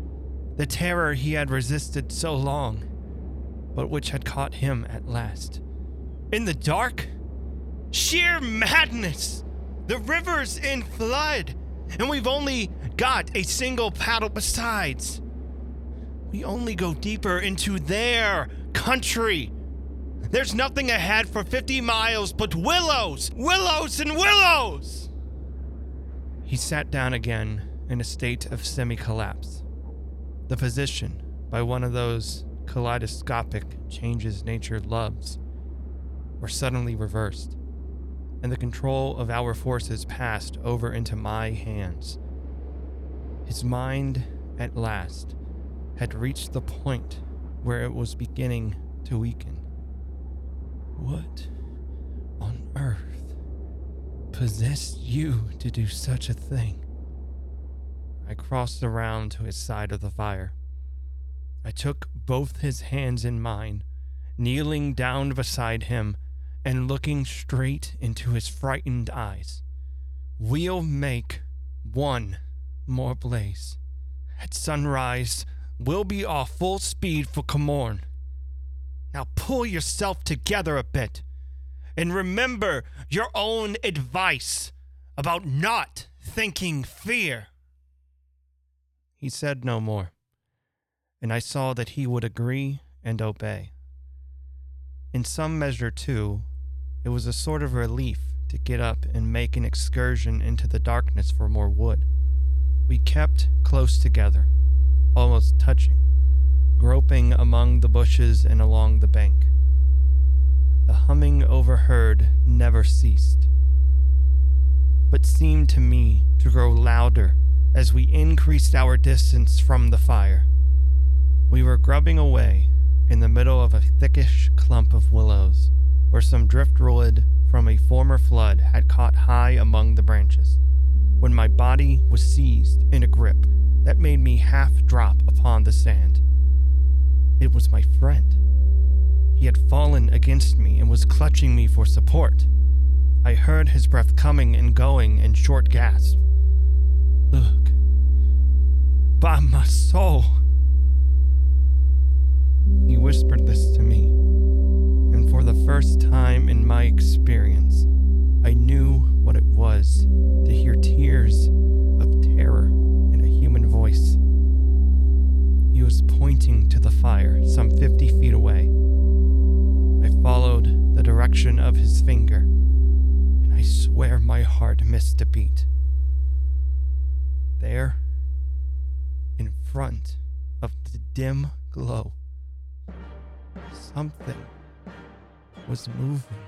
the terror he had resisted so long, but which had caught him at last. In the dark? Sheer madness! The river's in flood, and we've only got a single paddle besides. We only go deeper into their country. There's nothing ahead for 50 miles but willows, willows, and willows! He sat down again in a state of semi collapse. The position, by one of those kaleidoscopic changes nature loves, were suddenly reversed, and the control of our forces passed over into my hands. His mind, at last, had reached the point where it was beginning to weaken. What on earth possessed you to do such a thing? I crossed around to his side of the fire. I took both his hands in mine, kneeling down beside him and looking straight into his frightened eyes. We'll make one more blaze. At sunrise, we'll be off full speed for Komorn. Now pull yourself together a bit. and remember your own advice about not thinking fear. He said no more, and I saw that he would agree and obey. In some measure, too, it was a sort of relief to get up and make an excursion into the darkness for more wood. We kept close together, almost touching, groping among the bushes and along the bank. The humming overheard never ceased, but seemed to me to grow louder as we increased our distance from the fire. We were grubbing away in the middle of a thickish clump of willows, where some driftwood from a former flood had caught high among the branches, when my body was seized in a grip that made me half drop upon the sand. It was my friend. He had fallen against me and was clutching me for support. I heard his breath coming and going in short gasps. Look, by my soul. He whispered this to me, and for the first time in my experience, I knew what it was to hear tears of terror in a human voice. He was pointing to the fire some 50 feet away. I followed the direction of his finger, and I swear my heart missed a beat. There, in front of the dim glow, something was moving.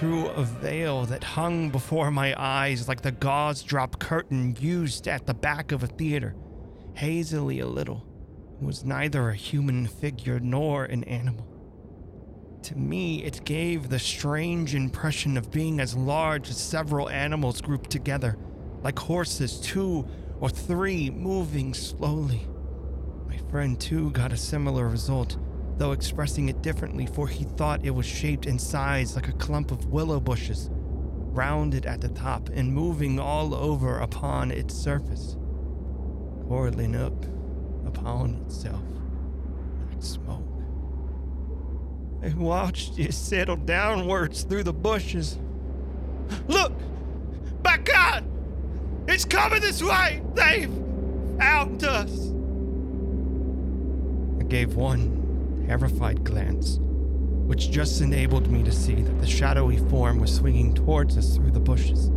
Through a veil that hung before my eyes like the gauze drop curtain used at the back of a theater. Hazily a little, it was neither a human figure nor an animal. To me, it gave the strange impression of being as large as several animals grouped together, like horses, two or three moving slowly. My friend, too, got a similar result though expressing it differently, for he thought it was shaped in size like a clump of willow bushes, rounded at the top and moving all over upon its surface, coiling up upon itself like smoke. I watched it settle downwards through the bushes. Look! By God! It's coming this way! They've found us! I gave one terrified glance, which just enabled me to see that the shadowy form was swinging towards us through the bushes.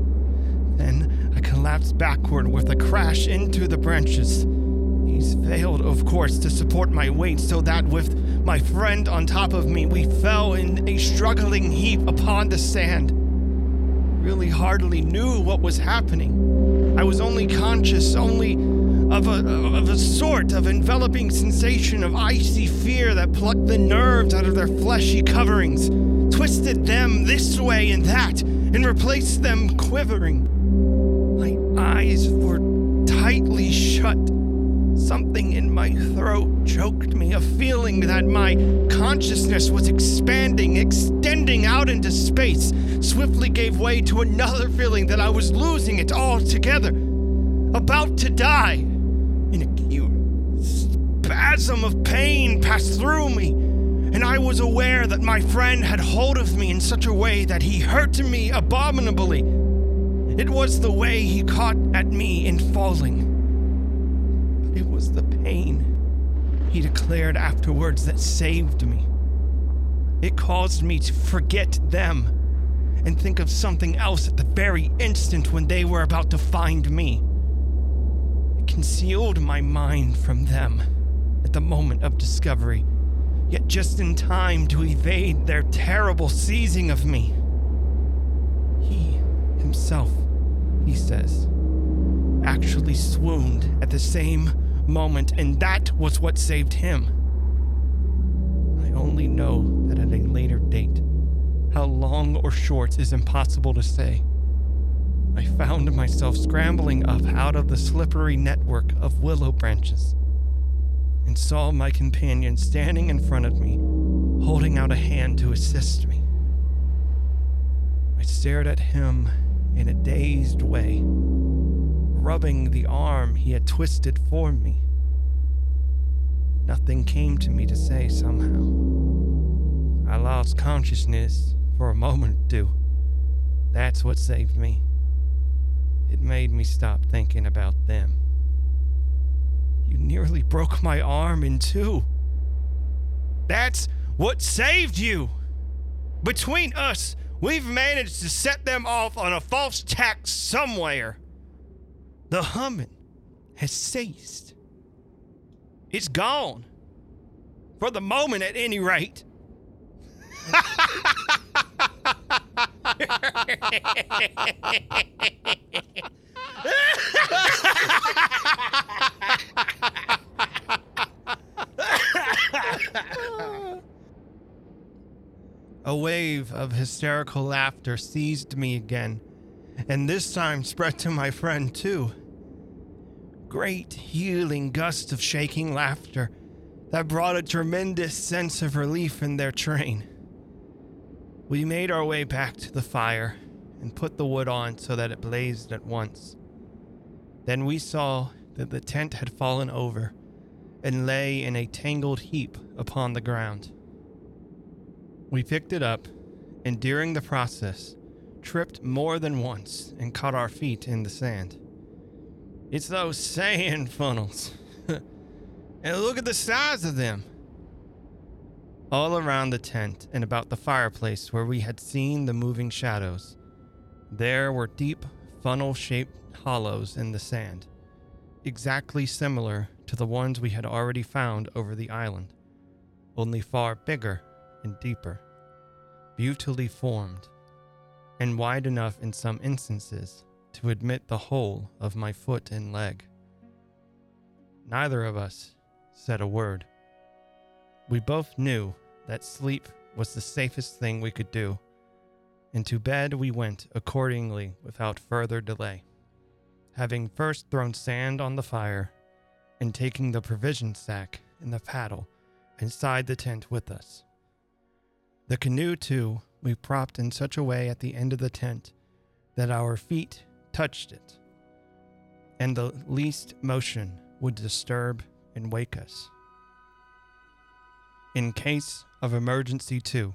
Then I collapsed backward with a crash into the branches. These failed, of course, to support my weight, so that with my friend on top of me, we fell in a struggling heap upon the sand. Really hardly knew what was happening. I was only conscious, only of a, of a sort of enveloping sensation of icy fear that plucked the nerves out of their fleshy coverings, twisted them this way and that, and replaced them quivering. My eyes were tightly shut. Something in my throat choked me, a feeling that my consciousness was expanding, extending out into space, swiftly gave way to another feeling that I was losing it altogether, about to die. Spasm of pain passed through me, and I was aware that my friend had hold of me in such a way that he hurt me abominably. It was the way he caught at me in falling. But it was the pain he declared afterwards that saved me. It caused me to forget them and think of something else at the very instant when they were about to find me. It concealed my mind from them at the moment of discovery, yet just in time to evade their terrible seizing of me. He himself, he says, actually swooned at the same moment, and that was what saved him. I only know that at a later date, how long or short is impossible to say. I found myself scrambling up out of the slippery network of willow branches and saw my companion standing in front of me, holding out a hand to assist me. I stared at him in a dazed way, rubbing the arm he had twisted for me. Nothing came to me to say somehow. I lost consciousness for a moment or two. That's what saved me. It made me stop thinking about them. You nearly broke my arm in two. That's what saved you. Between us, we've managed to set them off on a false tack somewhere. The humming has ceased. It's gone. For the moment, at any rate. A wave of hysterical laughter seized me again, and this time spread to my friend too. Great healing gusts of shaking laughter that brought a tremendous sense of relief in their train. We made our way back to the fire and put the wood on so that it blazed at once. Then we saw that the tent had fallen over and lay in a tangled heap upon the ground. We picked it up, and during the process, tripped more than once and caught our feet in the sand. It's those sand funnels. and look at the size of them. All around the tent and about the fireplace where we had seen the moving shadows, there were deep, funnel shaped hollows in the sand, exactly similar to the ones we had already found over the island, only far bigger and deeper, beautifully formed, and wide enough in some instances to admit the whole of my foot and leg. Neither of us said a word. We both knew that sleep was the safest thing we could do, and to bed we went accordingly without further delay, having first thrown sand on the fire and taking the provision sack and the paddle inside the tent with us. The canoe, too, we propped in such a way at the end of the tent that our feet touched it, and the least motion would disturb and wake us. In case of emergency, too,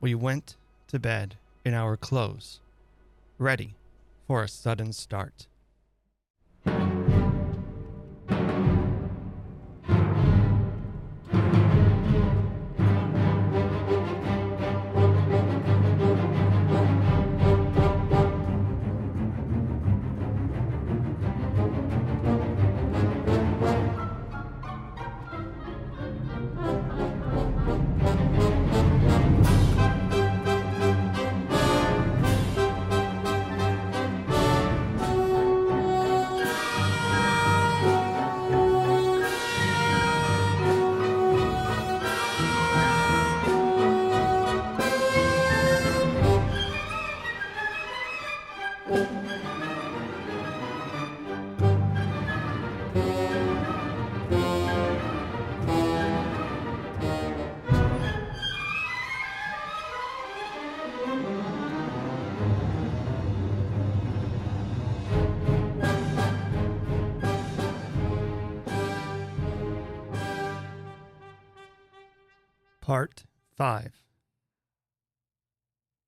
we went to bed in our clothes, ready for a sudden start. 5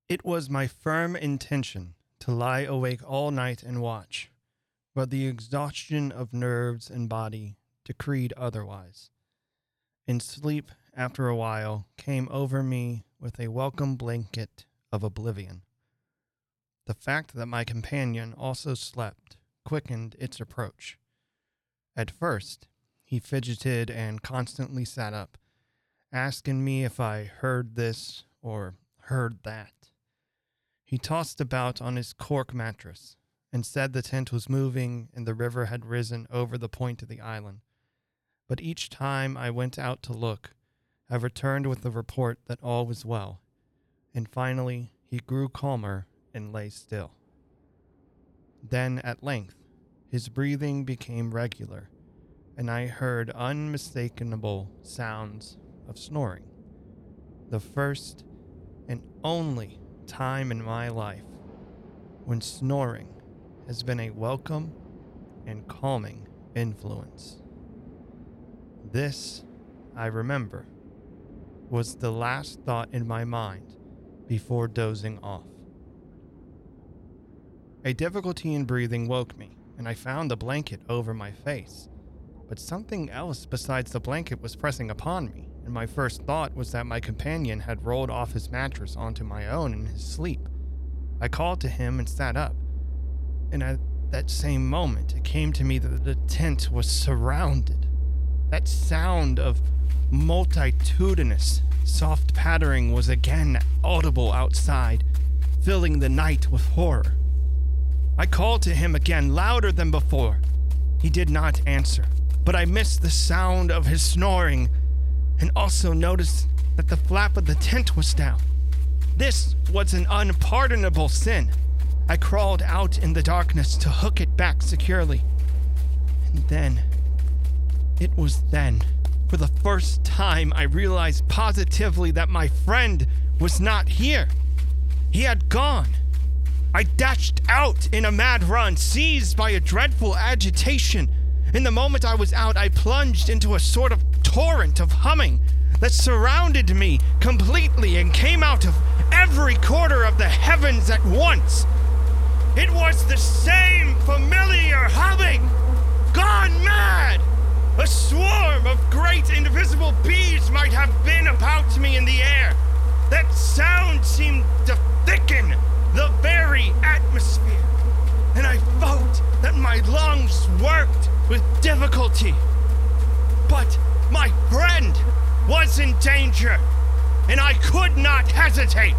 It was my firm intention to lie awake all night and watch, but the exhaustion of nerves and body decreed otherwise. And sleep, after a while, came over me with a welcome blanket of oblivion. The fact that my companion also slept quickened its approach. At first, he fidgeted and constantly sat up, asking me if I heard this or heard that. He tossed about on his cork mattress and said the tent was moving and the river had risen over the point of the island. But each time I went out to look, I returned with the report that all was well, and finally he grew calmer and lay still. Then, at length, his breathing became regular, and I heard unmistakable sounds of snoring. The first and only time in my life when snoring has been a welcome and calming influence. This, I remember, was the last thought in my mind before dozing off. A difficulty in breathing woke me, and I found the blanket over my face. But something else besides the blanket was pressing upon me, and my first thought was that my companion had rolled off his mattress onto my own in his sleep. I called to him and sat up, and at that same moment it came to me that the tent was surrounded. That sound of multitudinous, soft pattering was again audible outside, filling the night with horror. I called to him again, louder than before. He did not answer, but I missed the sound of his snoring and also noticed that the flap of the tent was down. This was an unpardonable sin. I crawled out in the darkness to hook it back securely. And then, it was then, for the first time, I realized positively that my friend was not here. He had gone. I dashed out in a mad run, seized by a dreadful agitation. In the moment I was out, I plunged into a sort of torrent of humming that surrounded me completely and came out of every quarter of the heavens at once. It was the same familiar humming, gone mad. A swarm of great invisible bees might have been about me in the air. That sound seemed to thicken the very atmosphere, and I felt that my lungs worked with difficulty. But my friend was in danger, and I could not hesitate.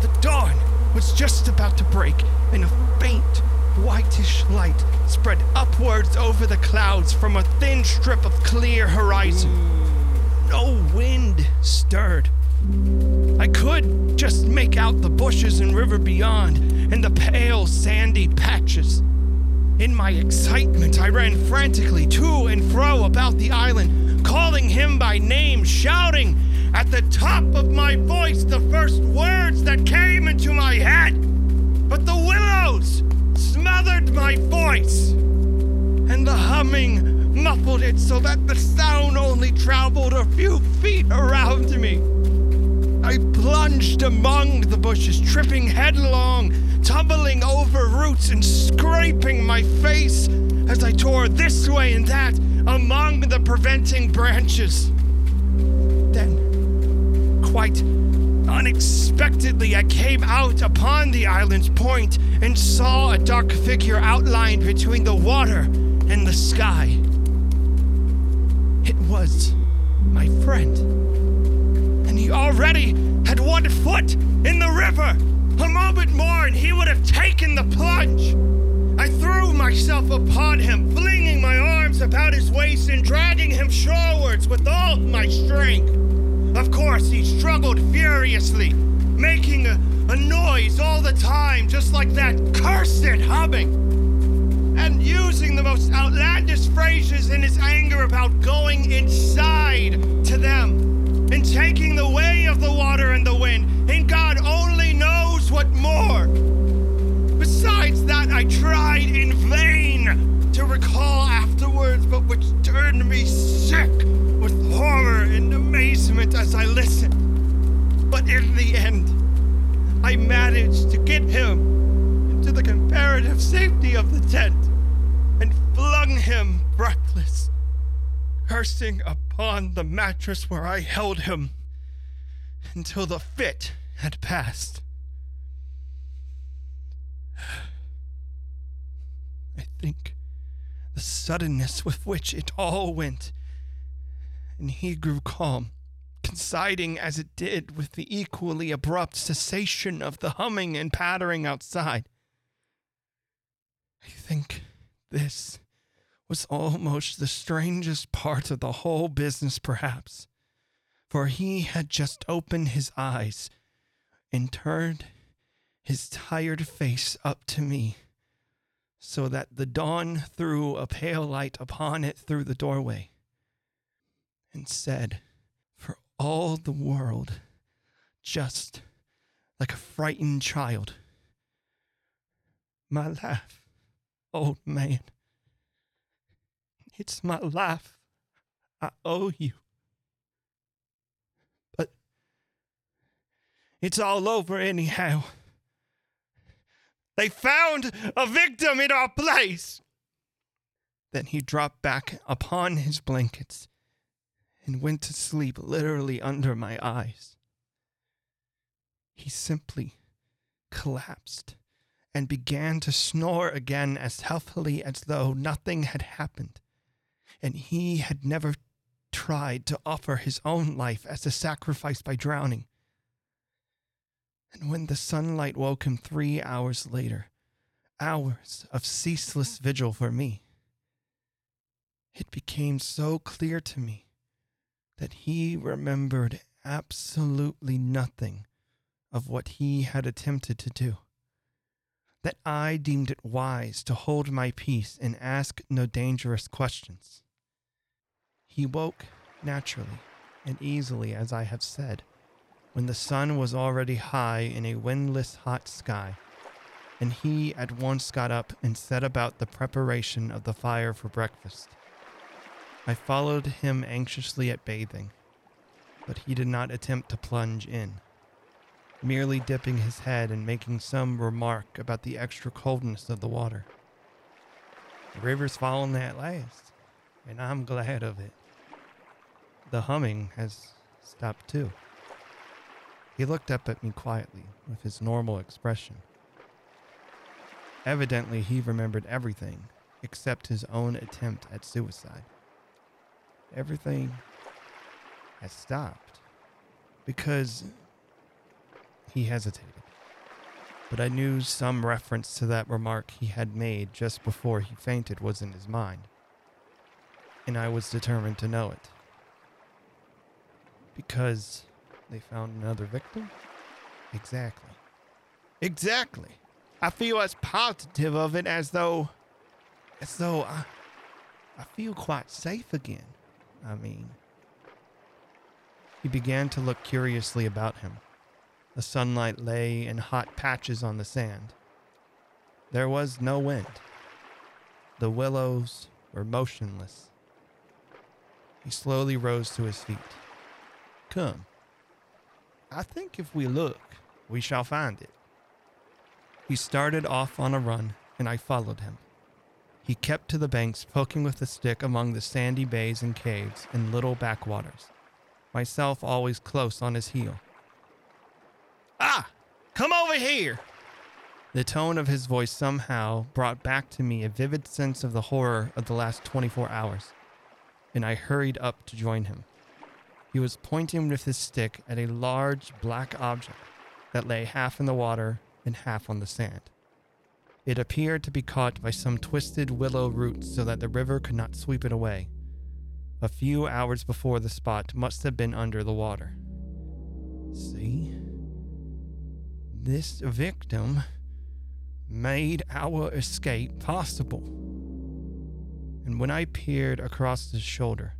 The dawn was just about to break, and a faint, whitish light spread upwards over the clouds from a thin strip of clear horizon. No wind stirred. I could just make out the bushes and river beyond and the pale sandy patches. In my excitement, I ran frantically to and fro about the island, calling him by name, shouting at the top of my voice the first words that came into my head. But the willows smothered my voice, and the humming muffled it so that the sound only traveled a few feet around me. I plunged among the bushes, tripping headlong, tumbling over roots, and scraping my face as I tore this way and that among the preventing branches. Then, quite unexpectedly, I came out upon the island's point and saw a dark figure outlined between the water and the sky. It was my friend already had one foot in the river. A moment more, and he would have taken the plunge. I threw myself upon him, flinging my arms about his waist and dragging him shorewards with all my strength. Of course, he struggled furiously, making a, a noise all the time, just like that cursed humming and using the most outlandish phrases in his anger about going inside to them and taking the way of the water and the wind, and God only knows what more. Besides that, I tried in vain to recall afterwards, but which turned me sick with horror and amazement as I listened. But in the end, I managed to get him into the comparative safety of the tent and flung him breathless cursing upon the mattress where I held him until the fit had passed. I think the suddenness with which it all went, and he grew calm, coinciding as it did with the equally abrupt cessation of the humming and pattering outside. I think this was almost the strangest part of the whole business, perhaps, for he had just opened his eyes and turned his tired face up to me so that the dawn threw a pale light upon it through the doorway, and said, for all the world, just like a frightened child, My life, old man. It's my life. I owe you. But it's all over anyhow. They found a victim in our place. Then he dropped back upon his blankets and went to sleep literally under my eyes. He simply collapsed and began to snore again as healthily as though nothing had happened, and he had never tried to offer his own life as a sacrifice by drowning. And when the sunlight woke him three hours later, hours of ceaseless vigil for me, it became so clear to me that he remembered absolutely nothing of what he had attempted to do. That I deemed it wise to hold my peace and ask no dangerous questions. He woke naturally and easily, as I have said when the sun was already high in a windless hot sky, and he at once got up and set about the preparation of the fire for breakfast. I followed him anxiously at bathing, but he did not attempt to plunge in, merely dipping his head and making some remark about the extra coldness of the water. The river's fallen at last, and I'm glad of it. The humming has stopped too. He looked up at me quietly with his normal expression. Evidently, he remembered everything except his own attempt at suicide. Everything has stopped because he hesitated. But I knew some reference to that remark he had made just before he fainted was in his mind, and I was determined to know it. Because they found another victim? Exactly. Exactly. I feel as positive of it as though. as though I. I feel quite safe again. I mean. He began to look curiously about him. The sunlight lay in hot patches on the sand. There was no wind. The willows were motionless. He slowly rose to his feet. Come, I think if we look, we shall find it. He started off on a run, and I followed him. He kept to the banks, poking with a stick among the sandy bays and caves and little backwaters, myself always close on his heel. Ah, come over here! The tone of his voice somehow brought back to me a vivid sense of the horror of the last 24 hours, and I hurried up to join him. He was pointing with his stick at a large black object that lay half in the water and half on the sand. It appeared to be caught by some twisted willow roots so that the river could not sweep it away. A few hours before the spot must have been under the water. See? This victim made our escape possible. And when I peered across his shoulder,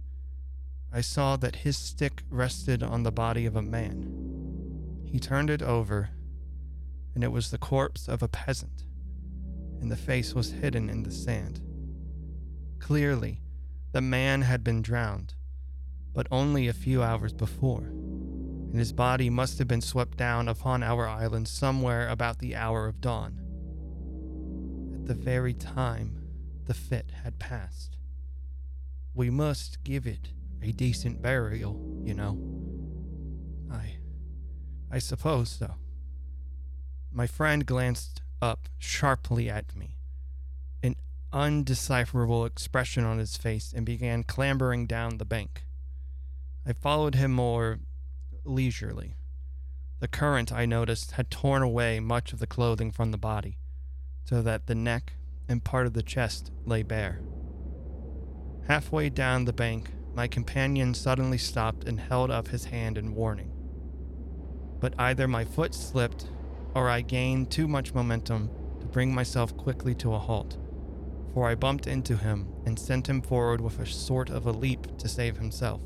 I saw that his stick rested on the body of a man. He turned it over, and it was the corpse of a peasant, and the face was hidden in the sand. Clearly, the man had been drowned, but only a few hours before, and his body must have been swept down upon our island somewhere about the hour of dawn, at the very time the fit had passed. We must give it a decent burial, you know. I. I suppose so. My friend glanced up sharply at me, an undecipherable expression on his face, and began clambering down the bank. I followed him more leisurely. The current, I noticed, had torn away much of the clothing from the body, so that the neck and part of the chest lay bare. Halfway down the bank, my companion suddenly stopped and held up his hand in warning. But either my foot slipped or I gained too much momentum to bring myself quickly to a halt, for I bumped into him and sent him forward with a sort of a leap to save himself.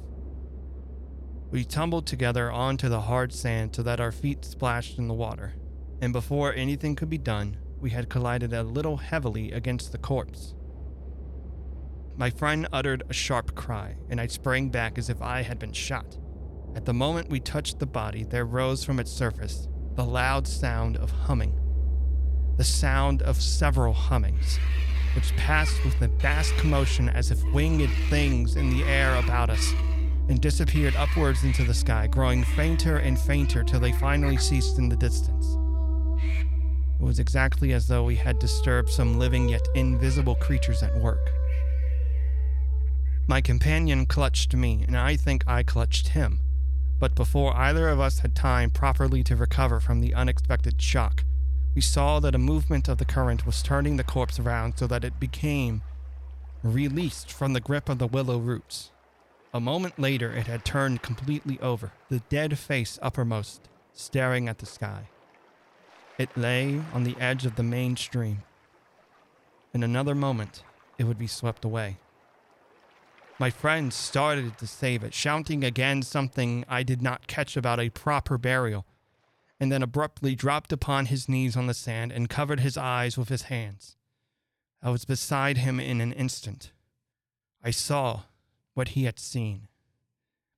We tumbled together onto the hard sand so that our feet splashed in the water, and before anything could be done, we had collided a little heavily against the corpse. My friend uttered a sharp cry, and I sprang back as if I had been shot. At the moment we touched the body, there rose from its surface the loud sound of humming. The sound of several hummings, which passed with a vast commotion as if winged things in the air about us, and disappeared upwards into the sky, growing fainter and fainter till they finally ceased in the distance. It was exactly as though we had disturbed some living yet invisible creatures at work. My companion clutched me, and I think I clutched him. But before either of us had time properly to recover from the unexpected shock, we saw that a movement of the current was turning the corpse around so that it became released from the grip of the willow roots. A moment later, it had turned completely over, the dead face uppermost, staring at the sky. It lay on the edge of the main stream. In another moment, it would be swept away. My friend started to save it, shouting again something I did not catch about a proper burial, and then abruptly dropped upon his knees on the sand and covered his eyes with his hands. I was beside him in an instant. I saw what he had seen.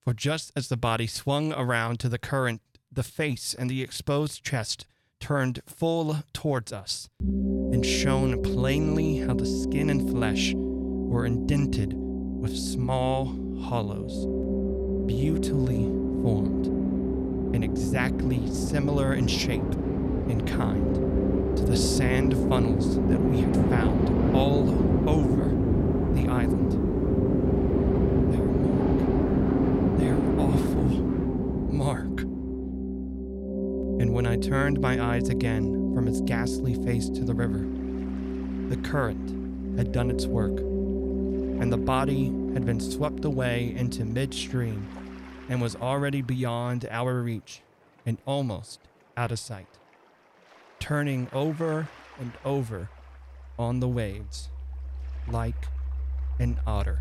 For just as the body swung around to the current, the face and the exposed chest turned full towards us and shone plainly how the skin and flesh were indented with small hollows, beautifully formed, and exactly similar in shape and kind to the sand funnels that we had found all over the island. Their mark, their awful mark. And when I turned my eyes again from its ghastly face to the river, the current had done its work and the body had been swept away into midstream and was already beyond our reach and almost out of sight, turning over and over on the waves like an otter.